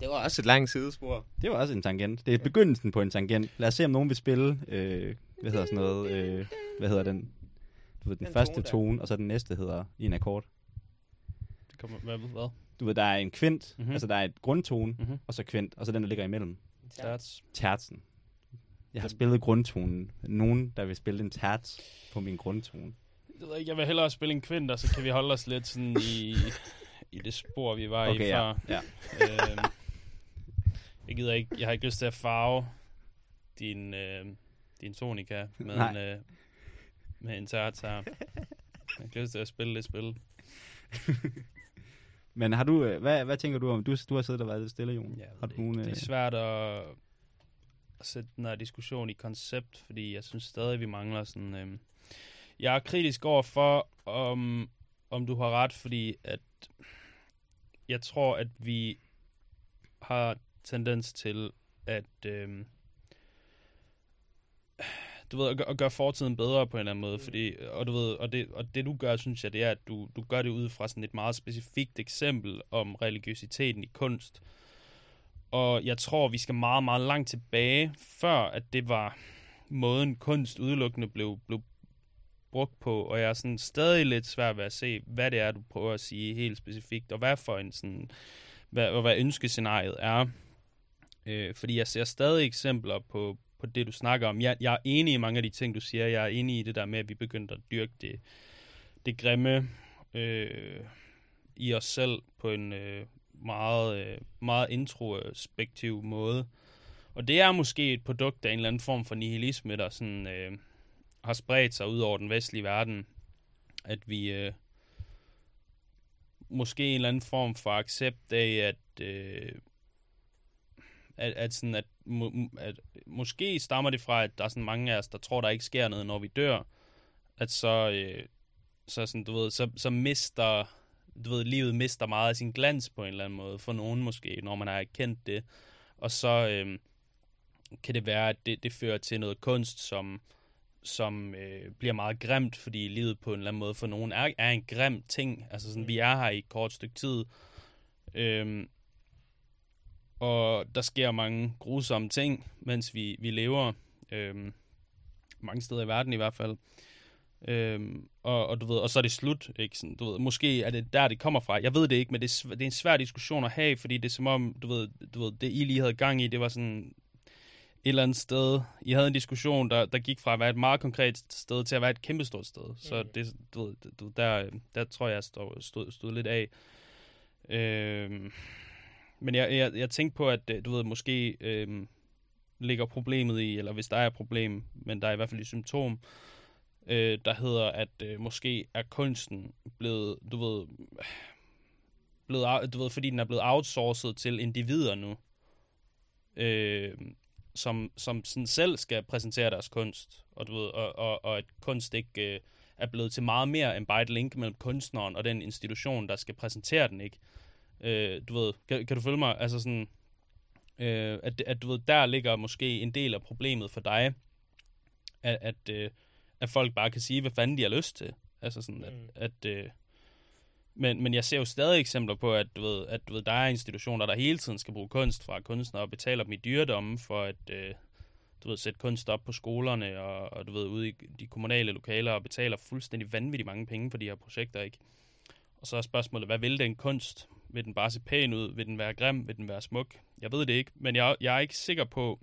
S2: Det var også et langt sidespor.
S1: det var også en tangent. Det er begyndelsen på en tangent. Lad os se, om nogen vil spille, øh, hvad hedder sådan noget, øh, hvad hedder den? Du ved, den,
S2: Den
S1: første
S2: tone
S1: tone, og så den næste hedder i en akkord.
S3: Det kommer, hvad, hvad?
S1: Du ved, der er en kvint,
S3: Mhm.
S1: mm-hmm. altså der er et grundtone,
S3: Mhm.
S1: og så kvint, og så den, der ligger imellem.
S3: Terts.
S1: Tertsen. Jeg har
S3: Den-
S1: spillet grundtonen. Nogen, der vil spille en terts på min grundtone.
S3: Jeg, ved ikke, jeg vil hellere spille en kvint, og så kan vi holde os lidt sådan i, i det spor, vi var i
S1: Okay, ja.
S3: før.
S1: ja.
S3: øhm, jeg gider ikke, jeg har ikke lyst til at farve din, øh, din tonika med
S1: Nej.
S3: en, øh, med en tært her. Jeg har ikke lyst til at spille det spil.
S1: Men har du, øh, hvad, hvad tænker du om, du, du har siddet og været lidt stille, Jon.
S3: Ja,
S1: har
S3: det,
S1: du nogen,
S3: det
S1: øh,
S3: er svært at, at sætte den her diskussion i koncept, fordi jeg synes stadig, vi mangler sådan... Øh, jeg er kritisk over for, om, om du har ret, fordi at jeg tror, at vi har tendens til at... Øh, du ved, at, gø- at gøre fortiden bedre på en eller anden måde, fordi, og du ved, og det, og det du gør, synes jeg, det er, at du, du gør det ud fra sådan et meget specifikt eksempel om religiøsiteten i kunst. Og jeg tror, vi skal meget, meget langt tilbage, før at det var måden kunst udelukkende blev, blev brugt på, og jeg er sådan stadig lidt svær ved at se, hvad det er, du prøver at sige helt specifikt, og hvad for en sådan, hvad, og hvad ønskescenariet er. Øh, fordi jeg ser stadig eksempler på, på det, du snakker om. Jeg, jeg er enig i mange af de ting, du siger. Jeg er enig i det der med, at vi begyndte at dyrke det, det grimme øh, i os selv på en øh, meget, øh, meget introspektiv måde. Og det er måske et produkt af en eller anden form for nihilisme, der sådan, øh, har spredt sig ud over den vestlige verden. At vi øh, måske en eller anden form for accept af, at, øh, at, at, sådan, at, må, at måske stammer det fra, at der er sådan mange af os, der tror, der ikke sker noget, når vi dør. At så, øh, så, sådan, du ved, så, så mister du ved, livet mister meget af sin glans på en eller anden måde, for nogen måske, når man har erkendt det. Og så øh, kan det være, at det, det fører til noget kunst, som, som øh, bliver meget grimt, fordi livet på en eller anden måde for nogen er, er en grim ting. Altså sådan, vi er her i et kort stykke tid. Øh, og der sker mange grusomme ting, mens vi, vi lever. Øhm, mange steder i verden i hvert fald. Øhm, og, og, du ved, og så er det slut. Ikke? Sådan, du ved, måske er det der, det kommer fra. Jeg ved det ikke, men det er, det er en svær diskussion at have, fordi det er som om, du ved, du ved, det I lige havde gang i, det var sådan et eller andet sted. I havde en diskussion, der, der gik fra at være et meget konkret sted til at være et kæmpestort sted. Så det, du ved, du, der, der tror jeg, jeg stod, stod, stod lidt af. Øhm, men jeg, jeg, jeg tænkte på, at øh, du ved, måske øh, ligger problemet i, eller hvis der er et problem, men der er i hvert fald et symptom, øh, der hedder, at øh, måske er kunsten blevet, du ved, blevet, du ved, fordi den er blevet outsourcet til individer nu, øh, som, som sådan selv skal præsentere deres kunst, og, du ved, og, og, og at kunst ikke øh, er blevet til meget mere end bare et link mellem kunstneren og den institution, der skal præsentere den, ikke? Øh, du ved, kan, kan du følge mig? Altså sådan, øh, at, at du ved, der ligger måske en del af problemet for dig, at, at, øh, at folk bare kan sige, hvad fanden de har lyst til. Altså sådan, at,
S2: Mm.
S3: at øh, men, men jeg ser jo stadig eksempler på, at, du ved, at du ved, der er institutioner, der hele tiden skal bruge kunst fra kunstnere og betaler dem i dyredomme for at øh, du ved, sætte kunst op på skolerne og, og du ved, ude i de kommunale lokaler og betaler fuldstændig vanvittigt mange penge for de her projekter, ikke? Og så er spørgsmålet, hvad vil den kunst? Vil den bare se pæn ud? Vil den være grim? Vil den være smuk? Jeg ved det ikke, men jeg, jeg er ikke sikker på,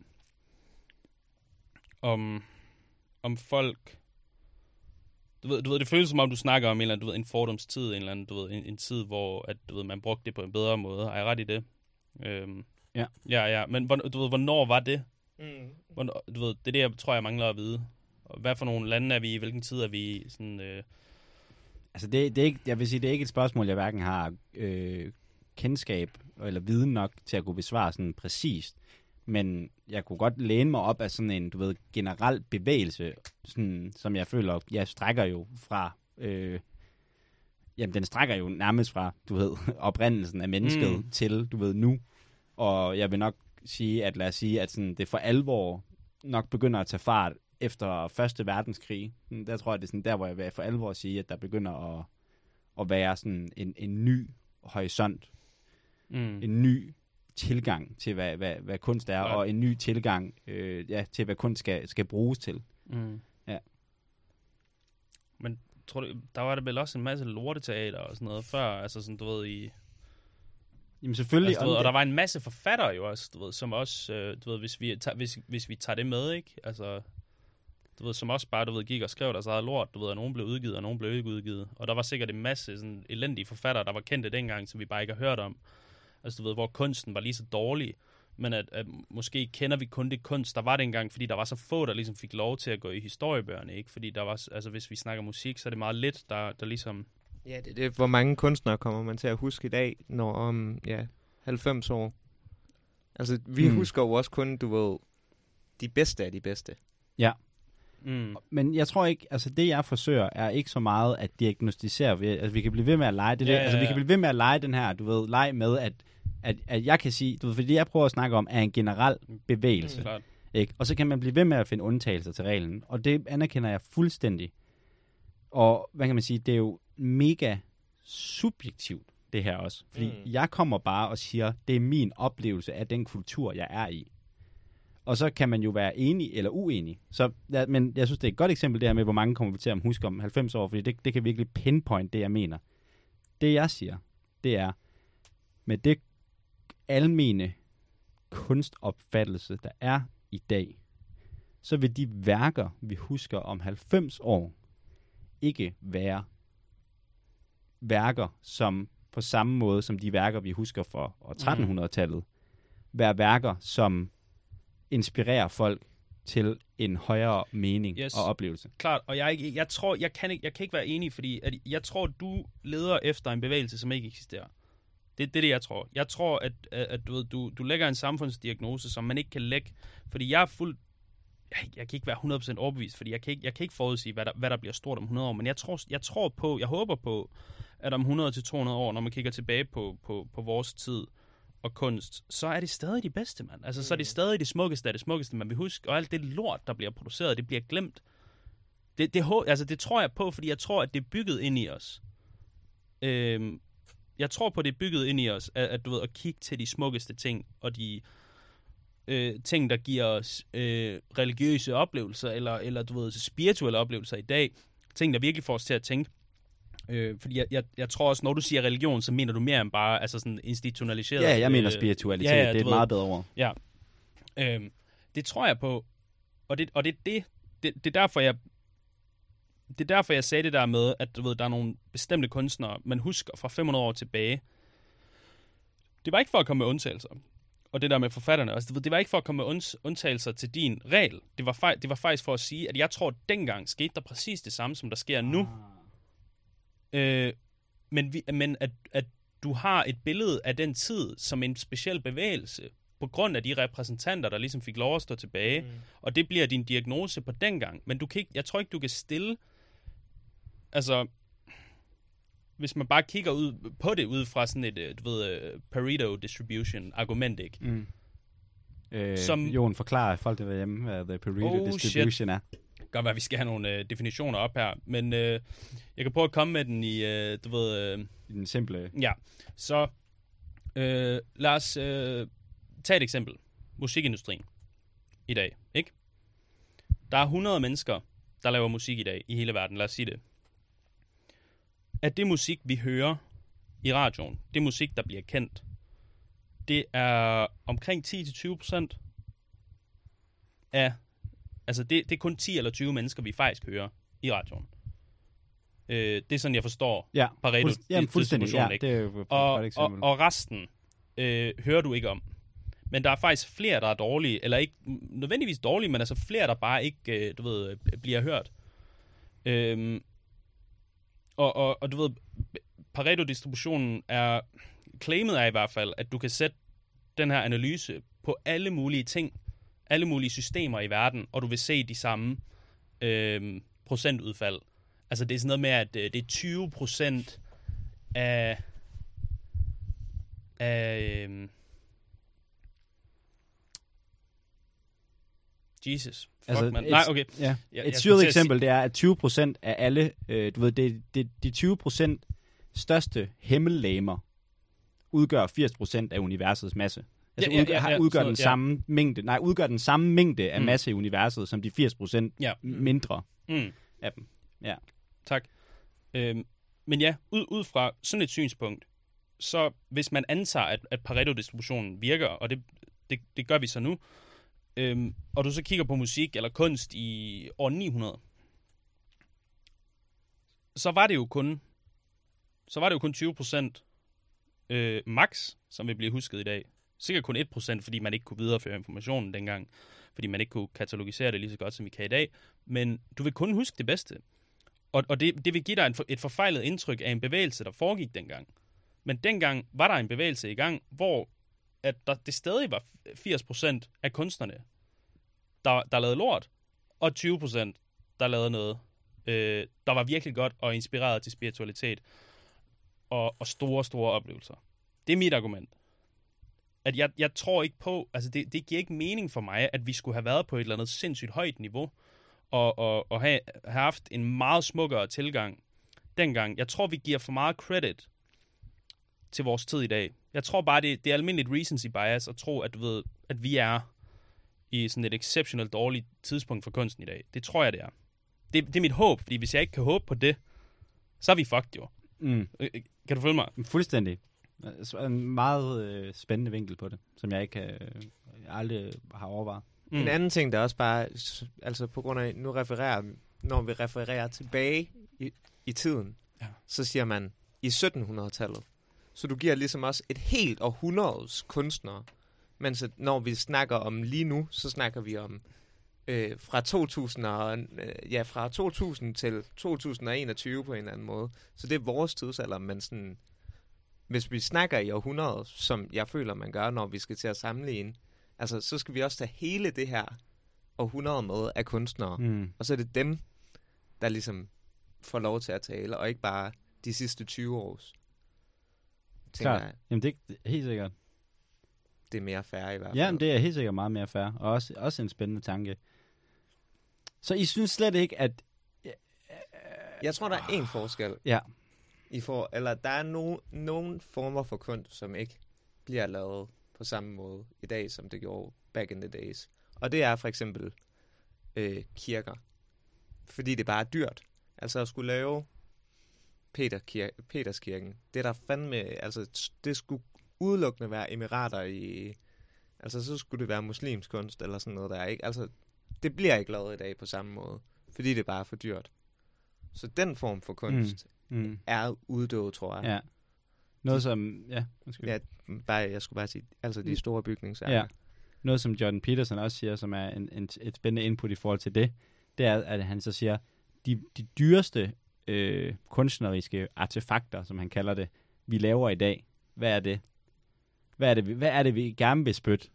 S3: om, om folk... Du ved, du ved, det føles som om, du snakker om en eller anden, du ved, en fordomstid, en eller anden, du ved, en, en tid, hvor at, du ved, man brugte det på en bedre måde. Har jeg ret i det? Øhm,
S1: Ja.
S3: Ja, ja. Men du ved, hvornår var det?
S2: Mm.
S3: Hvornår, du ved, det er det, jeg tror, jeg mangler at vide. Og Hvad for nogle lande er vi i? Hvilken tid er vi i? Sådan, øh,
S1: Altså, det, det er ikke, jeg vil sige, det er ikke et spørgsmål, jeg hverken har øh, kendskab eller viden nok til at kunne besvare sådan præcist. Men jeg kunne godt læne mig op af sådan en, du ved, generel bevægelse, sådan, som jeg føler, jeg strækker jo fra, øh, jamen den strækker jo nærmest fra, du ved, oprindelsen af mennesket
S3: Mm.
S1: til, du ved, nu. Og jeg vil nok sige, at lad os sige, at sådan, det for alvor nok begynder at tage fart efter Første Verdenskrig. Sådan, Der tror jeg, det er sådan der, hvor jeg vil for alvor sige, at der begynder at, at være sådan en, en ny horisont,
S3: mm.
S1: en ny tilgang til, hvad, hvad, hvad kunst er,
S3: Klart.
S1: og en ny tilgang øh, ja, til, hvad kunst skal, skal bruges til.
S3: Mm.
S1: Ja.
S3: Men tror du, der var der vel også en masse lorteteater og sådan noget før, altså sådan, du ved, i...
S1: Jamen selvfølgelig,
S3: Altså, du ved, og
S1: det-
S3: der var en masse forfattere jo også, du ved, som også, øh, du ved, hvis vi, tager, hvis, hvis vi tager det med, ikke? Altså, du ved, som også bare, du ved, gik og skrev deres eget lort, du ved, og nogen blev udgivet, og nogen blev ikke udgivet. Og der var sikkert en masse sådan elendige forfattere, der var kendte dengang, som vi bare ikke har hørt om. Altså, du ved, hvor kunsten var lige så dårlig, men at, at måske kender vi kun det kunst, der var dengang, fordi der var så få, der ligesom fik lov til at gå i historiebøgerne, ikke? Fordi der var, altså, hvis vi snakker musik, så er det meget lidt, der, der ligesom...
S2: Ja, det er det. Hvor mange kunstnere kommer man til at huske i dag, når om ja, 90 år? Altså, vi
S1: Mm.
S2: husker jo også kun, du ved, de bedste af de bedste.
S3: Mm.
S1: Men jeg tror ikke, altså det jeg forsøger, er ikke så meget at diagnostisere. ved- Altså vi kan blive ved med at lege det
S3: Ja,
S1: der.
S3: ja,
S1: Altså vi
S3: ja.
S1: kan blive ved med at lege den her, du ved, lege med, at, at, at jeg kan sige, du ved, fordi det jeg prøver at snakke om, er en generel bevægelse.
S3: Mm. Klart.
S1: Ikke? Og så kan man blive ved med at finde undtagelser til reglen. Og det anerkender jeg fuldstændig. Og hvad kan man sige, det er jo mega subjektivt, det her også. Fordi
S2: mm.
S1: jeg kommer bare og siger, det er min oplevelse af den kultur, jeg er i. Og så kan man jo være enig eller uenig. Så, ja, men jeg synes, det er et godt eksempel det her med, hvor mange kommer vi til at huske om 90 år, fordi det, det kan virkelig pinpoint det, jeg mener. Det jeg siger, det er, med det almene kunstopfattelse, der er i dag, så vil de værker, vi husker om 90 år, ikke være værker, som på samme måde som de værker, vi husker for år 1300-tallet, være værker, som inspirerer folk til en højere mening
S3: Yes.
S1: og oplevelse.
S3: Klart, og jeg, ikke, jeg tror, jeg kan, ikke, jeg kan ikke være enig, fordi at jeg tror, du leder efter en bevægelse, som ikke eksisterer. Det, er det, jeg tror. Jeg tror, at, at, at du, ved, du, du lægger en samfundsdiagnose, som man ikke kan lægge, fordi jeg er fuld... Jeg, jeg kan ikke være 100% overbevist, fordi jeg kan ikke, jeg kan ikke forudsige, hvad der, hvad der bliver stort om 100 år, men jeg tror, jeg tror på, jeg håber på, at om 100-200 år, når man kigger tilbage på, på, på vores tid og kunst, så er det stadig de bedste, mand. Altså, så er det stadig det smukkeste af det smukkeste, man vil huske, og alt det lort, der bliver produceret, det bliver glemt. Det, det, altså, det tror jeg på, fordi jeg tror, at det er bygget ind i os. Øhm, jeg tror på, det er bygget ind i os, at, at du ved, at kigge til de smukkeste ting, og de øh, ting, der giver os øh, religiøse oplevelser, eller, eller du ved, spirituelle oplevelser i dag. Ting, der virkelig får os til at tænke. Øh, fordi jeg, jeg, jeg tror også, når du siger religion, så mener du mere end bare altså sådan institutionaliseret.
S1: Ja, jeg mener
S3: øh,
S1: spiritualitet.
S3: ja, ja,
S1: det er et
S3: ved.
S1: meget bedre ord.
S3: Ja. Øhm, det tror jeg på. Og det, og det, det, det, det er derfor, jeg det er derfor, jeg sagde det der med, at du ved, der er nogle bestemte kunstnere, man husker fra 500 år tilbage. Det var ikke for at komme med undtagelser. Og det der med forfatterne også. ved, Det var ikke for at komme med und- undtagelser til din regel. Det var, det var faktisk for at sige, at jeg tror, at dengang skete der præcis det samme, som der sker nu. Øh, men vi, men at, at du har et billede af den tid som en speciel bevægelse, på grund af de repræsentanter, der ligesom fik lov at stå tilbage. Mm. Og det bliver din diagnose på dengang. Men du kan ikke, jeg tror ikke, du kan stille... Altså, hvis man bare kigger ud på det ud fra sådan et, øh, du ved, øh, Pareto distribution argument, ikke?
S1: Mm. Øh,
S3: Som-.
S1: Jon, forklarer folk der derhjemme, hvad The Pareto
S3: Oh,
S1: oh,
S3: shit.
S1: Distribution er.
S3: Godt være, at vi skal have nogle øh, definitioner op her. Men øh, jeg kan prøve at komme med den i, øh, du ved... Øh,
S1: I den simple...
S3: Ja, så øh, lad os øh, tage et eksempel. Musikindustrien i dag, ikke? Der er 100 mennesker, der laver musik i dag i hele verden, lad os sige det. At det musik, vi hører i radioen, det musik, der bliver kendt, det er omkring 10-20 procent af... Altså, det, det er kun 10 eller 20 mennesker, vi faktisk hører i radioen. Øh, det er sådan, jeg forstår
S1: Ja,
S3: Pareto
S1: jamen, fuldstændig. Ja,
S3: ikke?
S1: det er jo
S3: og, og, og resten øh, hører du ikke om. Men der er faktisk flere, der er dårlige, eller ikke nødvendigvis dårlige, men altså flere, der bare ikke, øh, du ved, øh, bliver hørt. Øhm, og, og, og du ved, Pareto-distributionen er, claimet er i hvert fald, at du kan sætte den her analyse på alle mulige ting, alle mulige systemer i verden, og du vil se de samme øh, procentudfald. Altså det er sådan noget med, at øh, det er 20 procent af, af øh, Jesus. Fuck,
S1: Altså,
S3: man.
S1: et-
S3: Nej, okay.
S1: Ja.
S3: Jeg-
S1: Et syret eksempel, det er, at 20% af alle, øh, du ved, det, det, de 20% største himmellegemer udgør 80% af universets masse. Altså
S3: Ja, ja,
S1: udgør,
S3: ja,
S1: har-
S3: ja,
S1: udgør
S3: så-
S1: den
S3: ja.
S1: samme mængde, nej, udgør den samme mængde af
S3: Mm.
S1: masse i universet, som de 80%
S3: Ja.
S1: mindre
S3: Mm.
S1: af dem. Ja.
S3: Tak. Øhm, men ja, ud, ud fra sådan et synspunkt, så hvis man antager, at, at Pareto-distributionen virker, og det, det, det gør vi så nu, øhm, og du så kigger på musik eller kunst i år 900, så var det jo kun så var det jo kun 20 procent øh, max, som vil blive husket i dag. Sikkert kun 1%, fordi man ikke kunne videreføre informationen dengang, fordi man ikke kunne katalogisere det lige så godt, som vi kan i dag. Men du vil kun huske det bedste. Og, og det, det vil give dig en, et forfejlet indtryk af en bevægelse, der foregik dengang. Men dengang var der en bevægelse i gang, hvor at der, det stadig var 80% af kunstnerne, der, der lavede lort, og 20% der lavede noget, øh, der var virkelig godt og inspireret til spiritualitet og, og store, store oplevelser. Det er mit argument. At jeg, jeg tror ikke på, altså det, det giver ikke mening for mig, at vi skulle have været på et eller andet sindssygt højt niveau, og, og, og have, have haft en meget smukkere tilgang dengang. Jeg tror, vi giver for meget credit til vores tid i dag. Jeg tror bare, det, det er almindeligt recency bias at tro, at, du ved, at vi er i sådan et exceptionelt dårligt tidspunkt for kunsten i dag. Det tror jeg, det er. Det, det er mit håb, fordi hvis jeg ikke kan håbe på det, så er vi fucked jo.
S1: Mm.
S3: Øh, øh, Kan du følge mig?
S1: Fuldstændig. Altså, En meget øh, spændende vinkel på det, som jeg ikke øh, aldrig har overvejet.
S3: Mm.
S2: En anden ting, der også bare, altså på grund af, nu refererer, når vi refererer tilbage i, i tiden,
S3: Ja.
S2: så siger man i 1700-tallet. Så du giver ligesom også et helt århundredes kunstnere. Mens at når vi snakker om lige nu, så snakker vi om øh, fra 2000 og, øh, ja, fra 2000 til 2021 på en eller anden måde. Så det er vores tidsalder, men sådan, hvis vi snakker i århundreder, som jeg føler, man gør, når vi skal til at sammenligne, altså, så skal vi også tage hele det her århundrede med af kunstnere. Mm. Og så er det dem, der ligesom får lov til at tale, og ikke bare de sidste 20 års.
S1: Klart.
S2: jeg,
S1: Jamen det er helt sikkert.
S2: det er mere fair i hvert fald.
S1: Ja, men det er helt sikkert meget mere fair, og også, også en spændende tanke. Så I synes slet ikke, at
S2: Jeg tror, der er én forskel.
S1: Ja.
S2: I får, eller der er no, nogle former for kunst, som ikke bliver lavet på samme måde i dag, som det gjorde back in the days. Og det er for eksempel øh, kirker. Fordi det bare er dyrt. Altså at skulle lave Peter Kir- Peterskirken, det er der fandme, altså det skulle udelukkende være emirater i, altså så skulle det være muslimsk kunst eller sådan noget der, ikke? Altså det bliver ikke lavet i dag på samme måde, fordi det bare er for dyrt. Så den form for kunst
S1: Mm
S2: er uddød, tror jeg.
S1: Ja. Noget som, ja, undskyld.
S2: Ja, bare, jeg skulle bare sige, altså de store bygningsværker.
S1: Ja. Noget, som Jordan Peterson også siger, som er en, en, et spændende input i forhold til det, det er, at han så siger, de, de dyreste øh, kunstneriske artefakter, som han kalder det, vi laver i dag, hvad er det? Hvad er det, hvad er det vi gerne vil spytte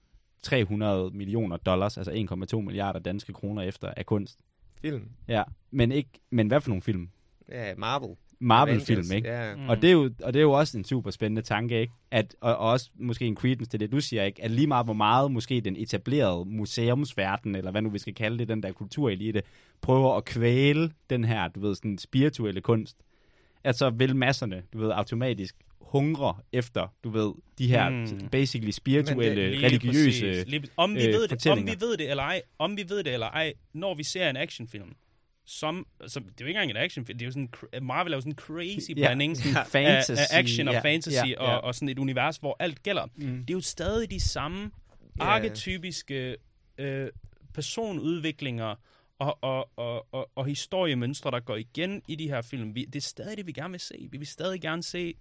S1: 300 millioner dollars, altså 1,2 milliarder danske kroner efter af kunst?
S2: Film.
S1: Ja, men, ikke, men hvad for nogle film?
S2: Ja, Marvel.
S1: Marvel-film, ikke?
S2: Ja.
S3: Mm.
S1: Og, det er jo, og det er jo også en super spændende tanke, ikke? At, og, og også måske en credence til det, du siger, ikke? At lige meget hvor meget måske den etablerede museumsverden, eller hvad nu vi skal kalde det, den der kulturelite, prøver at kvæle den her, du ved, sådan spirituelle kunst, at så vil masserne, du ved, automatisk hungre efter, du ved, de her
S3: Mm.
S1: basically spirituelle,
S3: Lige
S1: religiøse...
S3: Lige, om, vi
S1: øh,
S3: ved det, om vi ved det eller ej, om vi ved det eller ej, når vi ser en actionfilm, som, altså, det er jo ikke engang en actionfilm, det er jo sådan, Marvel er jo sådan en crazy blanding af,
S1: fantasy,
S3: af action og fantasy
S1: ja, ja.
S3: Og, og sådan et univers, hvor alt gælder.
S1: Mm.
S3: Det er jo stadig de samme
S2: Ja.
S3: arketypiske øh, personudviklinger og, og, og, og, og historiemønstre, der går igen i de her film. Vi, det er stadig det, vi gerne vil se. Vi vil stadig gerne se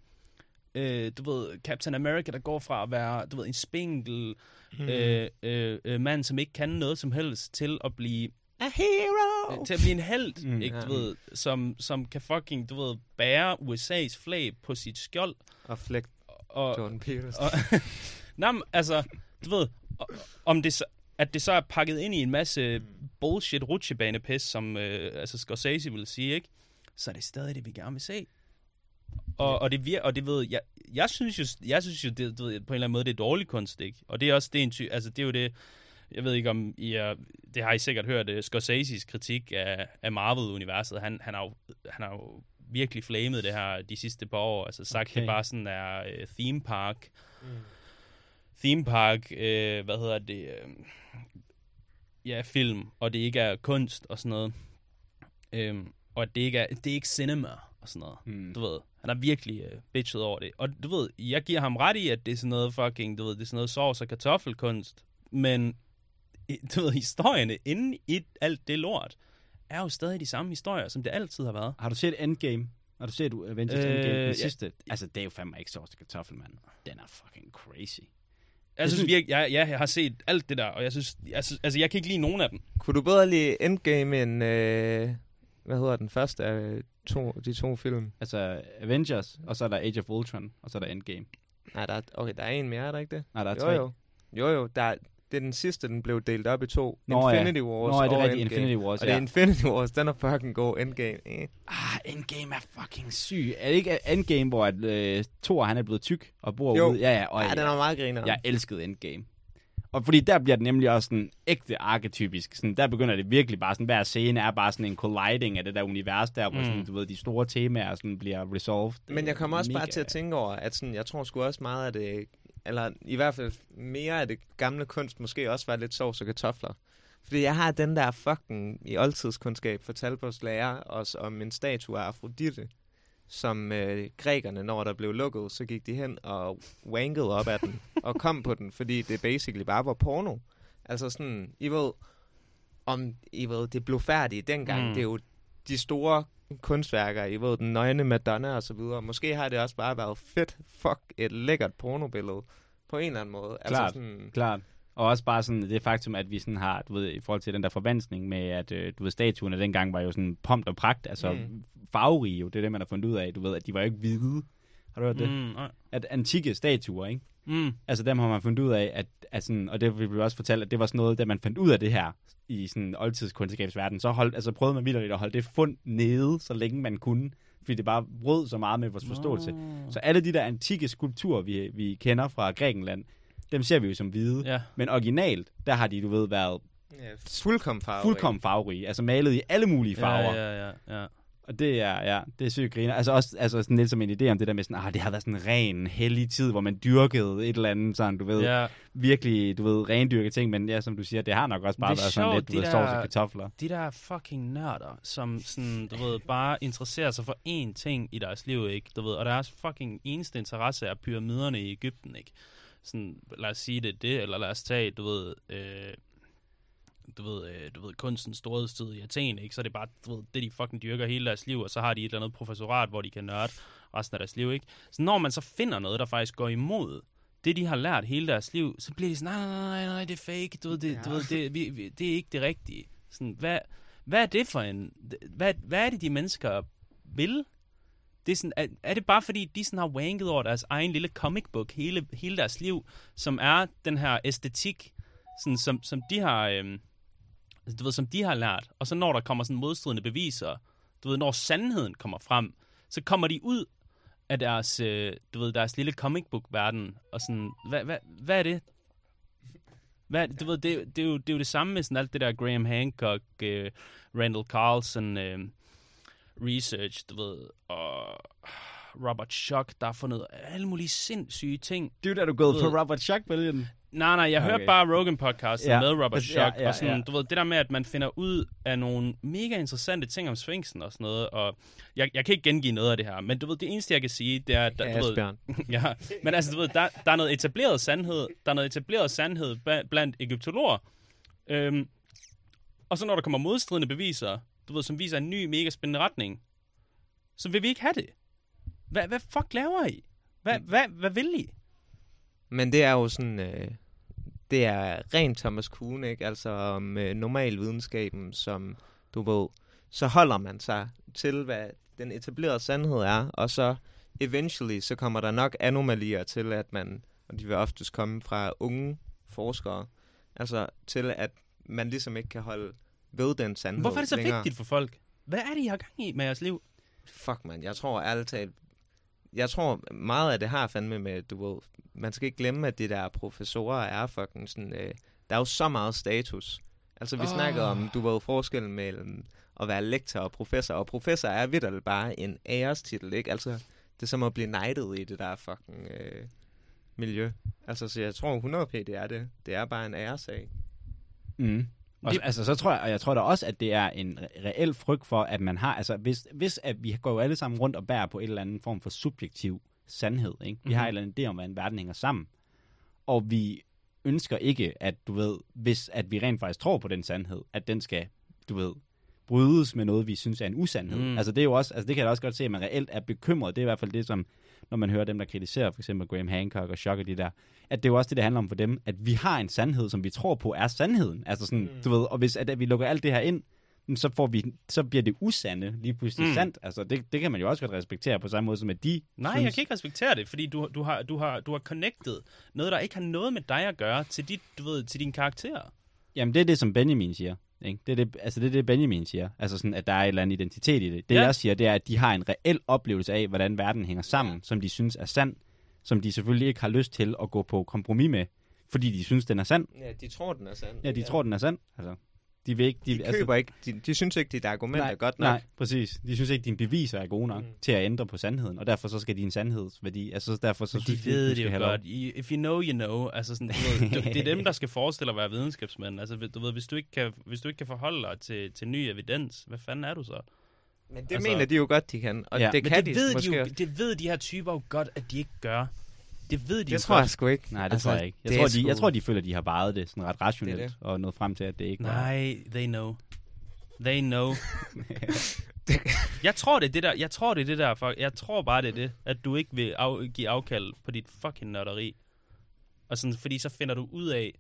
S3: øh, du ved, Captain America, der går fra at være, du ved, en spinkel mm. øh, øh, øh, mand, som ikke kan noget som helst, til at blive
S2: A hero!
S3: øh, til at blive en held,
S1: Mm.
S3: ikke, du
S2: Ja.
S3: ved, som, som kan fucking, du ved, bære USA's flag på sit skjold.
S2: Og Fleck
S3: Og,
S2: Jordan Peterson.
S3: og, men, altså, du ved, om det så, at det så er pakket ind i en masse bullshit rutsjebanepis, som øh, altså Scorsese ville sige, ikke? Så er det stadig det, vi gerne vil se. Og, og, det, vir- og det ved jeg, jeg synes jo, jeg synes jo det, du ved, på en eller anden måde, det er dårlig kunst, ikke? Og det er også det, en ty, altså det er jo det, jeg ved ikke om I er, det har I sikkert hørt, uh, Scorseses kritik af, af Marvel-universet. Han, han, har jo, han har jo virkelig flamet det her de sidste par år. Altså sagt, okay. Det bare sådan er uh, theme park. Mm. Theme park, uh, hvad hedder det, uh, ja, film, og det ikke er kunst og sådan noget. Um, og det ikke er, det er ikke cinema og sådan noget.
S1: Mm.
S3: Du ved, han har virkelig uh, bitchet over det. Og du ved, jeg giver ham ret i, at det er sådan noget fucking, du ved, det er sådan noget sovs og kartoffelkunst. Men, du ved, historierne inde i alt det lort, er jo stadig de samme historier, som det altid har været.
S1: Har du set Endgame? Har du set Avengers
S3: Øh,
S1: Endgame? Den
S3: ja.
S1: sidste? Altså, det er jo fandme ikke sovs til kartoffel, mand. Den er fucking crazy.
S3: Jeg synes
S1: synes-
S3: virkelig, jeg, jeg, jeg har set alt det der, og jeg synes, jeg synes, altså jeg kan ikke lide nogen af dem.
S2: Kunne du bedre lide Endgame end, øh, hvad hedder den første af to, de to film?
S1: Altså, Avengers, og så er der Age of Ultron, og så er der Endgame.
S2: Nej, der er, okay, der er en mere, er der ikke det?
S1: Nej, der er
S2: jo,
S1: tre.
S2: jo. Jo, jo, der er, det er den sidste, den blev delt op i to.
S1: Nå, ja.
S2: Infinity Wars
S1: Nå, er det
S2: og
S1: rigtigt?
S2: Endgame.
S1: Infinity Wars,
S2: Og det er
S1: ja.
S2: Infinity Wars, den er fucking god. Endgame. Eh.
S1: Ah, Endgame er fucking syg. Er det ikke Endgame, hvor at, øh, Thor han er blevet tyk og bor
S2: Jo.
S1: ude? Ja, ja. Og,
S2: Ja, den er meget griner.
S1: Jeg elskede Endgame. Og fordi der bliver det nemlig også sådan ægte arketypisk. Sådan, der begynder det virkelig bare sådan, hver scene er bare sådan en colliding af det der univers der, hvor
S3: Mm.
S1: sådan, du ved, de store temaer sådan bliver resolved.
S2: Men jeg kommer også bare
S1: Mega-
S2: til at tænke over, at sådan, jeg tror sgu også meget af det, eller i hvert fald mere af det gamle kunst, måske også var lidt sovs og kartofler. Fordi jeg har den der fucking i oldtidskundskab fortalt vores lærer os om en statue af Afrodite, som øh, grækerne, når der blev lukket, så gik de hen og wankede op af den, og kom på den, fordi det basically bare var porno. Altså sådan, I ved, om I ved, det blev færdigt dengang,
S3: Mm.
S2: mm. det er jo de store kunstværker, I ved, den nøgne Madonna og så videre. Måske har det også bare været fedt, fuck, et lækkert pornobillede, på en eller anden måde.
S1: Klart.
S2: Altså sådan,
S1: Klart. Og også bare sådan det faktum, at vi sådan har, du ved, i forhold til den der forvanskning med, at øh, du ved, statuerne dengang var jo sådan pompt og pragt, altså. Mm. farverige jo, det er det, man har fundet ud af, du ved, at de var jo ikke hvide. Har du hørt det?
S3: Mm, nej.
S1: At antikke statuer, ikke?
S3: Mm.
S1: Altså dem har man fundet ud af, at, at sådan, og det vil vi også fortælle, at det var sådan noget, da man fandt ud af det her i sådan oldtidskundskabsverden, så holdt, altså prøvede man vildt at holde det fund nede, så længe man kunne, fordi det bare brød så meget med vores forståelse.
S3: Nå.
S1: Så alle de der antikke skulpturer, vi, vi kender fra Grækenland, dem ser vi jo som hvide.
S3: Ja.
S1: Men originalt, der har de, du ved, været
S2: ja, fuldkommen farverige.
S1: fuldkommen farverige. Altså malet i alle mulige farver.
S3: Ja, ja, ja, ja.
S1: Og det er, ja, det er sygt griner. Altså også altså sådan lidt som en idé om det der med sådan, ah, det har været sådan en ren, hellig tid, hvor man dyrkede et eller andet, sådan, du ved, ja. Virkelig, du ved, rendyrket ting, men ja, som du siger, det har nok også bare været sådan
S3: sjovt,
S1: lidt, du
S3: de
S1: ved,
S3: der-
S1: sovs og kartofler.
S3: de der fucking nørder, som sådan, du ved, bare interesserer sig for én ting i deres liv, ikke? Du ved, og deres fucking eneste interesse er pyramiderne i Ægypten, ikke? Sådan, lad os sige det det, eller lad os tage, du ved, øh, du ved, øh, du ved, kunstens storhedstid i Athen, ikke? Så er det bare, du ved, det de fucking dyrker hele deres liv, og så har de et eller andet professorat, hvor de kan nørde resten af deres liv, ikke? Så når man så finder noget, der faktisk går imod det, de har lært hele deres liv, så bliver de sådan, nej, nej, nej, nej, det er fake, du ved, det, du ved, det, vi, vi, det er ikke det rigtige. Sådan, hvad, hvad er det for en... Hvad, hvad er det, de mennesker vil? Det er, sådan, er, er det bare fordi, de sådan har wanket over deres egen lille comic book hele, hele deres liv, som er den her æstetik, sådan, som, som de har... Øhm, du ved, som de har lært. Og så når der kommer sådan modstridende beviser, du ved, når sandheden kommer frem, så kommer de ud af deres, øh, du ved, deres lille comic book verden og sådan, hvad, hvad, hvad er det? Hvad, du ved, det, det, er jo, det er jo det samme med sådan alt det der Graham Hancock, øh, Randall Carlson, øh, research, du ved, og Robert Schock, der har fundet alle mulige sindssyge ting.
S1: Det er jo der, du er gået på Robert Schuck-bølgen.
S3: Nej, nej, jeg okay. Hørte bare Rogan podcast
S1: Ja.
S3: med Robert Schock,
S1: ja, ja,
S3: og sådan,
S1: ja.
S3: du ved, det der med, at man finder ud af nogle mega interessante ting om Sphinxen og sådan noget, og jeg, jeg kan ikke gengive noget af det her, men du ved, det eneste, jeg kan sige, det er, at der, du ved, ja, men altså, du ved, der, der er noget etableret sandhed, der er noget etableret sandhed bla- blandt egyptologer, øhm, og så når der kommer modstridende beviser, du ved, som viser en ny, mega spændende retning, så vil vi ikke have det. Hvad, hvad fuck laver I? Hvad, hvad, hvad vil I?
S2: Men det er jo sådan... Øh, det er rent Thomas Kuhn, ikke? Altså om øh, normal videnskaben, som du ved, så holder man sig til, hvad den etablerede sandhed er, og så eventually, så kommer der nok anomalier til, at man, og de vil oftest komme fra unge forskere, altså til, at man ligesom ikke kan holde ved den sandhed
S3: Hvorfor er det så
S2: længere.
S3: vigtigt for folk? Hvad er det, I har gang i med jeres liv?
S2: Fuck, man. Jeg tror ærligt talt... Jeg tror meget af det har fandme med, du ved... Man skal ikke glemme, at det der professorer er fucking sådan... Øh, der er jo så meget status. Altså, vi oh. snakker om, du ved, forskellen mellem at være lektor og professor. Og professor er vidderligt bare en ærestitel, ikke? Altså, det er som at blive knighted i det der fucking øh, miljø. Altså, så jeg tror 100 p, det er det. Det er bare en æresag.
S1: Mm. Og,
S3: Det-
S1: altså, så tror jeg, og jeg tror da også, at det er en re- reel frygt for, at man har, altså hvis, hvis at vi går jo alle sammen rundt og bærer på en eller anden form for subjektiv sandhed, ikke? Vi
S3: Mhm.
S1: mm-hmm. har en eller anden idé om, hvordan verden hænger sammen, og vi ønsker ikke, at du ved, hvis at vi rent faktisk tror på den sandhed, at den skal, du ved, brydes med noget, vi synes er en usandhed.
S3: Mm.
S1: Altså det er jo også, altså det kan jeg da også godt se, at man reelt er bekymret. Det er i hvert fald det, som, når man hører dem, der kritiserer for eksempel Graham Hancock og Schock og de der, at det er jo også det, det handler om for dem, at vi har en sandhed, som vi tror på er sandheden. Altså sådan, mm. du ved, og hvis at, at vi lukker alt det her ind, så, får vi, så bliver det usande lige pludselig
S3: Mm.
S1: sandt. Altså det, det kan man jo også godt respektere på samme måde som at de
S3: Nej,
S1: synes,
S3: jeg kan ikke respektere det, fordi du, du, har, du, har, du har connected noget, der ikke har noget med dig at gøre, til, dit, du ved, til dine karakterer.
S1: Jamen, det er det, som Benjamin siger. Ikke? Det, er det, altså, det er det, Benjamin siger. Altså sådan, at der er et eller andet identitet i det. Det,
S3: Ja.
S1: ja. jeg siger, det er, at de har en reel oplevelse af, hvordan verden hænger sammen, som de synes er sand, som de selvfølgelig ikke har lyst til at gå på kompromis med, fordi de synes, den er sand.
S2: Ja, de tror, den er sand.
S1: Ja, de tror, den er sand. Altså, de vil ikke...
S2: De, de køber ikke... De, de synes ikke, dit argument
S1: nej,
S2: er godt nok.
S1: Nej, præcis. De synes ikke, dine beviser er gode nok
S2: Mm.
S1: til at ændre på sandheden, og derfor så skal din sandhedsværdi... Altså, derfor så
S3: Men de
S1: synes
S3: ved
S1: du
S3: det
S1: skal
S3: jo godt. I, if you know, you know. Altså sådan, du ved, det, er dem, der skal forestille at være videnskabsmænd. Altså, du ved, hvis du ikke kan, hvis du ikke kan forholde dig til, til ny evidens, hvad fanden er du så?
S2: Men det
S3: Altså-
S2: altså, mener de jo godt, de kan. Og
S1: Ja.
S2: det
S3: Men
S2: kan
S3: det
S2: de
S3: ved, de
S2: måske
S3: jo, det ved de her typer jo godt, at de ikke gør. Det ved de jo
S2: Det tror jeg sgu ikke.
S1: Nej, det
S2: Altså,
S1: tror jeg ikke. Jeg, tror, de, jeg tror, de føler, de har vejet det sådan ret rationelt,
S2: Det det.
S1: og nået frem til, at det ikke var...
S3: Nej, they know. They know. jeg tror det er det der, jeg tror det er det der, fuck- jeg tror bare det er det, at du ikke vil af, give afkald på dit fucking nørderi. Og sådan, fordi så finder du ud af,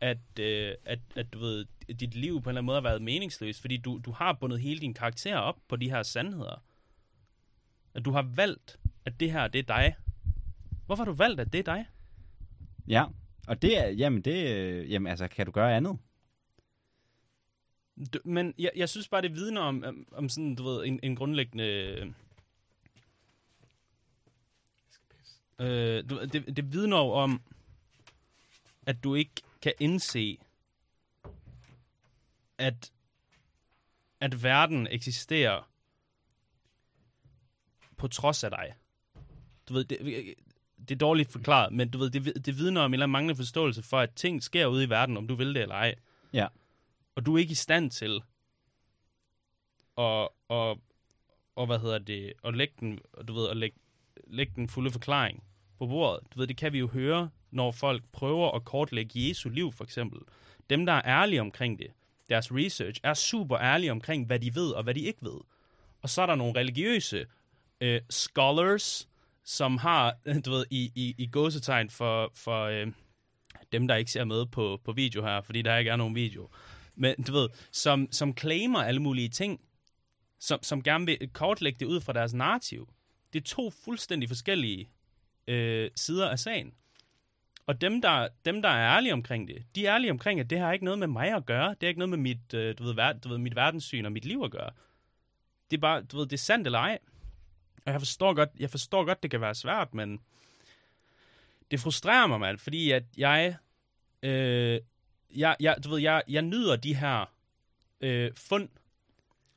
S3: at, øh, at, at du ved, dit liv på en eller anden måde har været meningsløst, fordi du, du har bundet hele din karakter op på de her sandheder. At du har valgt, at det her, det er dig. Hvorfor har du valgt, at det er dig?
S1: Ja, og det er, jamen det, øh, jamen altså, kan du gøre andet?
S3: Du, men jeg, jeg synes bare, det vidner om, om, om sådan, du ved, en, en grundlæggende... Øh, du, det, det vidner jo om, at du ikke kan indse, at, at verden eksisterer på trods af dig. Du ved, det, det er dårligt forklaret, men du ved, det, det vidner om en eller anden manglende forståelse for, at ting sker ude i verden, om du vil det eller ej.
S1: Ja.
S3: Og du er ikke i stand til at, og, og hvad hedder det, at lægge den, du ved, at lægge, lægge den fulde forklaring på bordet. Du ved, det kan vi jo høre, når folk prøver at kortlægge Jesu liv, for eksempel. Dem, der er ærlige omkring det, deres research, er super ærlige omkring, hvad de ved og hvad de ikke ved. Og så er der nogle religiøse øh, scholars, som har, du ved, i, i, i gåsetegn for, for øh, dem, der ikke ser med på, på video her, fordi der ikke er nogen video, men du ved, som, som claimer alle mulige ting, som, som gerne vil kortlægge det ud fra deres narrativ. Det er to fuldstændig forskellige øh, sider af sagen. Og dem der, dem, der er ærlige omkring det, de er ærlige omkring, at det har ikke noget med mig at gøre. Det har ikke noget med mit, øh, du ved, ver, du ved, mit verdenssyn og mit liv at gøre. Det er bare, du ved, det er sandt eller ej. Og jeg forstår godt, jeg forstår godt, det kan være svært, men det frustrerer mig, mand, fordi at jeg, øh, jeg, jeg, du ved, jeg, jeg nyder de her øh, fund,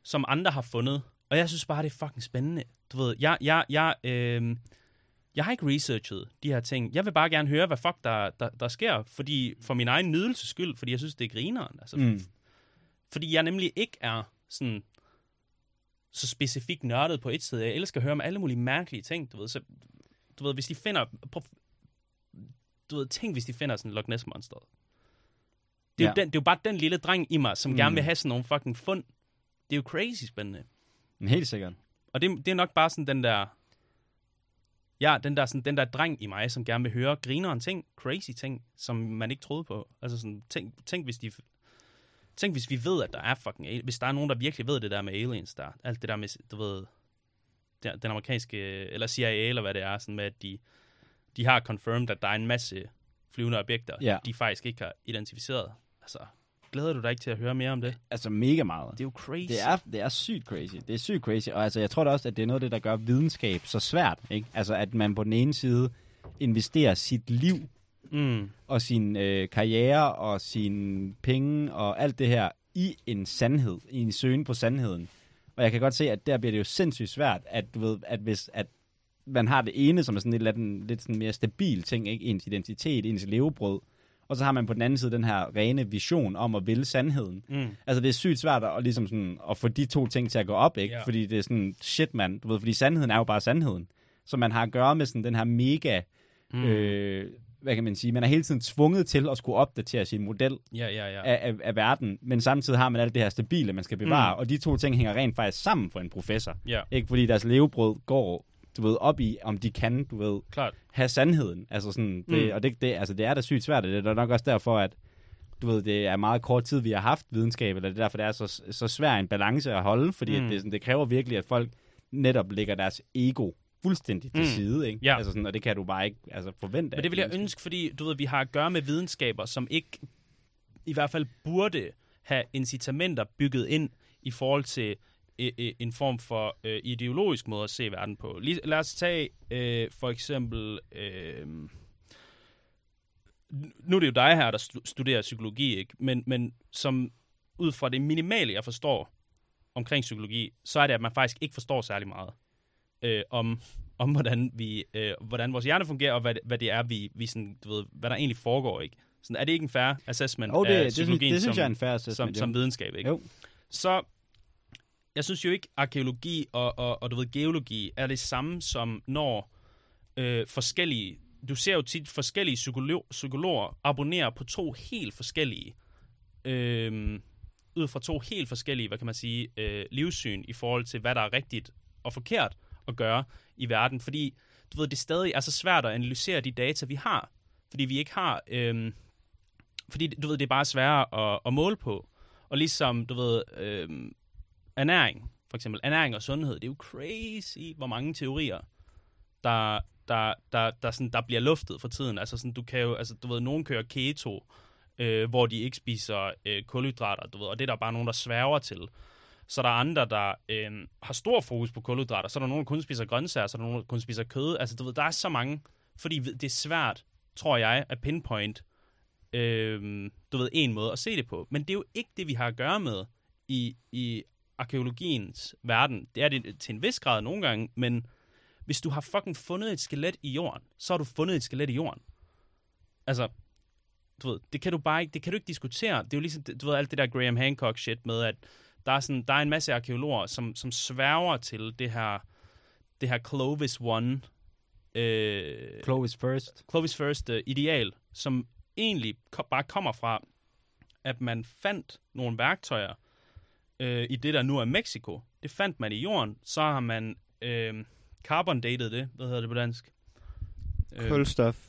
S3: som andre har fundet. Og jeg synes bare, det er fucking spændende. Du ved, jeg, jeg, jeg, øh, jeg har ikke researchet de her ting. Jeg vil bare gerne høre, hvad fuck der, der, der sker, fordi for min egen nydelses skyld, fordi jeg synes, det er grineren. Altså,
S1: Mm.
S3: Fordi jeg nemlig ikke er sådan så specifikt nørdet på et sted. Jeg elsker at høre om alle mulige mærkelige ting, du ved. Så, du ved, hvis de finder... Du ved, tænk, hvis de finder sådan en Loch Ness monster. Det er,
S1: Ja.
S3: jo den, det er jo bare den lille dreng i mig, som mm. gerne
S1: Mm.
S3: vil have sådan nogle fucking fund. Det er jo crazy spændende.
S1: Men helt sikkert.
S3: Og det, det er nok bare sådan den der... Ja, den der, sådan, den der dreng i mig, som gerne vil høre grineren ting, crazy ting, som man ikke troede på. Altså sådan, tænk, tænk hvis de... Tænk, hvis vi ved, at der er fucking... al- Hvis der er nogen, der virkelig ved det der med aliens der. Alt det der med, du ved... Den, den amerikanske... Eller CIA, eller hvad det er, sådan med, at de, de har confirmed, at der er en masse flyvende objekter,
S1: Ja.
S3: de faktisk ikke har identificeret. Altså, glæder du dig ikke til at høre mere om det?
S1: Altså mega meget.
S3: Det er jo crazy.
S1: Det er, det er sygt crazy. Det er sygt crazy. Og altså, jeg tror da også, at det er noget af det, der gør videnskab så svært. Ikke? Altså, at man på den ene side investerer sit liv
S3: Mm.
S1: og sin øh, karriere og sine penge og alt det her i en sandhed, i en søgen på sandheden. Og jeg kan godt se, at der bliver det jo sindssygt svært, at du ved, at hvis at man har det ene, som er sådan eller andet, lidt sådan mere stabil ting, ikke? ens identitet, ens levebrød, og så har man på den anden side den her rene vision om at ville sandheden.
S3: Mm.
S1: Altså, det er sygt svært at, ligesom sådan, at få de to ting til at gå op, ikke?
S3: Ja.
S1: Fordi det er sådan, shit, man. Du ved, fordi sandheden er jo bare sandheden. Så man har at gøre med sådan den her mega,
S3: mm.
S1: øh, hvad kan man sige, man er hele tiden tvunget til at skulle opdatere sin model
S3: Ja, ja, ja.
S1: af, af, af verden, men samtidig har man alt det her stabile, man skal bevare,
S3: Mm.
S1: og de to ting hænger rent faktisk sammen for en professor.
S3: Ja,
S1: Ikke fordi deres levebrød går, du ved, op i, om de kan, du ved,
S3: klart.
S1: have sandheden. Altså sådan, det,
S3: Mm.
S1: og det, det, altså det er da sygt svært, og det er nok også derfor, at du ved, det er meget kort tid, vi har haft videnskab, eller det er derfor, det er så, så svær en balance at holde, fordi
S3: Mm.
S1: at det, sådan, det kræver virkelig, at folk netop lægger deres ego fuldstændig til
S3: Mm.
S1: side, ikke?
S3: Ja.
S1: Altså sådan, og det kan du bare ikke altså, forvente.
S3: Men det vil jeg ønske, fordi du ved, vi har at gøre med videnskaber, som ikke i hvert fald burde have incitamenter bygget ind i forhold til øh, øh, en form for øh, ideologisk måde at se verden på. Lad os tage øh, for eksempel... Øh, nu er det jo dig her, der stu- studerer psykologi, ikke? Men, men som ud fra det minimale, jeg forstår omkring psykologi, så er det, at man faktisk ikke forstår særlig meget øh, om, om hvordan, vi, øh, hvordan vores hjerne fungerer, og hvad, det- hvad det er, vi, vi sådan, du ved, hvad der egentlig foregår. Ikke? Sådan, er det ikke en fair assessment
S1: oh, det,
S3: af
S1: det,
S3: psykologien
S1: det synes
S3: som,
S1: jeg er en fair
S3: som,
S1: assessment.
S3: som
S1: jo.
S3: videnskab? Ikke?
S1: Jo.
S3: Så jeg synes jo ikke, arkeologi og, og, og du ved, geologi er det samme som når øh, forskellige, du ser jo tit forskellige psykolog, psykologer abonnere på to helt forskellige, øh, ud fra to helt forskellige, hvad kan man sige, øh, livssyn i forhold til, hvad der er rigtigt og forkert at gøre i verden. Fordi, du ved, det stadig er så svært at analysere de data, vi har. Fordi vi ikke har, øhm, fordi du ved, det er bare sværere at, at måle på. Og ligesom, du ved, øhm, ernæring, for eksempel ernæring og sundhed, det er jo crazy, hvor mange teorier, der, der, der, der, sådan, der bliver luftet for tiden. Altså sådan, du kan jo, altså du ved, nogen kører keto, øh, hvor de ikke spiser øh, kulhydrater, du ved, og det er der bare nogen, der sværger til. Så der er andre, der øh, har stor fokus på kulhydrater. Så er der nogen, der kun spiser grøntsager, så er der nogen, der kun spiser kød. Altså, du ved, der er så mange, fordi det er svært, tror jeg, at pinpoint, øh, du ved, en måde at se det på. Men det er jo ikke det, vi har at gøre med i, i arkeologiens verden. Det er det til en vis grad nogle gange, men Hvis du har fucking fundet et skelet i jorden, så har du fundet et skelet i jorden. Altså, du ved, det kan du bare ikke, det kan du ikke diskutere. Det er jo ligesom, du ved, alt det der Graham Hancock shit med, at der er, sådan, der er en masse arkeologer, som, som sværger til det her, det her Clovis One, øh,
S1: Clovis first.
S3: Clovis First uh, ideal, som egentlig ko- bare kommer fra, at man fandt nogle værktøjer øh, i det, der nu er Mexico. Det fandt man i jorden. Så har man øh, carbon dated det. Hvad hedder det på dansk? Øh,
S2: Kulstof.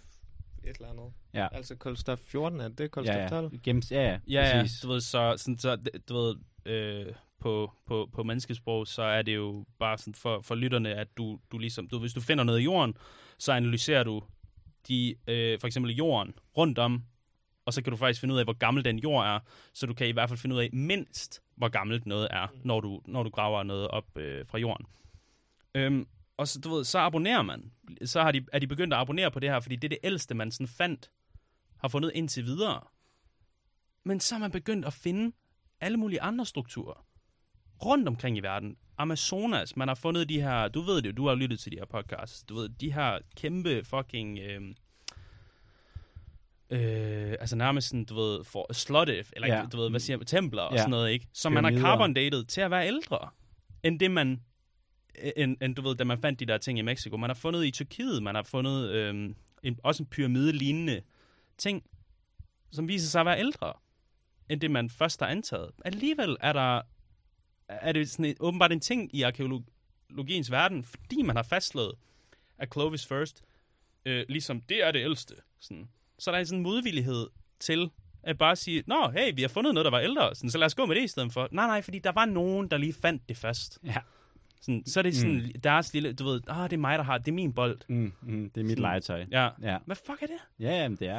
S2: Et eller andet.
S1: Ja.
S2: Altså kulstof 14, er det kulstof
S1: Ja, ja.
S2: 12?
S1: Gems, ja, ja.
S3: Ja, ja, du ved, så, sådan, så det- du ved, øh, på, på, på menneskesprog, så er det jo bare sådan for, for lytterne, at du, du ligesom, du, hvis du finder noget i jorden, så analyserer du de, øh, for eksempel jorden rundt om, og så kan du faktisk finde ud af, hvor gammel den jord er, så du kan i hvert fald finde ud af mindst, hvor gammelt noget er, når du, når du graver noget op øh, fra jorden. Øhm, og så, du ved, så abonnerer man. Så har de, er de begyndt at abonnere på det her, fordi det er det ældste, man sådan fandt, har fundet indtil videre. Men så er man begyndt at finde alle mulige andre strukturer rundt omkring i verden. Amazonas, man har fundet de her, du ved det jo, du har lyttet til de her podcasts, du ved, de her kæmpe fucking, øh, øh, altså nærmest sådan, du ved, for slotte, eller
S1: Ja.
S3: du ved, hvad siger templer og
S1: Ja.
S3: sådan noget, ikke? Som man har carbon dated til at være ældre, end det man, end, end du ved, da man fandt de der ting i Mexico. Man har fundet i Tyrkiet, man har fundet øh, en, også en pyramide-lignende ting, som viser sig at være ældre, end det man først har antaget. Alligevel er der er det sådan et, åbenbart en ting i arkeologiens verden, fordi man har fastslået, at Clovis First, øh, ligesom det er det ældste. Sådan. Så der er sådan en modvillighed til at bare sige, Nå, hey, vi har fundet noget, der var ældre, sådan, så lad os gå med det i stedet for. Nej, nej, fordi der var nogen, der lige fandt det først.
S1: Ja.
S3: Sådan, så er det sådan, mm. deres lille, du ved, ah, det er mig, der har, det er min bold.
S1: Mm, mm, det er mit
S3: Sådan.
S1: legetøj.
S3: Ja.
S1: Ja.
S3: Hvad fuck er det?
S1: Ja, jamen, det er,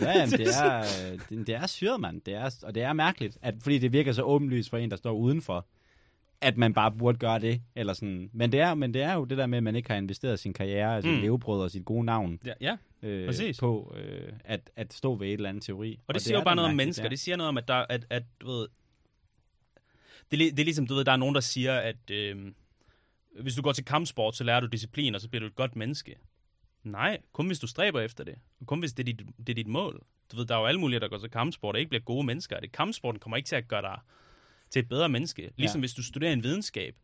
S1: ja, jamen, det er, det, det er syret, mand. Det er, og det er mærkeligt, at, fordi det virker så åbenlyst for en, der står udenfor, at man bare burde gøre det. Eller sådan. Men, det er, men det er jo det der med, at man ikke har investeret sin karriere, mm. sit
S3: Mm.
S1: levebrød og sit gode navn
S3: Ja, ja.
S1: øh,
S3: Præcis.
S1: på øh, at, at stå ved et eller andet teori.
S3: Og det siger jo bare noget om mennesker.
S1: ja.
S3: Det siger noget om, at, der, at, at du ved, det, er, det er ligesom, du ved, der er nogen, der siger, at øh, hvis du går til kampsport, så lærer du disciplin, og så bliver du et godt menneske. Nej, kun hvis du stræber efter det. Og kun hvis det er dit, det er dit mål. Du ved, der er jo alle mulige, der går til kampsport, og ikke bliver gode mennesker. af Det kampsporten kommer ikke til at gøre dig til et bedre menneske. Ligesom
S1: Ja.
S3: hvis du studerer en videnskab,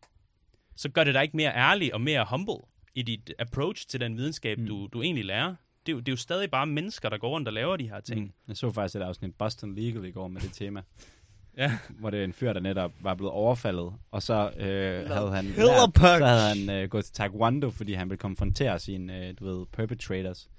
S3: så gør det dig ikke mere ærlig og mere humble i dit approach til den videnskab, mm. du, du egentlig lærer. Det er, jo, det er jo stadig bare mennesker, der går rundt og laver de her ting.
S1: Mm. Jeg så faktisk et afsnit Boston Legal i går med det tema.
S3: Ja.
S1: hvor det er en fyr, der netop var blevet overfaldet, og så øh, havde han, lært, så havde han øh, gået til taekwondo, fordi han ville konfrontere sine, øh, du ved, perpetrators.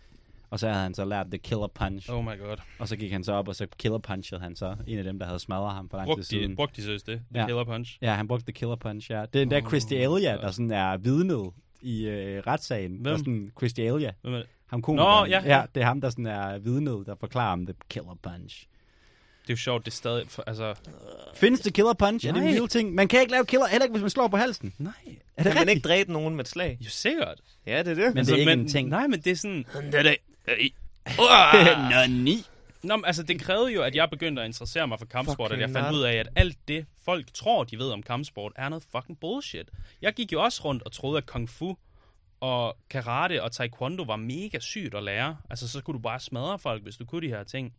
S1: Og så havde han så lært the killer punch,
S3: Oh my god.
S1: og så gik han så op, og så killer punchede han så en af dem, der havde smadret ham for lang tid siden.
S3: de, brugte de seriøst det? The
S1: Ja.
S3: killer punch?
S1: Ja, han brugte the killer punch, ja. Det er endda
S3: Oh,
S1: Christy Elia, der sådan er vidnet i øh, retssagen.
S3: Hvem?
S1: Der er sådan, Christy Elia,
S3: Hvem er det?
S1: ham komikeren.
S3: ja, ja.
S1: ja. det er ham, der sådan er vidnet, der forklarer om the killer punch.
S3: Det er jo sjovt, det er stadig... For, altså,
S1: Findes det killer punch? Er det en
S3: Nej.
S1: lille ting? Man kan ikke lave killer, heller ikke, hvis man slår på halsen.
S3: nej.
S1: Er det
S2: Kan man ikke dræbe nogen med et slag?
S3: Jo, sikkert.
S2: Ja, det er det.
S1: Men det er ikke
S3: men,
S1: en ting.
S3: Nej, men det er sådan...
S2: det er det.
S1: Nå, ni.
S3: Nå, men, altså, det krævede jo, at jeg begyndte at interessere mig for kampsport, at jeg fandt ud af, at alt det, folk tror, de ved om kampsport, er noget fucking bullshit. Jeg gik jo også rundt og troede, at kung fu og karate og taekwondo var mega sygt at lære. Altså, så skulle du bare smadre folk, hvis du kunne de her ting.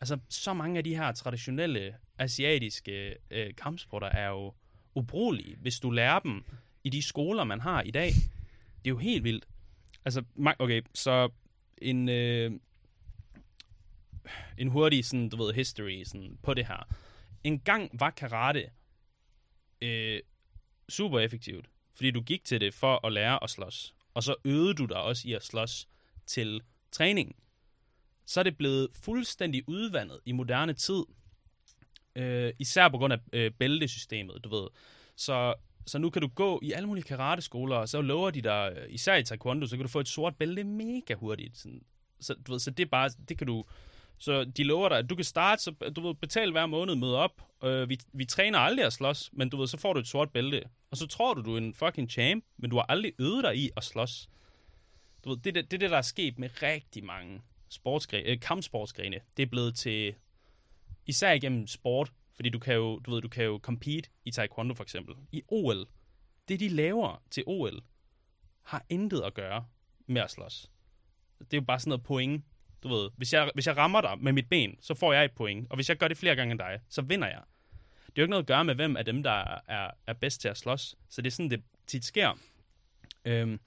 S3: Altså, så mange af de her traditionelle asiatiske øh, kampsporter er jo ubrugelige, hvis du lærer dem i de skoler, man har i dag. Det er jo helt vildt. Altså, okay, så en, øh, en hurtig, sådan, du ved, history sådan, på det her. En gang var karate øh, super effektivt, fordi du gik til det for at lære at slås, og så øvede du dig også i at slås til træningen. Så er det blevet fuldstændig udvandet i moderne tid, øh, især på grund af øh, bæltesystemet, du ved. Så, så nu kan du gå i alle mulige karate-skoler, og så lover de dig, øh, især i taekwondo, så kan du få et sort bælte mega hurtigt. Sådan, så, du ved, så det er bare, det kan du, så de lover dig, at du kan starte, så du ved, betale hver måned, møde op. Øh, vi, vi træner aldrig at slås, men du ved, så får du et sort bælte. Og så tror du, du er en fucking champ, men du har aldrig øvet dig i at slås. Du ved, det, er det, det er det, der er sket med rigtig mange sportsgre- øh, kampsportsgrene. Det er blevet til, især igennem sport, fordi du kan jo, du ved, du kan jo compete i taekwondo for eksempel. I OL. Det, de laver til OL, har intet at gøre med at slås. Det er jo bare sådan noget point. Du ved, hvis jeg, hvis jeg rammer dig med mit ben, så får jeg et point. Og hvis jeg gør det flere gange end dig, så vinder jeg. Det er jo ikke noget at gøre med, hvem af dem, der er, er bedst til at slås. Så det er sådan, det tit sker. Øhm,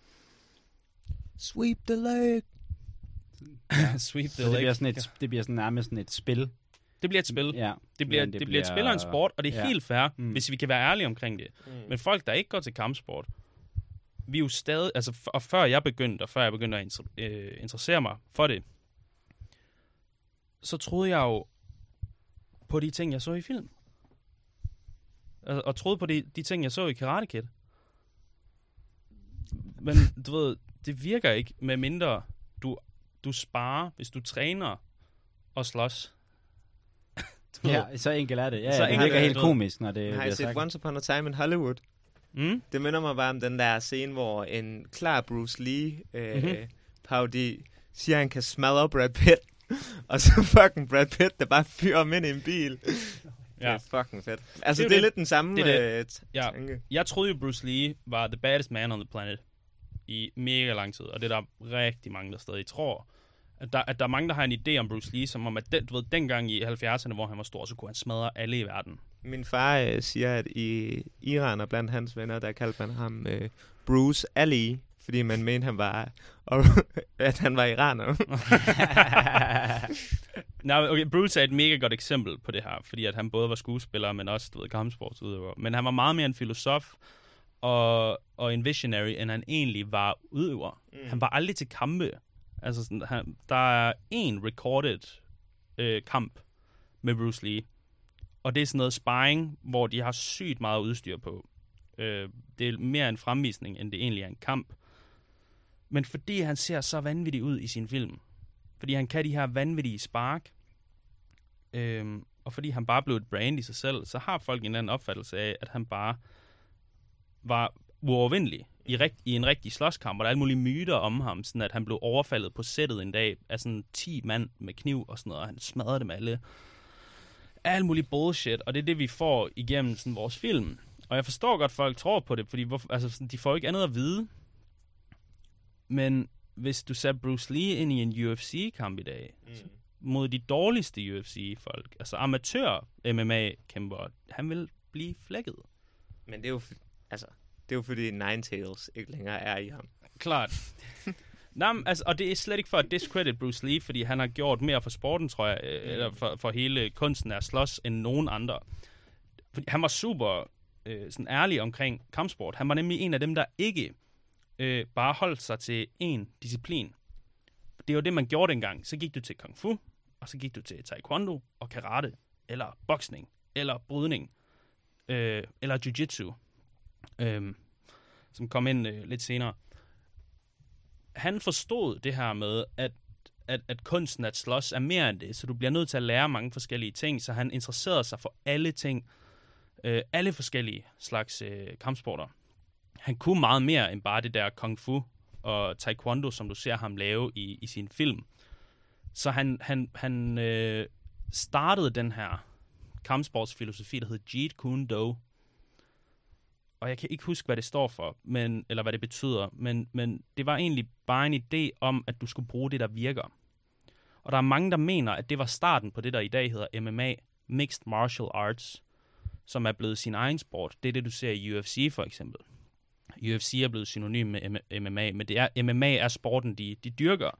S2: Sweep the leg.
S3: sweep the
S1: Så det
S3: leg.
S1: bliver, sådan et, det bliver sådan nærmest sådan et spil.
S3: Det bliver et spil.
S1: Ja.
S3: Det bliver, det, det bliver et spil og en sport, og det er
S1: ja.
S3: helt fair,
S1: Mm.
S3: hvis vi kan være ærlige omkring det.
S2: Mm.
S3: Men folk, der ikke går til kampsport, vi er jo stadig, altså og før jeg begyndte, og før jeg begyndte at inter- øh, interessere mig for det, så troede jeg jo på de ting, jeg så i film. Altså, og troede på de, de ting, jeg så i Karate Kid. Men du ved, det virker ikke, med mindre du, du sparer, hvis du træner og slås.
S1: Ja, så enkelt er det. Ja,
S3: Så
S1: det virker
S3: er det,
S1: helt komisk, når det
S2: Har I set
S1: sagt.
S2: Once Upon a Time in Hollywood?
S3: Mm?
S2: Det minder mig bare om den der scene, hvor en klar Bruce Lee øh,
S3: Mhm.
S2: mm-hmm. parodi siger, at han kan smadre Brad Pitt. og så fucking Brad Pitt, der bare fyrer ham ind i en bil. Ja. Det er fucking fedt. Altså,
S3: Det er
S2: det, det er
S3: det.
S2: lidt den samme
S3: Det er
S2: øh, t-
S3: Ja.
S2: tanke.
S3: Jeg troede jo, Bruce Lee var the baddest man on the planet i mega lang tid, og det er der rigtig mange, der stadig tror. At der, at der er mange, der har en idé om Bruce Lee, som om, at den, du ved, dengang i 70'erne, hvor han var stor, så kunne han smadre alle i verden.
S2: Min far øh, siger, at i Iran og blandt hans venner, der kaldte man ham øh, Bruce Ali, fordi man mente, han var, og, at han var iraner.
S3: Nej, okay, Bruce er et mega godt eksempel på det her, fordi at han både var skuespiller, men også, du ved, kampsportsudøver. Men han var meget mere en filosof og, og en visionary, end han egentlig var udøver. Mm. Han var aldrig til kampe. Altså, sådan, han, der er en recorded øh, kamp med Bruce Lee, og det er sådan noget sparring, hvor de har sygt meget udstyr på. Øh, det er mere en fremvisning, end det egentlig er en kamp. Men fordi han ser så vanvittig ud i sin film, fordi han kan de her vanvittige spark, øh, og fordi han bare blev et brand i sig selv, så har folk en eller anden opfattelse af, at han bare var uovervindelig i, rigt, i en rigtig slåskamp, og der er alle mulige myter om ham, sådan at han blev overfaldet på sættet en dag af sådan 10 mand med kniv og sådan noget, og han smadrede dem alle. Alt muligt bullshit, og det er det, vi får igennem sådan vores film. Og jeg forstår godt, at folk tror på det, fordi hvorfor, altså, sådan, de får ikke andet at vide. Men hvis du satte Bruce Lee ind i en UFC-kamp i dag, mm. mod de dårligste UFC-folk, altså amatør MMA-kæmper, han vil blive flækket.
S2: Men det er jo, altså, det er jo fordi Ninetales ikke længere er i ham.
S3: Klart. Nå, altså, og det er slet ikke for at discredit Bruce Lee, fordi han har gjort mere for sporten, tror jeg, øh, eller for, for hele kunsten af slås, end nogen andre. Fordi han var super øh, sådan ærlig omkring kampsport. Han var nemlig en af dem, der ikke øh, bare holdt sig til én disciplin. Det var det, man gjorde dengang. Så gik du til kung fu, og så gik du til taekwondo og karate, eller boksning, eller brydning, øh, eller jiu-jitsu, øh, som kom ind øh, lidt senere han forstod det her med, at, at, at kunsten at slås er mere end det, så du bliver nødt til at lære mange forskellige ting, så han interesserede sig for alle ting, øh, alle forskellige slags øh, kampsporter. Han kunne meget mere end bare det der kung fu og taekwondo, som du ser ham lave i, i sin film. Så han, han, han øh, startede den her kampsportsfilosofi, der hed Jeet Kune Do, og jeg kan ikke huske, hvad det står for, men, eller hvad det betyder, men, men det var egentlig bare en idé om, at du skulle bruge det, der virker. Og der er mange, der mener, at det var starten på det, der i dag hedder MMA, Mixed Martial Arts, som er blevet sin egen sport. Det er det, du ser i UFC for eksempel. UFC er blevet synonym med MMA, men det er, MMA er sporten, de, de dyrker,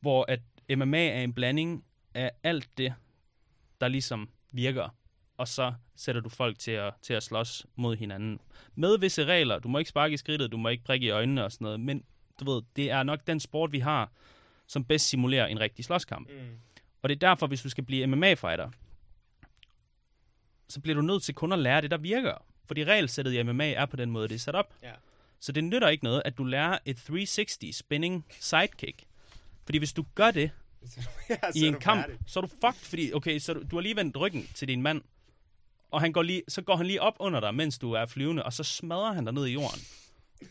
S3: hvor at MMA er en blanding af alt det, der ligesom virker, og så sætter du folk til at, til at slås mod hinanden. Med visse regler. Du må ikke sparke i skridtet, du må ikke prikke i øjnene og sådan noget, men du ved, det er nok den sport, vi har, som bedst simulerer en rigtig slåskamp.
S2: Mm.
S3: Og det er derfor, hvis du skal blive MMA-fighter, så bliver du nødt til kun at lære det, der virker. Fordi regelsættet i MMA er på den måde, det er sat op.
S2: Ja.
S3: Så det nytter ikke noget, at du lærer et 360 spinning sidekick. Fordi hvis du gør det
S2: ja,
S3: i en kamp, så er du fucked, fordi okay, så du, du har lige vendt ryggen til din mand, og han går lige, så går han lige op under dig, mens du er flyvende, og så smadrer han dig ned i jorden.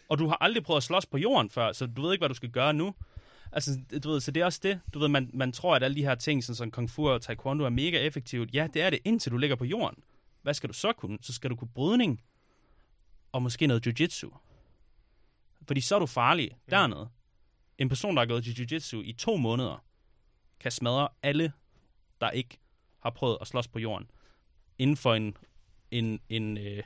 S3: Og du har aldrig prøvet at slås på jorden før, så du ved ikke, hvad du skal gøre nu. Altså, du ved, så det er også det. Du ved, man, man tror, at alle de her ting, sådan som kung fu og taekwondo, er mega effektivt. Ja, det er det, indtil du ligger på jorden. Hvad skal du så kunne? Så skal du kunne brydning, og måske noget jiu-jitsu. Fordi så er du farlig dernede. En person, der har gået til jiu-jitsu i to måneder, kan smadre alle, der ikke har prøvet at slås på jorden. Inden for en, en, en øh,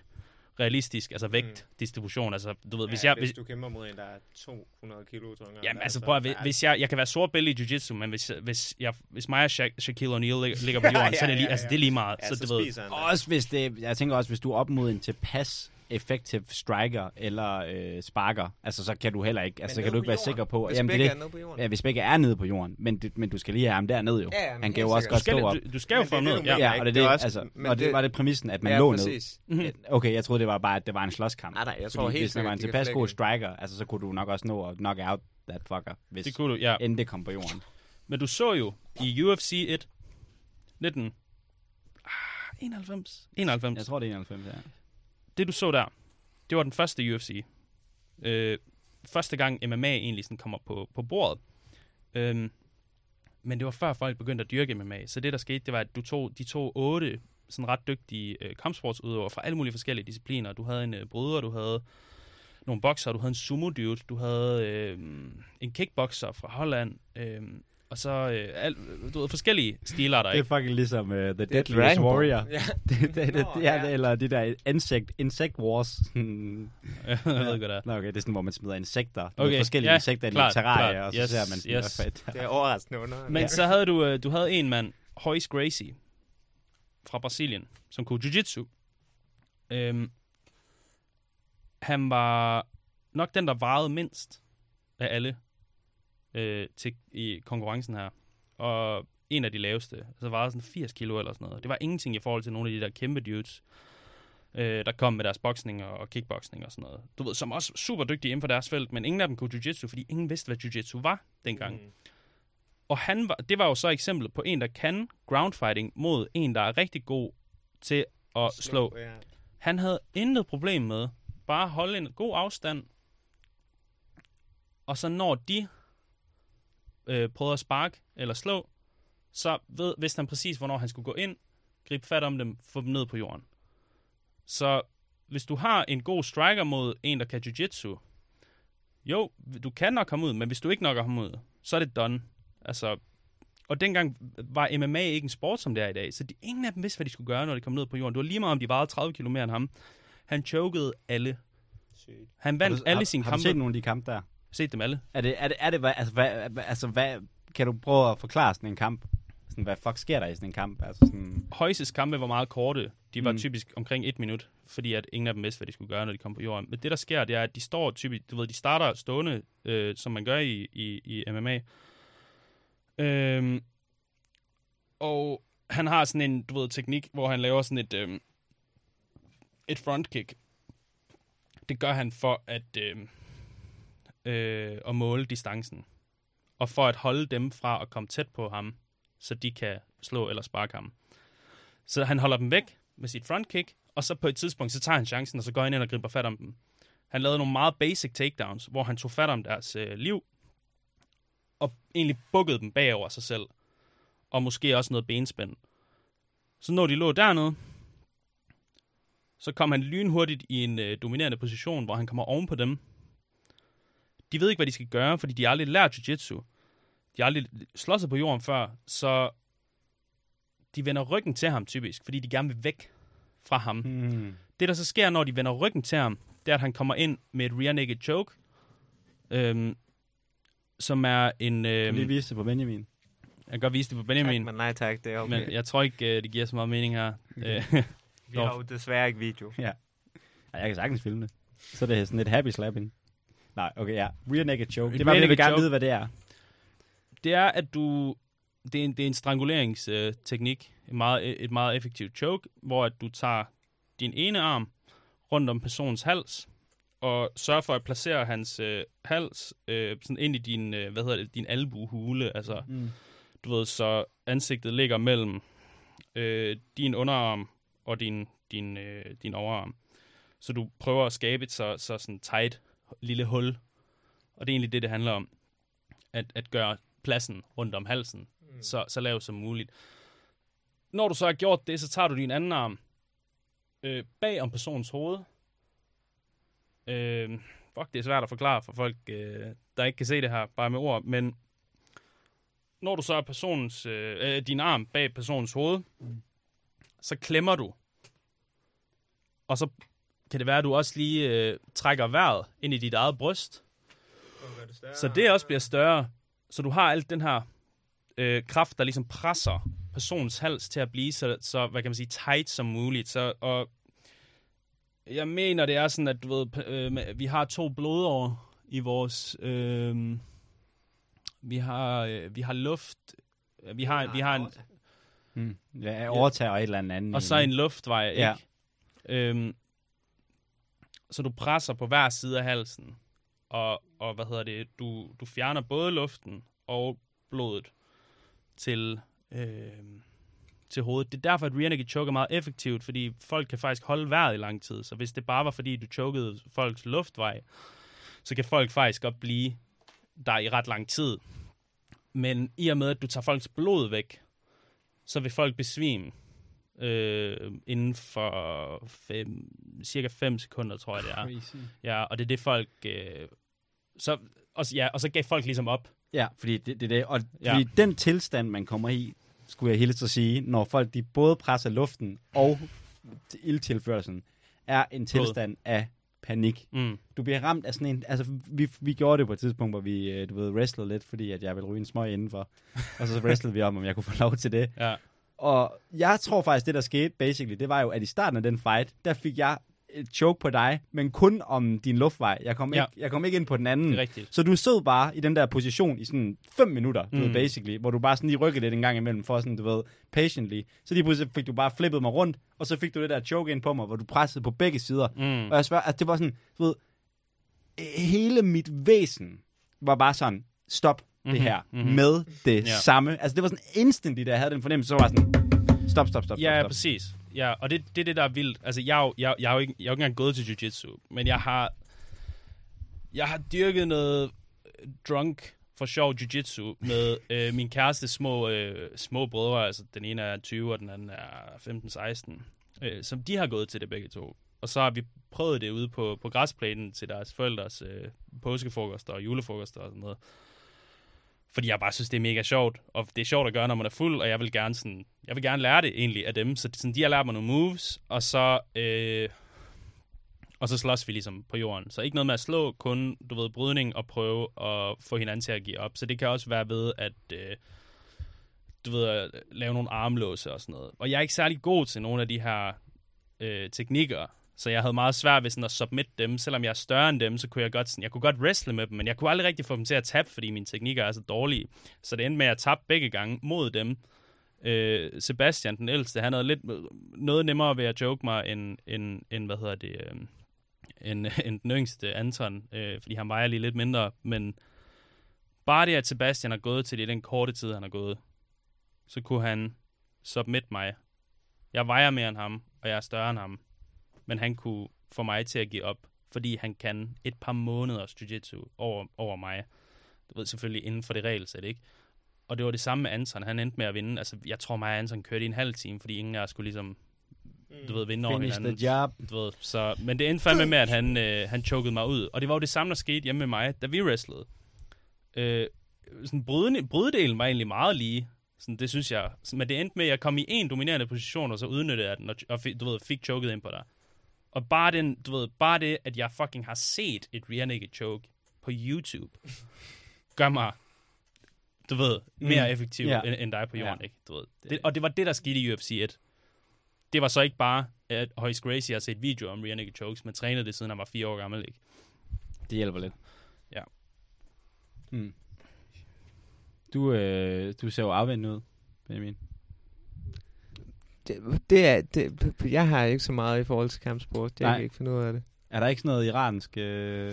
S3: realistisk altså vægtdistribution. Altså, du ved, hvis
S2: ja,
S3: jeg...
S2: hvis
S3: Hvis,
S2: du kæmper mod en, der er 200 kilo tungere.
S3: Jamen, altså,
S2: så-
S3: prøv at, hvis,
S2: ja,
S3: hvis jeg, jeg kan være sort bælte i jiu-jitsu, men hvis, hvis, jeg, hvis mig og Sha- Shaquille O'Neal ligger, ligger på jorden,
S2: Ja,
S3: så er det lige,
S2: ja,
S3: altså,
S2: ja.
S3: det er lige meget.
S2: ja,
S3: så,
S2: så,
S3: du ved,
S2: han.
S1: Også hvis det, jeg tænker også, hvis du er op mod en tilpas effective striker eller øh, sparker, altså så kan du heller ikke, altså så kan du ikke være
S2: jorden.
S1: sikker på,
S2: Hvis
S1: jamen,
S2: begge
S1: det,
S2: er nede på jorden.
S1: ja, hvis begge er nede på jorden, men, du, men du skal lige have ham dernede jo.
S2: Ja,
S1: Han kan jo også
S2: sikkert.
S1: godt
S3: du, skal,
S1: stå op.
S3: du, du skal jo få ned. Ja.
S1: Ja, og det, er
S2: Det også-
S1: altså, og det,
S2: det-
S1: var det præmissen, at man
S2: ja,
S1: lå ned.
S2: præcis.
S3: Mhm.
S1: Okay, jeg troede, det var bare, at det var en slåskamp.
S2: Nej, nej, jeg tror helt
S1: hvis man var en tilpas god striker, altså så kunne du nok også nå at knock out that fucker, hvis
S3: Det kunne du, ja.
S1: end det kom på jorden.
S3: Men du så jo i UFC 1, 19, ah, 91, 91.
S1: Jeg tror, det er 91, ja
S3: det du så der, det var den første UFC. Øh, første gang MMA egentlig sådan kommer på, på bordet. Øhm, men det var før folk begyndte at dyrke MMA. Så det der skete, det var, at du tog, de to otte sådan ret dygtige øh, kampsportsudøvere fra alle mulige forskellige discipliner. Du havde en øh, bryder, du havde nogle bokser, du havde en sumo dude, du havde øh, en kickboxer fra Holland, øh, og så øh, al, du ved, forskellige stilarter.
S1: Det er
S3: Ikke?
S1: fucking ligesom uh, The
S2: Det er
S1: Deadliest. Warrior.
S2: Ja.
S1: det, det, det,
S2: Nå,
S1: ja,
S2: ja.
S1: eller de der insect, insect wars.
S3: Jeg ved ikke, hvad det er.
S1: Nå, okay, det er sådan, hvor man smider insekter.
S3: Okay,
S1: Okay, forskellige
S3: ja,
S1: insekter i
S3: klart,
S1: et terrarie,
S3: klart.
S1: og så
S3: Yes,
S1: ser man
S3: yes.
S1: hvad fedt.
S2: Det er overraskende under.
S3: Men så havde du, øh, du havde en mand, Royce Gracie, fra Brasilien, som kunne jiu-jitsu. Øhm, han var nok den, der varede mindst af alle øh, til, i konkurrencen her. Og en af de laveste. Altså varede sådan 80 kilo eller sådan noget. Det var ingenting i forhold til nogle af de der kæmpe dudes, øh, der kom med deres boksning og, og kickboxing og sådan noget. Du ved, som også super dygtige inden for deres felt, men ingen af dem kunne jiu-jitsu, fordi ingen vidste, hvad jiu-jitsu var dengang.
S2: Mm.
S3: Og han var, det var jo så eksemplet på en, der kan groundfighting mod en, der er rigtig god til at slå.
S2: Ja.
S3: Han havde intet problem med bare at holde en god afstand. Og så når de øh, prøvede at sparke eller slå, så ved, vidste han præcis, hvornår han skulle gå ind, gribe fat om dem, få dem ned på jorden. Så hvis du har en god striker mod en, der kan jiu-jitsu, jo, du kan nok komme ud, men hvis du ikke nok ham ud, så er det done. Altså, og dengang var MMA ikke en sport, som det er i dag, så de, ingen af dem vidste, hvad de skulle gøre, når de kom ned på jorden. Det var lige meget, om de vejede 30 km end ham. Han chokede alle.
S2: Sygt.
S3: Han
S1: Har
S3: vandt
S1: du,
S3: alle
S1: har,
S3: sine
S1: har
S3: kampe.
S1: du set nogle af de kampe der?
S3: Set dem alle.
S1: Er det, er det, er det hvad, altså, hvad, altså, hvad, kan du prøve at forklare sådan en kamp? Sådan, hvad fuck sker der i sådan en kamp? Altså sådan,
S3: Højses kampe var meget korte. De var
S1: mm.
S3: typisk omkring et minut, fordi at ingen af dem vidste, hvad de skulle gøre, når de kom på jorden. Men det, der sker, det er, at de står typisk, du ved, de starter stående, øh, som man gør i, i, i MMA. Øhm, og han har sådan en, du ved, teknik, hvor han laver sådan et, øhm, et frontkick. Det gør han for at, øhm, øh, at måle distancen. Og for at holde dem fra at komme tæt på ham, så de kan slå eller sparke ham. Så han holder dem væk med sit frontkick, og så på et tidspunkt, så tager han chancen, og så går han ind og griber fat om dem. Han lavede nogle meget basic takedowns, hvor han tog fat om deres øh, liv, og egentlig bukkede dem bagover sig selv. Og måske også noget benspænd. Så når de lå dernede, så kom han lynhurtigt i en øh, dominerende position, hvor han kommer oven på dem. De ved ikke, hvad de skal gøre, fordi de har aldrig lært jiu-jitsu. De har aldrig slået sig på jorden før, så de vender ryggen til ham typisk, fordi de gerne vil væk fra ham.
S1: hmm.
S3: Det, der så sker, når de vender ryggen til ham, det er, at han kommer ind med et rear naked choke, øhm, som er en...
S1: Kan
S3: Øhm,
S1: du lige vise det på Benjamin?
S3: jeg kan godt vise det på
S2: Tak,
S3: Benjamin,
S2: men nej tak, det er okay.
S3: men jeg tror ikke, øh, det giver så meget mening her. Øh,
S2: Vi har jo desværre ikke video.
S1: Ja, jeg kan sagtens filme det. Så er det sådan et happy slapping. Nej, okay, ja. Rear naked choke.
S3: Et
S1: Det var, jeg vil gerne vide, hvad det er.
S3: det er, at du... Det er en, det er en stranguleringsteknik, et meget, et meget effektivt choke, hvor at du tager din ene arm rundt om personens hals, og sørger for at placere hans øh, hals øh, sådan ind i din, øh, hvad hedder det, din albuehule, altså
S1: Mm.
S3: du ved, så ansigtet ligger mellem øh, din underarm og din, din, øh, din overarm. Så du prøver at skabe et så, så sådan tight lille hul. Og det er egentlig det, det handler om. At, at gøre pladsen rundt om halsen mm. så, så lav som muligt. Når du så har gjort det, så tager du din anden arm øh, bag om personens hoved. Øh, fuck, det er svært at forklare for folk, øh, der ikke kan se det her, bare med ord, men når du så er personens, øh, øh, din arm bag personens hoved, så klemmer du. Og så kan det være, at du også lige øh, trækker vejret ind i dit eget bryst, så det også bliver større. Så du har alt den her øh, kraft, der ligesom presser personens hals til at blive så, så hvad kan man sige, tight som muligt. Så, og jeg mener, det er sådan, at du ved, øh, vi har to blodår i vores... Øh, vi har, øh, vi har luft... øh, Vi har, vi har en,
S1: Mm. Ja, jeg overtager et eller andet andet.
S3: og så en luftvej, ikke?
S1: Ja.
S3: Øhm, så du presser på hver side af halsen, og, og hvad hedder det, du, du fjerner både luften og blodet til, øh, til hovedet. Det er derfor, at rear naked choke er meget effektivt, fordi folk kan faktisk holde vejret i lang tid. Så hvis det bare var, fordi du chokede folks luftvej, så kan folk faktisk godt blive der i ret lang tid. Men i og med, at du tager folks blod væk, så vil folk besvime øh, inden for fem, cirka 5 sekunder, tror jeg det er.
S1: Crazy.
S3: Ja, og det er det folk... Øh, så, og, ja, og så gav folk ligesom op.
S1: Ja, fordi det, det, det og
S3: Ja.
S1: fordi den tilstand, man kommer i, skulle jeg hilse at sige, når folk de både presser luften og ildtilførelsen, er en tilstand af panik.
S3: Mm.
S1: Du bliver ramt af sådan en... Altså, vi, vi gjorde det på et tidspunkt, hvor vi, øh, du ved, wrestlede lidt, fordi at jeg ville ryge en smøg indenfor. Og så wrestlede vi om, om jeg kunne få lov til det.
S3: Ja.
S1: Og jeg tror faktisk, det der skete, basically, det var jo, at i starten af den fight, der fik jeg et choke på dig, men kun om din luftvej. Jeg kom,
S3: Ja.
S1: ikke, jeg kom ikke ind på den anden.
S3: Rigtigt.
S1: Så du stod bare i den der position i sådan 5 minutter, du
S3: Mm.
S1: ved, basically, hvor du bare sådan lige rykkede lidt en gang imellem, for sådan, du ved, patiently. Så lige pludselig fik du bare flippet mig rundt, og så fik du det der choke ind på mig, hvor du pressede på begge sider.
S3: Mm.
S1: Og jeg svær, at det var sådan, du ved, hele mit væsen var bare sådan, stop det
S3: Mhm,
S1: her
S3: mhm.
S1: med det
S3: Ja.
S1: samme. Altså det var sådan instantly, da jeg havde den fornemmelse, så var sådan, stop, stop, stop,
S3: Ja,
S1: stop, stop.
S3: præcis. Ja, og det, det er det, der er vildt. Altså, jeg, jeg, jeg, jo ikke, jeg jo ikke engang gået til jiu-jitsu, men jeg har, jeg har dyrket noget drunk for sjov jiu-jitsu med øh, min kæreste små, øh, små brødre. Altså, den ene er 20, og den anden er 15-16. Øh, som de har gået til det begge to. Og så har vi prøvet det ude på, på græsplænen til deres forældres øh, påskefrokoster og julefrokoster og sådan noget. Fordi jeg bare synes, det er mega sjovt, og det er sjovt at gøre, når man er fuld, og jeg vil gerne, sådan, jeg vil gerne lære det egentlig af dem. Så sådan, de har lært mig nogle moves, og så, øh, og så slås vi ligesom på jorden. Så ikke noget med at slå, kun du ved, brydning og prøve at få hinanden til at give op. Så det kan også være ved at øh, du ved, at lave nogle armlåse og sådan noget. Og jeg er ikke særlig god til nogle af de her øh, teknikker, så jeg havde meget svært ved sådan at submit dem. Selvom jeg er større end dem, så kunne jeg godt, sådan, jeg kunne godt wrestle med dem, men jeg kunne aldrig rigtig få dem til at tabe, fordi mine teknikker er så dårlige. Så det endte med at jeg tabte begge gange mod dem. Øh, Sebastian, den ældste, han havde lidt, noget nemmere ved at joke mig, end, end, end hvad hedder det, øh, end, end den yngste Anton, øh, fordi han vejer lige lidt mindre, men bare det, at Sebastian har gået til det i den korte tid, han har gået, så kunne han submit mig. Jeg vejer mere end ham, og jeg er større end ham, men han kunne få mig til at give op, fordi han kan et par måneders jiu-jitsu over, over mig. Du ved selvfølgelig inden for det regelsæt, ikke? Og det var det samme med Anton. Han endte med at vinde. Altså, jeg tror mig og Anton kørte i en halv time, fordi ingen af os skulle ligesom, du ved, vinde over
S1: Finish
S3: hinanden.
S1: the job.
S3: Du ved, så, men det endte fandme med, at han, øh, han chokede mig ud. Og det var jo det samme, der skete hjemme med mig, da vi wrestlede. Øh, sådan brydende, bryddelen var egentlig meget lige. Sådan, det synes jeg. Men det endte med, at jeg kom i en dominerende position, og så udnyttede jeg den, og, og fik, du ved, fik choket ind på dig. Og bare, den, du ved, bare det, at jeg fucking har set et rear naked choke på YouTube, gør mig, du ved, mere
S1: Mm.
S3: effektiv
S1: Ja.
S3: end, end dig på jorden,
S1: Ja.
S3: ikke? Du ved. Det, og det var det, der skete i UFC 1. Det var så ikke bare, at Hoyce Gracie har set video om rear naked chokes, men trænede det, siden han var fire år gammel, ikke?
S1: Det hjælper lidt.
S3: Ja.
S1: Hmm. Du, øh, du ser jo afvendt ud, Benjamin.
S2: Det, det er, det, jeg har ikke så meget i forhold til kampsport. Jeg
S1: Nej.
S2: kan ikke finde ud af det.
S1: Er der ikke sådan noget iransk øh,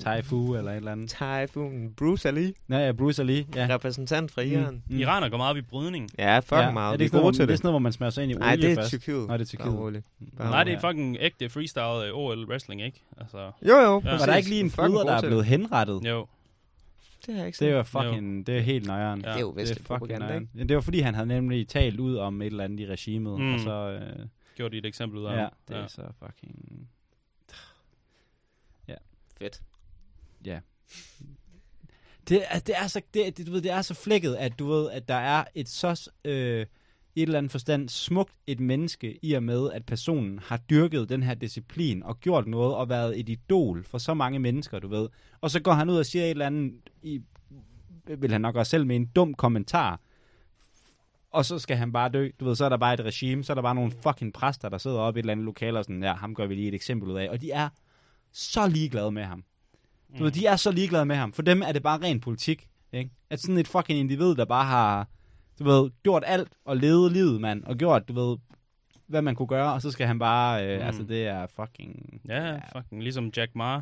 S1: taifu eller et eller andet?
S2: Typhoon, Bruce Ali,
S1: Nej, ja, Bruce Ali. Ja.
S2: ja. repræsentant fra Iran.
S1: Mm.
S3: Iraner går meget op i brydning.
S2: Ja, fucking
S1: ja.
S2: meget.
S1: Er det,
S2: er
S1: ikke hvor,
S2: til
S1: det er
S2: det.
S1: sådan noget, hvor man smager sig ind i
S2: Nej,
S1: olie
S2: det er
S1: først?
S2: Tyrkiet.
S1: Nej, det er Tyrkiet.
S2: Bare
S3: Nej, det er fucking ægte freestyle øh, OL wrestling, ikke? Altså,
S2: Jo, jo.
S3: Ja.
S1: Var der ikke lige en
S2: Fucking
S1: bryder, der er blevet henrettet?
S3: jo.
S2: Det har jeg ikke
S1: Det
S2: set.
S1: var fucking, det er helt nøjeren.
S3: Ja.
S2: Det er jo
S1: Det fucking
S2: propaganda,
S1: nøjeren.
S2: ikke?
S1: Ja, det var fordi, han havde nemlig talt ud om et eller andet i regimet,
S3: Mm.
S1: og så... Øh,
S3: Gjorde de et eksempel ud af
S1: ja, det er så fucking...
S2: fedt.
S1: Det er, det er så, det, det, du ved, det er så flækket, at du ved, at der er et så øh, i et eller andet forstand smukt et menneske i og med, at personen har dyrket den her disciplin og gjort noget og været et idol for så mange mennesker, du ved. Og så går han ud og siger et eller andet, i, vil han nok også selv med en dum kommentar, og så skal han bare dø. Du ved, så er der bare et regime, så er der bare nogle fucking præster, der sidder oppe i et eller andet lokale og sådan, ja, ham gør vi lige et eksempel ud af. Og de er så ligeglade med ham. Du ved, de er så ligeglade med ham. For dem er det bare ren politik. Ikke? At sådan et fucking individ, der bare har du ved, gjort alt og levet livet, mand. Og gjort, du ved, hvad man kunne gøre. Og så skal han bare, øh,
S3: Mm.
S1: altså det er fucking...
S3: Ja, fucking ligesom Jack Ma.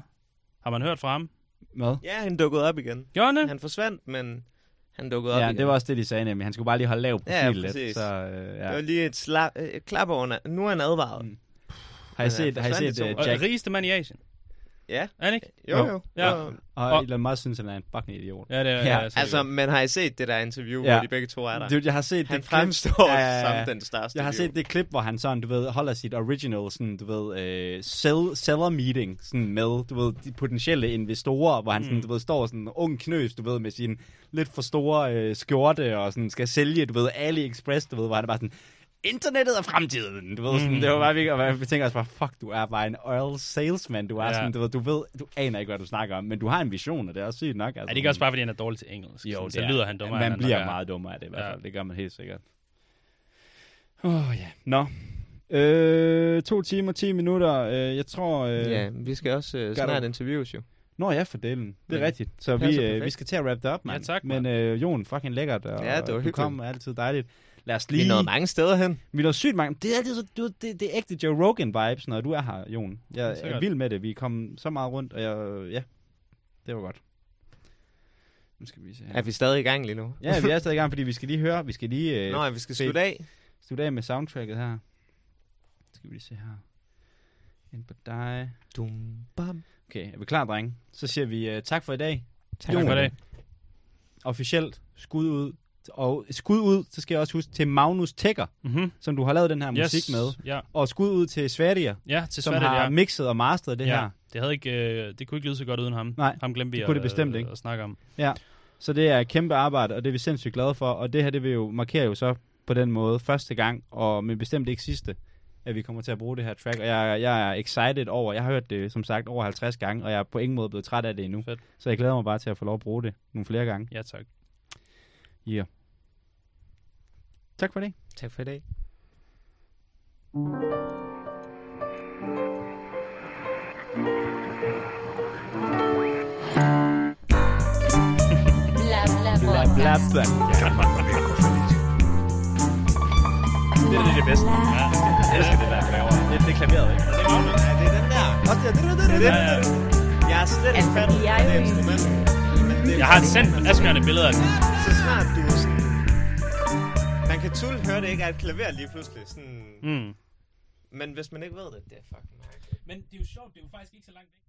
S3: Har man hørt fra ham?
S1: Hvad?
S2: Ja, han dukkede op igen.
S3: Gjorde han
S2: forsvandt, men han dukkede op
S1: Ja,
S2: igen.
S1: det var også det, de sagde nemlig. Han skulle bare lige holde lav
S2: Ja,
S1: profil lidt.
S2: præcis.
S1: Så, øh, ja.
S2: Det var lige et, sla- øh, klap over. na- Nu er han advaret.
S1: Mm. Har I set, har I set uh,
S2: to.
S3: Og
S1: Jack?
S3: rigeste mand i Asien.
S2: Ja,
S3: Er han ikke?
S2: jo
S1: Jo.
S2: jo.
S3: Ja.
S2: Og-
S1: Og
S3: Og-
S1: Elon Musk synes, han er en fucking idiot.
S3: Ja, det er
S1: Ja,
S3: altså,
S2: Altså, men har I set det der interview,
S1: Ja.
S2: hvor de begge to er der?
S1: Dude, jeg har set
S2: han
S1: det klip,
S2: fremstår
S1: ja.
S2: som den største
S1: Jeg har set det klip, hvor han sådan, du ved, holder sit original, sådan, du ved, øh, sell, seller meeting, sådan med, du ved, de potentielle investorer, hvor han sådan,
S3: Mm.
S1: du ved, står sådan en ung knøs, du ved, med sin lidt for store øh, skjorte, og sådan skal sælge, du ved, AliExpress, du ved, hvor han er bare sådan, internettet er fremtiden, du ved, sådan,
S3: Mm.
S1: det var bare virkelig, og jeg tænker også bare, fuck, du er bare en oil salesman, du er
S3: Ja.
S1: sådan, du ved, du ved, du aner ikke, hvad du snakker om, men du har en vision, og det er også sygt nok. Altså,
S3: er det ikke også bare, fordi han er dårlig til engelsk?
S1: jo,
S3: Sådan,
S1: det
S3: så
S1: er-
S3: lyder han dummere,
S1: Man bliver
S3: nok
S1: meget dummere af det i hvert
S3: Ja.
S1: fald. Det gør man helt sikkert. Åh oh, ja. Nå. Øh, to timer, 10 minutter. Øh, jeg tror... Øh...
S2: Ja, vi skal også øh, snart
S1: du?
S2: interviews jo.
S1: Nå ja, for delen. Det er
S2: Men
S1: rigtigt. Så vi, øh, vi skal til at wrap det op, mand.
S3: Ja, tak,
S1: Men
S3: mand.
S1: øh, Jon, fucking lækkert. Og,
S2: Ja, det var
S1: Du
S2: hyggeligt.
S1: kom altid dejligt. Lad os
S2: Vi
S1: lige...
S2: nåede mange steder hen.
S1: Vi nåede sygt mange. Det er altid så, du, ved, det, det er ægte Joe Rogan-vibes, når du er her, Jon. Jeg er
S3: Sikkert.
S1: vild med det. Vi kom så meget rundt, og jeg, ja, det var godt. Nu skal vi se her.
S2: Er vi stadig i gang lige nu?
S1: Ja, vi er stadig i gang, fordi vi skal lige høre, vi skal lige øh,
S2: Nå, ja, vi skal slutte af.
S1: slutte af med soundtracket her. Skal vi lige se her. Ind på dig.
S2: Dum, bam.
S1: Okay, er vi klar, drenge? Så siger vi uh, tak for i dag.
S3: Tak
S1: Jon.
S3: for det.
S1: Officielt skud ud. Og skud ud, så skal jeg også huske til Magnus Tækker,
S3: Mm-hmm.
S1: som du har lavet den her
S3: Yes.
S1: musik med.
S3: Ja,
S1: Og skud ud til Sverige,
S3: ja til
S1: som
S3: svært,
S1: har
S3: ja.
S1: mixet og masteret det
S3: ja.
S1: her.
S3: Det, havde ikke, øh, det kunne ikke lyde så godt uden ham.
S1: Nej,
S3: ham glemte vi
S1: det kunne
S3: at,
S1: det bestemt
S3: øh,
S1: ikke.
S3: at snakke om.
S1: Så det er et kæmpe arbejde, og det er vi sindssygt glade for. Og det her, det vil jo markere jo så på den måde første gang, og men bestemt ikke sidste, at vi kommer til at bruge det her track. Og jeg, jeg er excited over, jeg har hørt det som sagt over 50 gange, og jeg er på ingen måde blevet træt af det endnu.
S3: Fedt.
S1: Så jeg glæder mig bare til at få lov at bruge det nogle flere gange.
S3: Ja, tak.
S1: Yeah. Tak for det.
S2: Tak for i dag.
S4: Bla bla
S1: Bla, bla, bla.
S5: Danmark var ved at gå for lidt.
S1: Det er det, det bedste. Ja, jeg elsker det der. Det, det er klaveret, ikke?
S2: Ja, det er den der.
S1: Det, det, det, det, det.
S3: Ja, ja.
S2: Jeg er slet ikke
S6: Altså,
S2: fattet
S6: vi er jo
S3: Jeg har sendt Asbjørn et billede af den.
S2: Så snart du sådan... Man kan tulle høre, det ikke er et klaver lige pludselig. Sådan...
S3: Mm.
S2: Men hvis man ikke ved det, det er fucking mærkeligt.
S3: Men det er jo sjovt, det er jo faktisk ikke så langt væk.